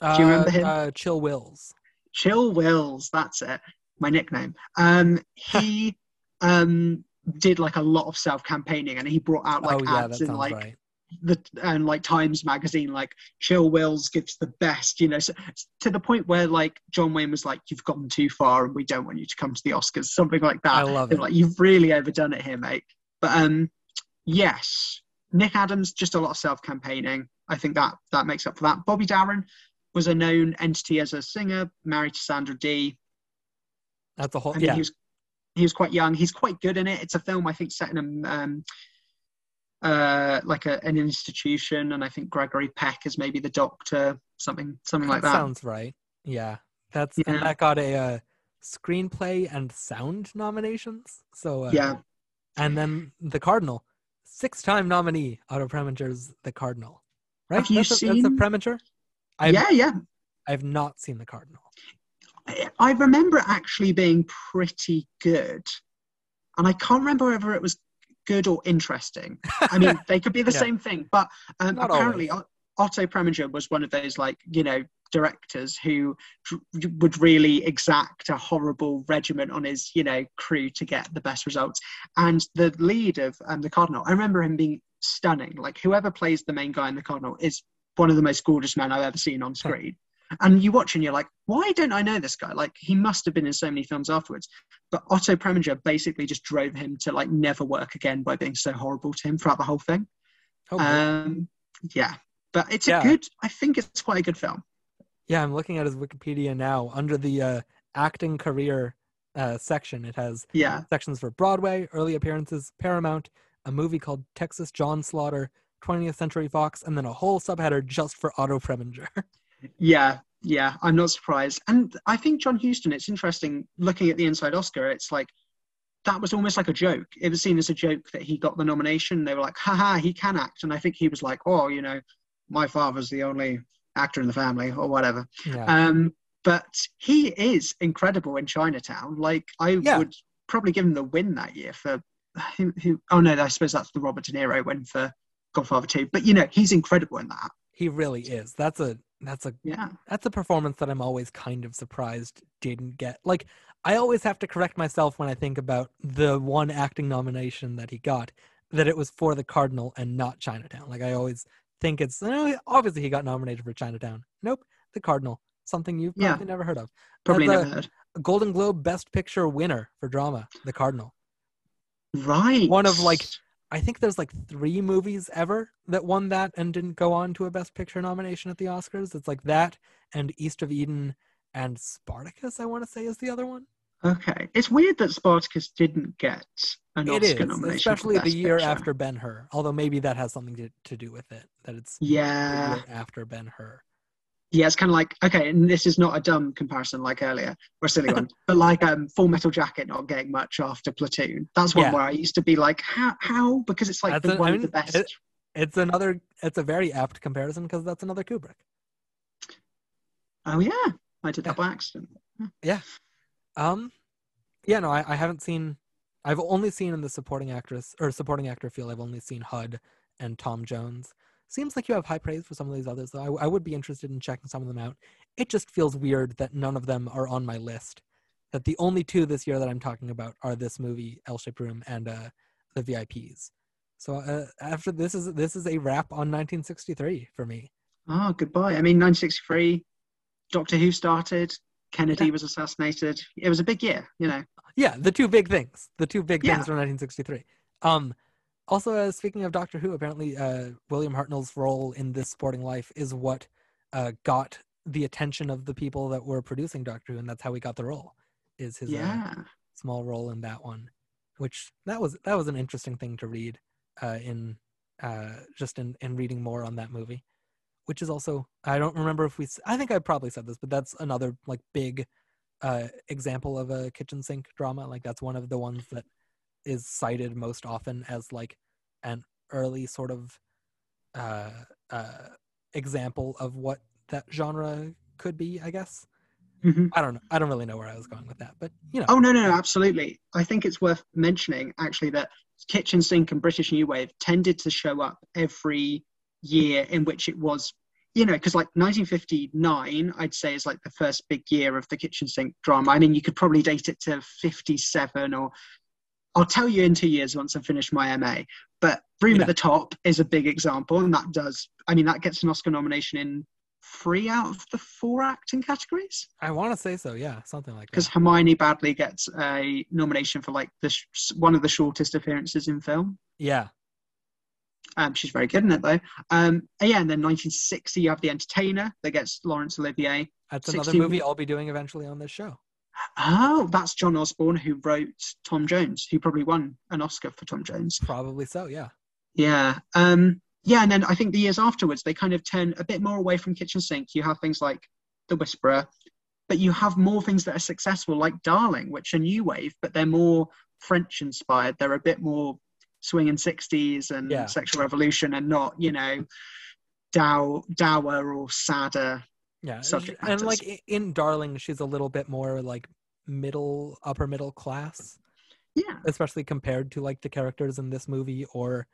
Do you remember him? Uh, Chill Wills. Chill Wills, that's it. My nickname. Um, he um did like a lot of self campaigning, and he brought out like oh yeah, ads in like right. The and like Times magazine, like Chill Wills gives the best, you know, so, to the point where like John Wayne was like, "You've gone too far, and we don't want you to come to the Oscars," something like that. I love it. Like you've really overdone it here, mate. But um, yes, Nick Adams just a lot of self campaigning. I think that that makes up for that. Bobby Darin was a known entity as a singer, married to Sandra Dee. That's a whole I mean, yeah. he was he was quite young. He's quite good in it. It's a film I think set in a um, uh, like a, an institution, and I think Gregory Peck is maybe the doctor, something something like that. sounds right. Yeah, that's yeah. and that got a uh, screenplay and sound nominations. So uh, yeah, and then the Cardinal, six-time nominee. out Otto Preminger's The Cardinal, right? Have you that's, a, that's a Preminger. I've, yeah, yeah. I've not seen The Cardinal. I- I remember it actually being pretty good, and I can't remember whether it was good or interesting. I mean, they could be the Yeah. same thing, but um, apparently O- Otto Preminger was one of those like you know directors who dr- would really exact a horrible regiment on his you know crew to get the best results. And the lead of um, the Cardinal, I remember him being stunning. Like whoever plays the main guy in the Cardinal is one of the most gorgeous men I've ever seen on screen. And you watch and you're like, why don't I know this guy? Like he must have been in so many films afterwards. But Otto Preminger basically just drove him to like never work again by being so horrible to him throughout the whole thing. Oh. Um, yeah, but it's Yeah. a good. I think it's quite a good film. yeah, I'm looking at his Wikipedia now. Under the uh, acting career uh, section, it has Yeah, sections for Broadway, early appearances, Paramount, a movie called Texas John Slaughter, 20th Century Fox, and then a whole subheader just for Otto Preminger. yeah, yeah. I'm not surprised. And I think John Huston. It's interesting looking at the Inside Oscar. It's like that was almost like a joke. It was seen as a joke that he got the nomination. They were like, haha, he can act. And I think he was like, oh, you know, my father's the only actor in the family or whatever. yeah. Um, but he is incredible in Chinatown. Like I Yeah. would probably give him the win that year for who, who oh no, I suppose that's the Robert De Niro win for Godfather 2. But you know, he's incredible in that. He really is. That's a that's a Yeah. that's a performance that I'm always kind of surprised didn't get. Like I always have to correct myself when I think about the one acting nomination that he got, that it was for the Cardinal and not Chinatown. Like I always think it's eh, obviously he got nominated for Chinatown. Nope, the Cardinal. Something you've Yeah. probably never heard of. Probably That's never heard. A Golden Globe Best Picture winner for drama, The Cardinal. Right. One of, like, I think there's like three movies ever that won that and didn't go on to a Best Picture nomination at the Oscars. It's like that and East of Eden and Spartacus, I want to say is the other one. Okay, it's weird that Spartacus didn't get an It Oscar is, nomination, especially the year Picture. after Ben Hur. Although maybe that has something to, to do with it. That it's the Yeah, year after Ben Hur. Yeah, it's kind of like okay, and this is not a dumb comparison like earlier or a silly one, but like um, Full Metal Jacket not getting much after Platoon. That's one Yeah. where I used to be like, how? How? Because it's like That's the one I of the best. it- It's another. It's a very apt comparison because that's another Kubrick. oh yeah, I did that by accident. Yeah. Um, yeah, no, I, I haven't seen. I've only seen in the supporting actress or supporting actor field. I've only seen HUD and Tom Jones. Seems like you have high praise for some of these others, though. I, I would be interested in checking some of them out. It just feels weird that none of them are on my list. That the only two this year that I'm talking about are this movie, L-shaped Room, and uh, the VIPs. So uh, after this is this is a wrap on 1963 for me. Oh, goodbye. I mean, 1963, Doctor Who started. Kennedy Yeah. was assassinated. It was a big year, you know. Yeah, the two big things. The two big Yeah. things from 1963. Um, also, uh, speaking of Doctor Who, apparently uh, William Hartnell's role in this sporting life is what uh, got the attention of the people that were producing Doctor Who, and that's how he got the role. Is his uh, yeah. small role in that one, which that was that was an interesting thing to read uh, in uh, just in, in reading more on that movie. Which is also I don't remember if we I think I probably said this, but that's another like big uh, example of a kitchen sink drama. Like that's one of the ones that is cited most often as like an early sort of uh, uh, example of what that genre could be. I guess Mhm. I don't know. I don't really know where I was going with that, but you know. Oh no, no, no, absolutely. I think it's worth mentioning actually that kitchen sink and British New Wave tended to show up every year in which it was, you know, because like 1959, I'd say is like the first big year of the kitchen sink drama. I mean, you could probably date it to 57 or I'll tell you in two years once I've finished my MA. But Room Yeah. at the Top is a big example, and that does. I mean, that gets an Oscar nomination in three out of the four acting categories I want to say so. Yeah, something like that. because. Hermione Baddeley gets a nomination for like the sh- one of the shortest appearances in film. Yeah, Um, she's very good in it though. Um, yeah, and then 1960 you have The Entertainer that gets Laurence Olivier. that's another 16 movie I'll be doing eventually on this show. Oh, that's John Osborne who wrote Tom Jones, who probably won an Oscar for Tom Jones. Probably so. Yeah. Yeah. Um, yeah, and then I think the years afterwards they kind of turn a bit more away from kitchen sink. You have things like The Whisperer, but you have more things that are successful, like Darling, which are new wave, but they're more French inspired. They're a bit more swinging sixties and Yeah. sexual revolution, and not you know, dow dour or sadder. Yeah. Subject and like matters. in Darling, she's a little bit more like middle, upper middle class, Yeah. especially compared to like the characters in this movie or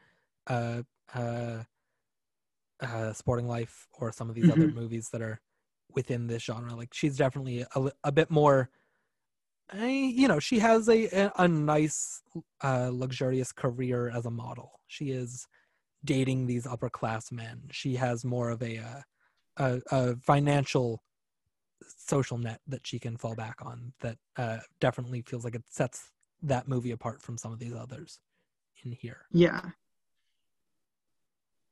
uh uh uh Sporting Life or some of these other Mhm. movies that are within this genre. Like she's definitely a, a bit more. I, you know, she has a a, a nice, uh, luxurious career as a model. She is dating these upper class men. She has more of a uh, a, a financial social net that she can fall back on. That uh, definitely feels like it sets that movie apart from some of these others in here. Yeah.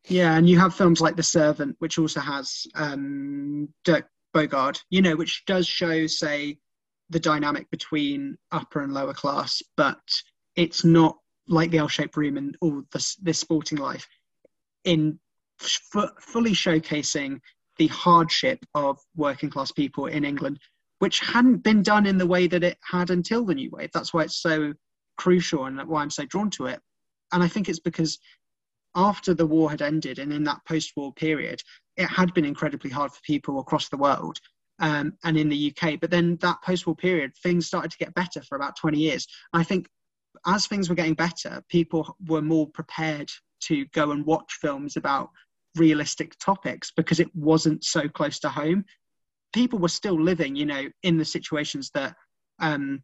Yeah, and you have films like The Servant, which also has um, Dirk Bogarde, you know, which does show, say, the dynamic between upper and lower class, but it's not like the L-shaped room and all this, this sporting life in f- fully showcasing the hardship of working class people in England, which hadn't been done in the way that it had until the new wave. That's why it's so crucial and why I'm so drawn to it. And I think it's because after the war had ended and in that post-war period, it had been incredibly hard for people across the world um, and in the UK. But then that post-war period, things started to get better for about 20 years. I think as things were getting better, people were more prepared to go and watch films about realistic topics because it wasn't so close to home. People were still living, you know, in the situations that um,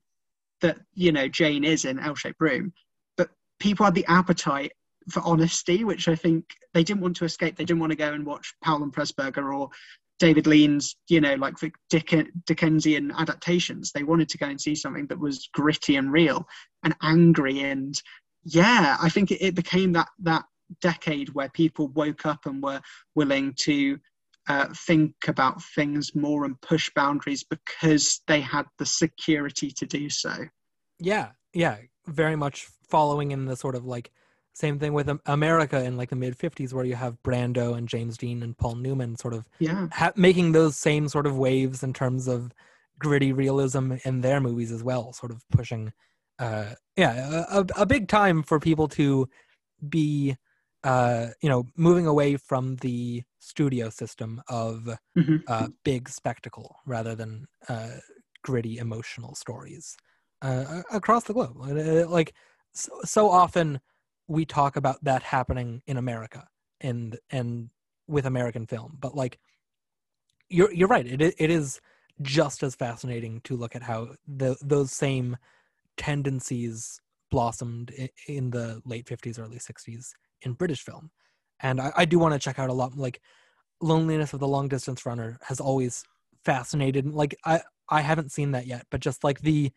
that you know Jane is in L-shaped room, but people had the appetite for honesty, which I think they didn't want to escape. They didn't want to go and watch Powell and Pressburger or David Lean's, you know, like Dick- Dickensian adaptations. They wanted to go and see something that was gritty and real and angry. And yeah, I think it, it became that that decade where people woke up and were willing to uh, think about things more and push boundaries because they had the security to do so. Yeah, yeah, very much following in the sort of like same thing with America in like the mid 50s where you have Brando and James Dean and Paul Newman sort of Yeah. ha- making those same sort of waves in terms of gritty realism in their movies as well, sort of pushing uh yeah, a, a- a big time for people to be uh you know moving away from the studio system of Mhm. uh big spectacle rather than uh gritty emotional stories uh across the globe Uh, like so, so often we talk about that happening in america and and with american film but like you're you're right it it is just as fascinating to look at how the those same tendencies blossomed in the late 50s early 60s in british film. And i, I do want to check out a lot like loneliness of the long distance runner has always fascinated like i i haven't seen that yet but just like the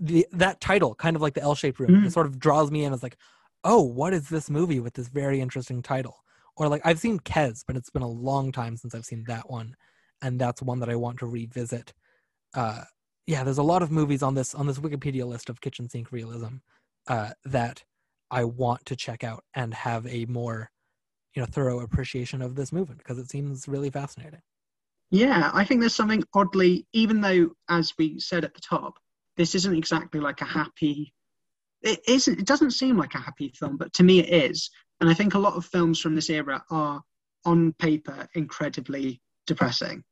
the that title kind of like the l-shaped room Mm. it sort of draws me in as like oh what is this movie with this very interesting title? Or like i've seen Kes but it's been a long time since i've seen that one and that's one that i want to revisit. Uh yeah there's a lot of movies on this on this wikipedia list of kitchen sink realism uh that i want to check out and have a more you know thorough appreciation of this movement because it seems really fascinating Yeah, I think there's something oddly, even though, as we said at the top, this isn't exactly like a happy. It isn't. It doesn't seem like a happy film, but to me it is. And I think a lot of films from this era are, on paper, incredibly depressing.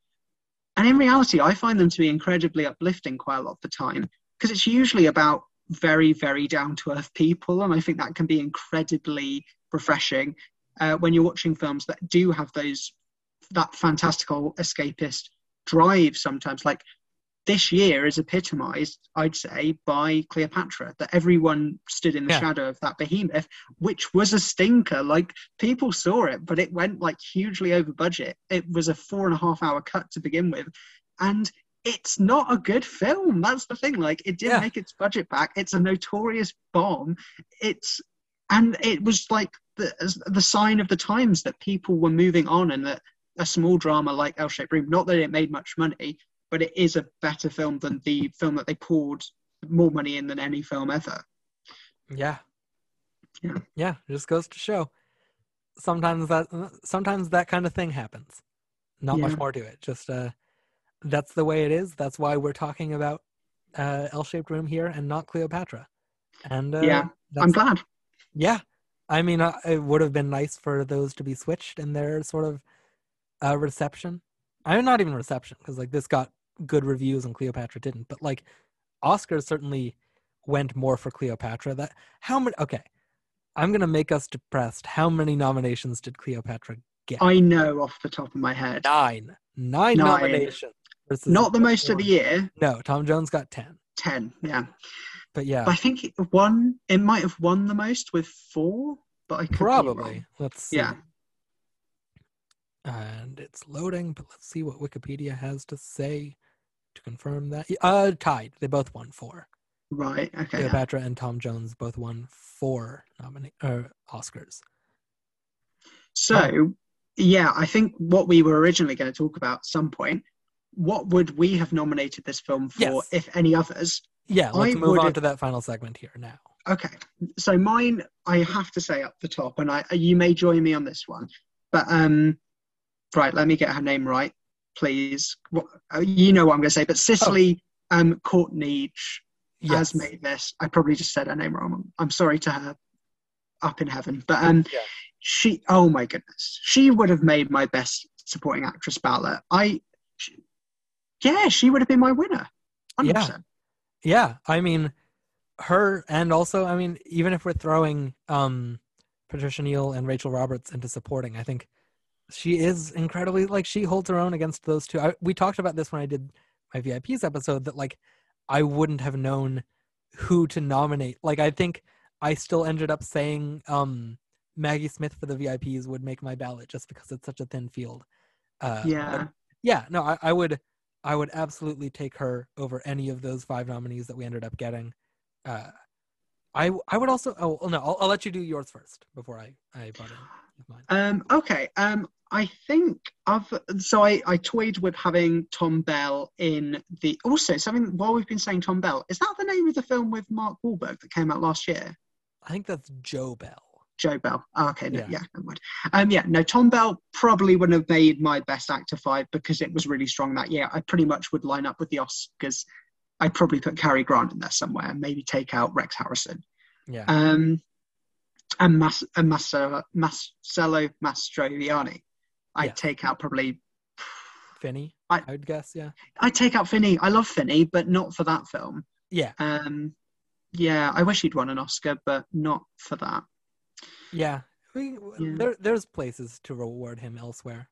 And in reality, I find them to be incredibly uplifting quite a lot of the time because it's usually about very, very down to earth people. And I think that can be incredibly refreshing uh, when you're watching films that do have those that fantastical escapist drive sometimes like this year is epitomized i'd say by cleopatra that everyone stood in the Yeah. shadow of that behemoth which was a stinker like people saw it but it went like hugely over budget it was a four and a half hour cut to begin with and it's not a good film that's the thing like it didn't Yeah. make its budget back it's a notorious bomb it's and it was like the, the sign of the times that people were moving on and that a small drama like L-Shaped Room, not that it made much money, but it is a better film than the film that they poured more money in than any film ever. Yeah. Yeah. Yeah. It just goes to show. Sometimes that sometimes that kind of thing happens. Not Yeah. much more to it. Just uh that's the way it is. That's why we're talking about uh L shaped room here and not Cleopatra. And uh Yeah, I'm glad. yeah. I mean uh, it would have been nice for those to be switched in their sort of uh reception. I mean not even reception, because like this got good reviews and Cleopatra didn't, but like Oscars certainly went more for Cleopatra. That how many? Okay, I'm gonna make us depressed. How many nominations did Cleopatra get? I know off the top of my head. Nine. Nine, Nine. nominations. Versus Not the most of the year, No, Tom Jones got ten. 10, yeah. But yeah, I think it won, it might have won the most with four, but I could probably. Let's see. Yeah. And it's loading, but let's see what Wikipedia has to say to confirm that. Uh, tied. They both won four. Right, okay. yeah. Cleopatra and Tom Jones both won four nomina- uh, Oscars. So, yeah, I think what we were originally going to talk about at some point, what would we have nominated this film for, Yes. if any others? Yeah, let's I move on to that final segment here now. Okay, so mine, I have to say up the top, and I you may join me on this one, but um, right, let me get her name right, please. What, uh, you know what I'm going to say, but Cicely um Courtney Yes. has made this. I probably just said her name wrong. I'm sorry to her, up in heaven, but um, Yeah. she, oh my goodness, she would have made my best supporting actress ballot. I, she, yeah, she would have been my winner. 100%. Yeah, I mean, her and also, I mean, even if we're throwing um Patricia Neal and Rachel Roberts into supporting, I think she is incredibly like she holds her own against those two. I, we talked about this when I did my VIPs episode that like I wouldn't have known who to nominate. Like I think I still ended up saying um Maggie Smith for the VIPs would make my ballot just because it's such a thin field. Uh, Yeah. yeah no I, I would i would absolutely take her over any of those five nominees that we ended up getting uh i i would also oh no i'll, I'll let you do yours first before i i in mine. Um, okay. Um, I think I've so I, I toyed with having Tom Bell in the also something while we've been saying Tom Bell, is that the name of the film with Mark Wahlberg that came out last year? I think that's Joe Bell. Joe Bell. Oh, okay, no, Yeah. yeah. never mind. Um, yeah, no, Tom Bell probably wouldn't have made my best actor five because it was really strong that year. I pretty much would line up with the Oscars. I'd probably put Cary Grant in there somewhere and maybe take out Rex Harrison. Yeah. Um, and, Mas- and Marcello, Marcello Mastroianni. I'd Yeah. take out probably. Finney, I- I would guess. Yeah. I'd take out Finney. I love Finney, but not for that film. Yeah. Um, yeah, I wish he'd won an Oscar, but not for that. Yeah. We, Yeah. There, there's places to reward him elsewhere.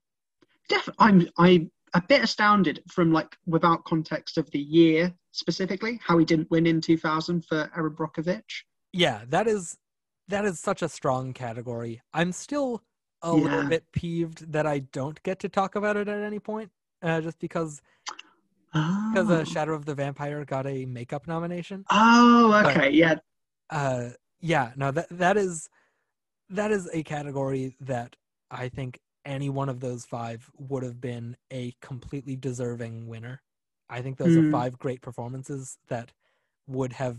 Def- I'm I'm a bit astounded from like without context of the year specifically how he didn't win in 2000 for Erin Brockovich. Yeah, that is that is such a strong category. I'm still a little bit peeved that I don't get to talk about it at any point, uh, just because because Oh, uh, Shadow of the Vampire got a makeup nomination. oh okay, yeah, Uh, yeah, no, that that is that is a category that I think any one of those five would have been a completely deserving winner. I think those are Hmm. five great performances that would have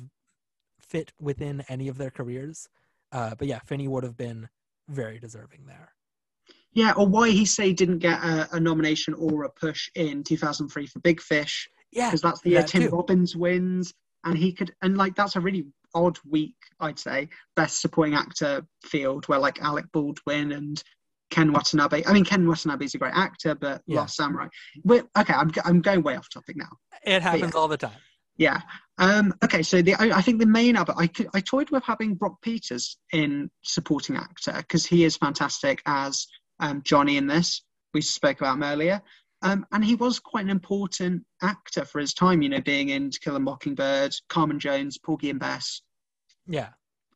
fit within any of their careers. Uh, but yeah, Finney would have been very deserving there. yeah. Or why he say didn't get a, a nomination or a push in 2003 for Big Fish Yeah, because that's the year that Tim too. Robbins wins, and he could and like that's a really odd week I'd say best supporting actor field where like Alec Baldwin and Ken Watanabe. I mean Ken Watanabe is a great actor, but Yeah. Last Samurai. We're, okay, I'm I'm going way off topic now. It happens all the time. Yeah. Um, okay, so the I I think the main other I could, I toyed with having Brock Peters in supporting actor because he is fantastic as um, Johnny in this. We spoke about him earlier. Um, and he was quite an important actor for his time, you know, being in To Kill a Mockingbird, Carmen Jones, Porgy and Bess. Yeah,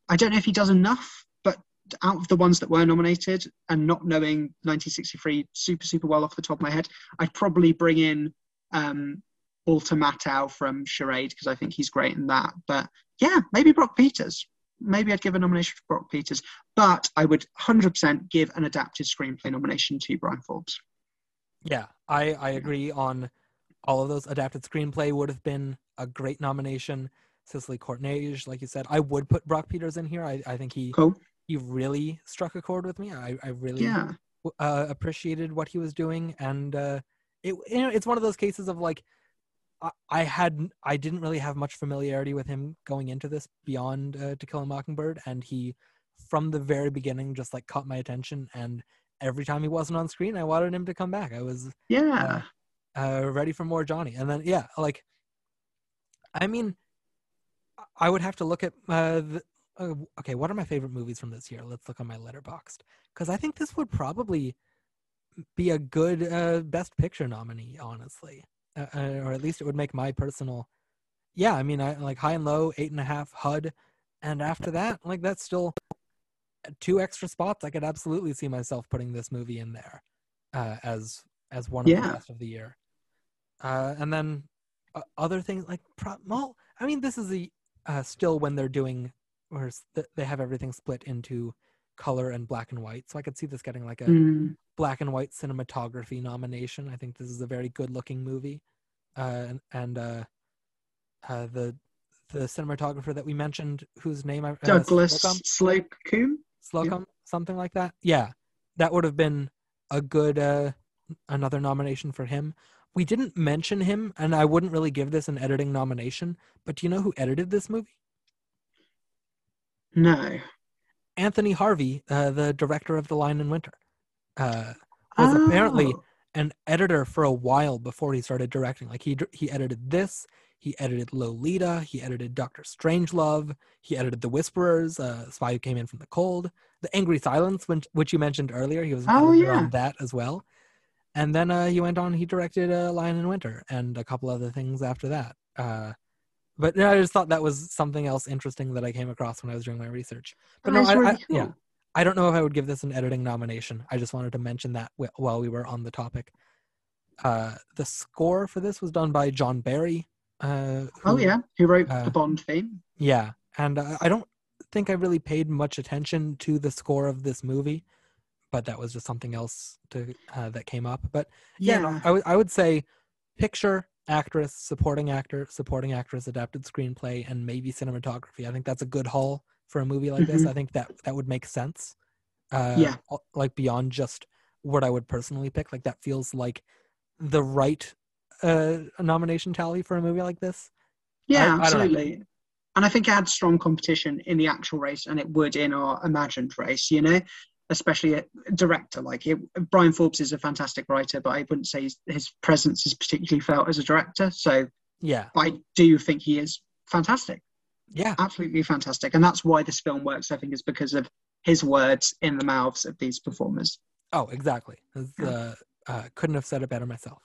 I don't know if he does enough, but out of the ones that were nominated and not knowing 1963 super, super well off the top of my head, I'd probably bring in um, Walter Matthau from Charade because I think he's great in that. But yeah, maybe Brock Peters. Maybe I'd give a nomination for Brock Peters, but I would 100% give an adapted screenplay nomination to Bryan Forbes. Yeah, I I agree on all of those. Adapted screenplay would have been a great nomination. Cicely Courtneidge, like you said, I would put Brock Peters in here. I, I think he Cool. he really struck a chord with me. I, I really Yeah. uh, appreciated what he was doing, and uh, it you know it's one of those cases of like I, I had I didn't really have much familiarity with him going into this beyond uh, To Kill a Mockingbird, and he from the very beginning just like caught my attention, and every time he wasn't on screen, I wanted him to come back. I was Yeah. uh, ready for more Johnny. And then yeah, like I mean, I would have to look at uh, the, uh, okay, what are my favorite movies from this year? Let's look on my Letterboxd because I think this would probably be a good uh, Best Picture nominee, honestly, uh, uh, or at least it would make my personal. Yeah, I mean, I like High and Low, eight and a half HUD, and after that, like that's still two extra spots. I could absolutely see myself putting this movie in there uh, as as one of Yeah. the best of the year. Uh, and then uh, other things like pro- well, I mean, this is the uh, still when they're doing or they have everything split into color and black and white. So I could see this getting like a Mm. black and white cinematography nomination. I think this is a very good looking movie, uh, and, and uh, uh, the the cinematographer that we mentioned, whose name I Douglas Slocombe? Slocombe. Slocombe, something like that. Yeah, that would have been a good uh, another nomination for him. We didn't mention him, and I wouldn't really give this an editing nomination. But do you know who edited this movie? No. Anthony Harvey, uh, the director of The Lion in Winter, uh, was apparently Oh. an editor for a while before he started directing. Like he he edited this, he edited Lolita, he edited Doctor Strangelove, he edited The Whisperers, uh, Spy Who Came In from the Cold, The Angry Silence, which, which you mentioned earlier. He was Oh, yeah. on that as well. And then uh, he went on. He directed uh, Lion in Winter and a couple other things after that. Uh, but no, I just thought that was something else interesting that I came across when I was doing my research. But no, I, I- yeah. I don't know if I would give this an editing nomination. I just wanted to mention that while we were on the topic. Uh, the score for this was done by John Barry. Uh, Oh yeah, who wrote uh, the Bond theme? yeah, and uh, I don't think I really paid much attention to the score of this movie, but that was just something else to uh, that came up. But yeah, Yeah. I would I would say picture, actress, supporting actor, supporting actress, adapted screenplay, and maybe cinematography. I think that's a good haul for a movie like this. Mhm. I think that that would make sense. Uh, Yeah. like beyond just what I would personally pick. Like that feels like the right uh nomination tally for a movie like this. Yeah, I- I absolutely. And I think it had strong competition in the actual race, and it would in our imagined race. You know, especially a director like it. Bryan Forbes is a fantastic writer, but I wouldn't say his, his presence is particularly felt as a director. So Yeah, I do think he is fantastic, yeah, absolutely fantastic, and that's why this film works. I think is because of his words in the mouths of these performers. Oh, exactly. It's, Uh, uh, couldn't have said it better myself.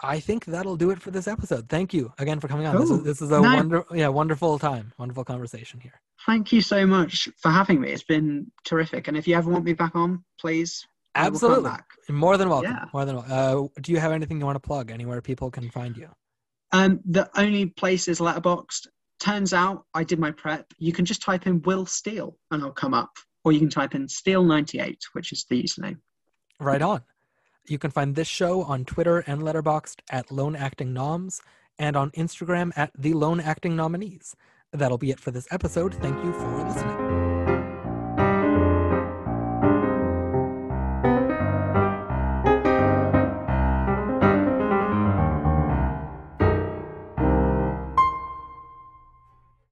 I think that'll do it for this episode. Thank you again for coming on. This Oh, is this is a no. wonder, yeah, wonderful time, wonderful conversation here. Thank you so much for having me. It's been terrific, and if you ever want me back on, please. I will come Absolutely, back. more than welcome. Yeah. More than welcome. uh, do you have anything you want to plug? Anywhere people can find you? Um, the only place is Letterboxd. Turns out I did my prep. You can just type in Will Steele and I'll come up, or you can type in Steele98, which is the username. Right on. You can find this show on Twitter and Letterboxd at Lone Acting Noms and on Instagram at The Lone Acting Nominees. That'll be it for this episode. Thank you for listening.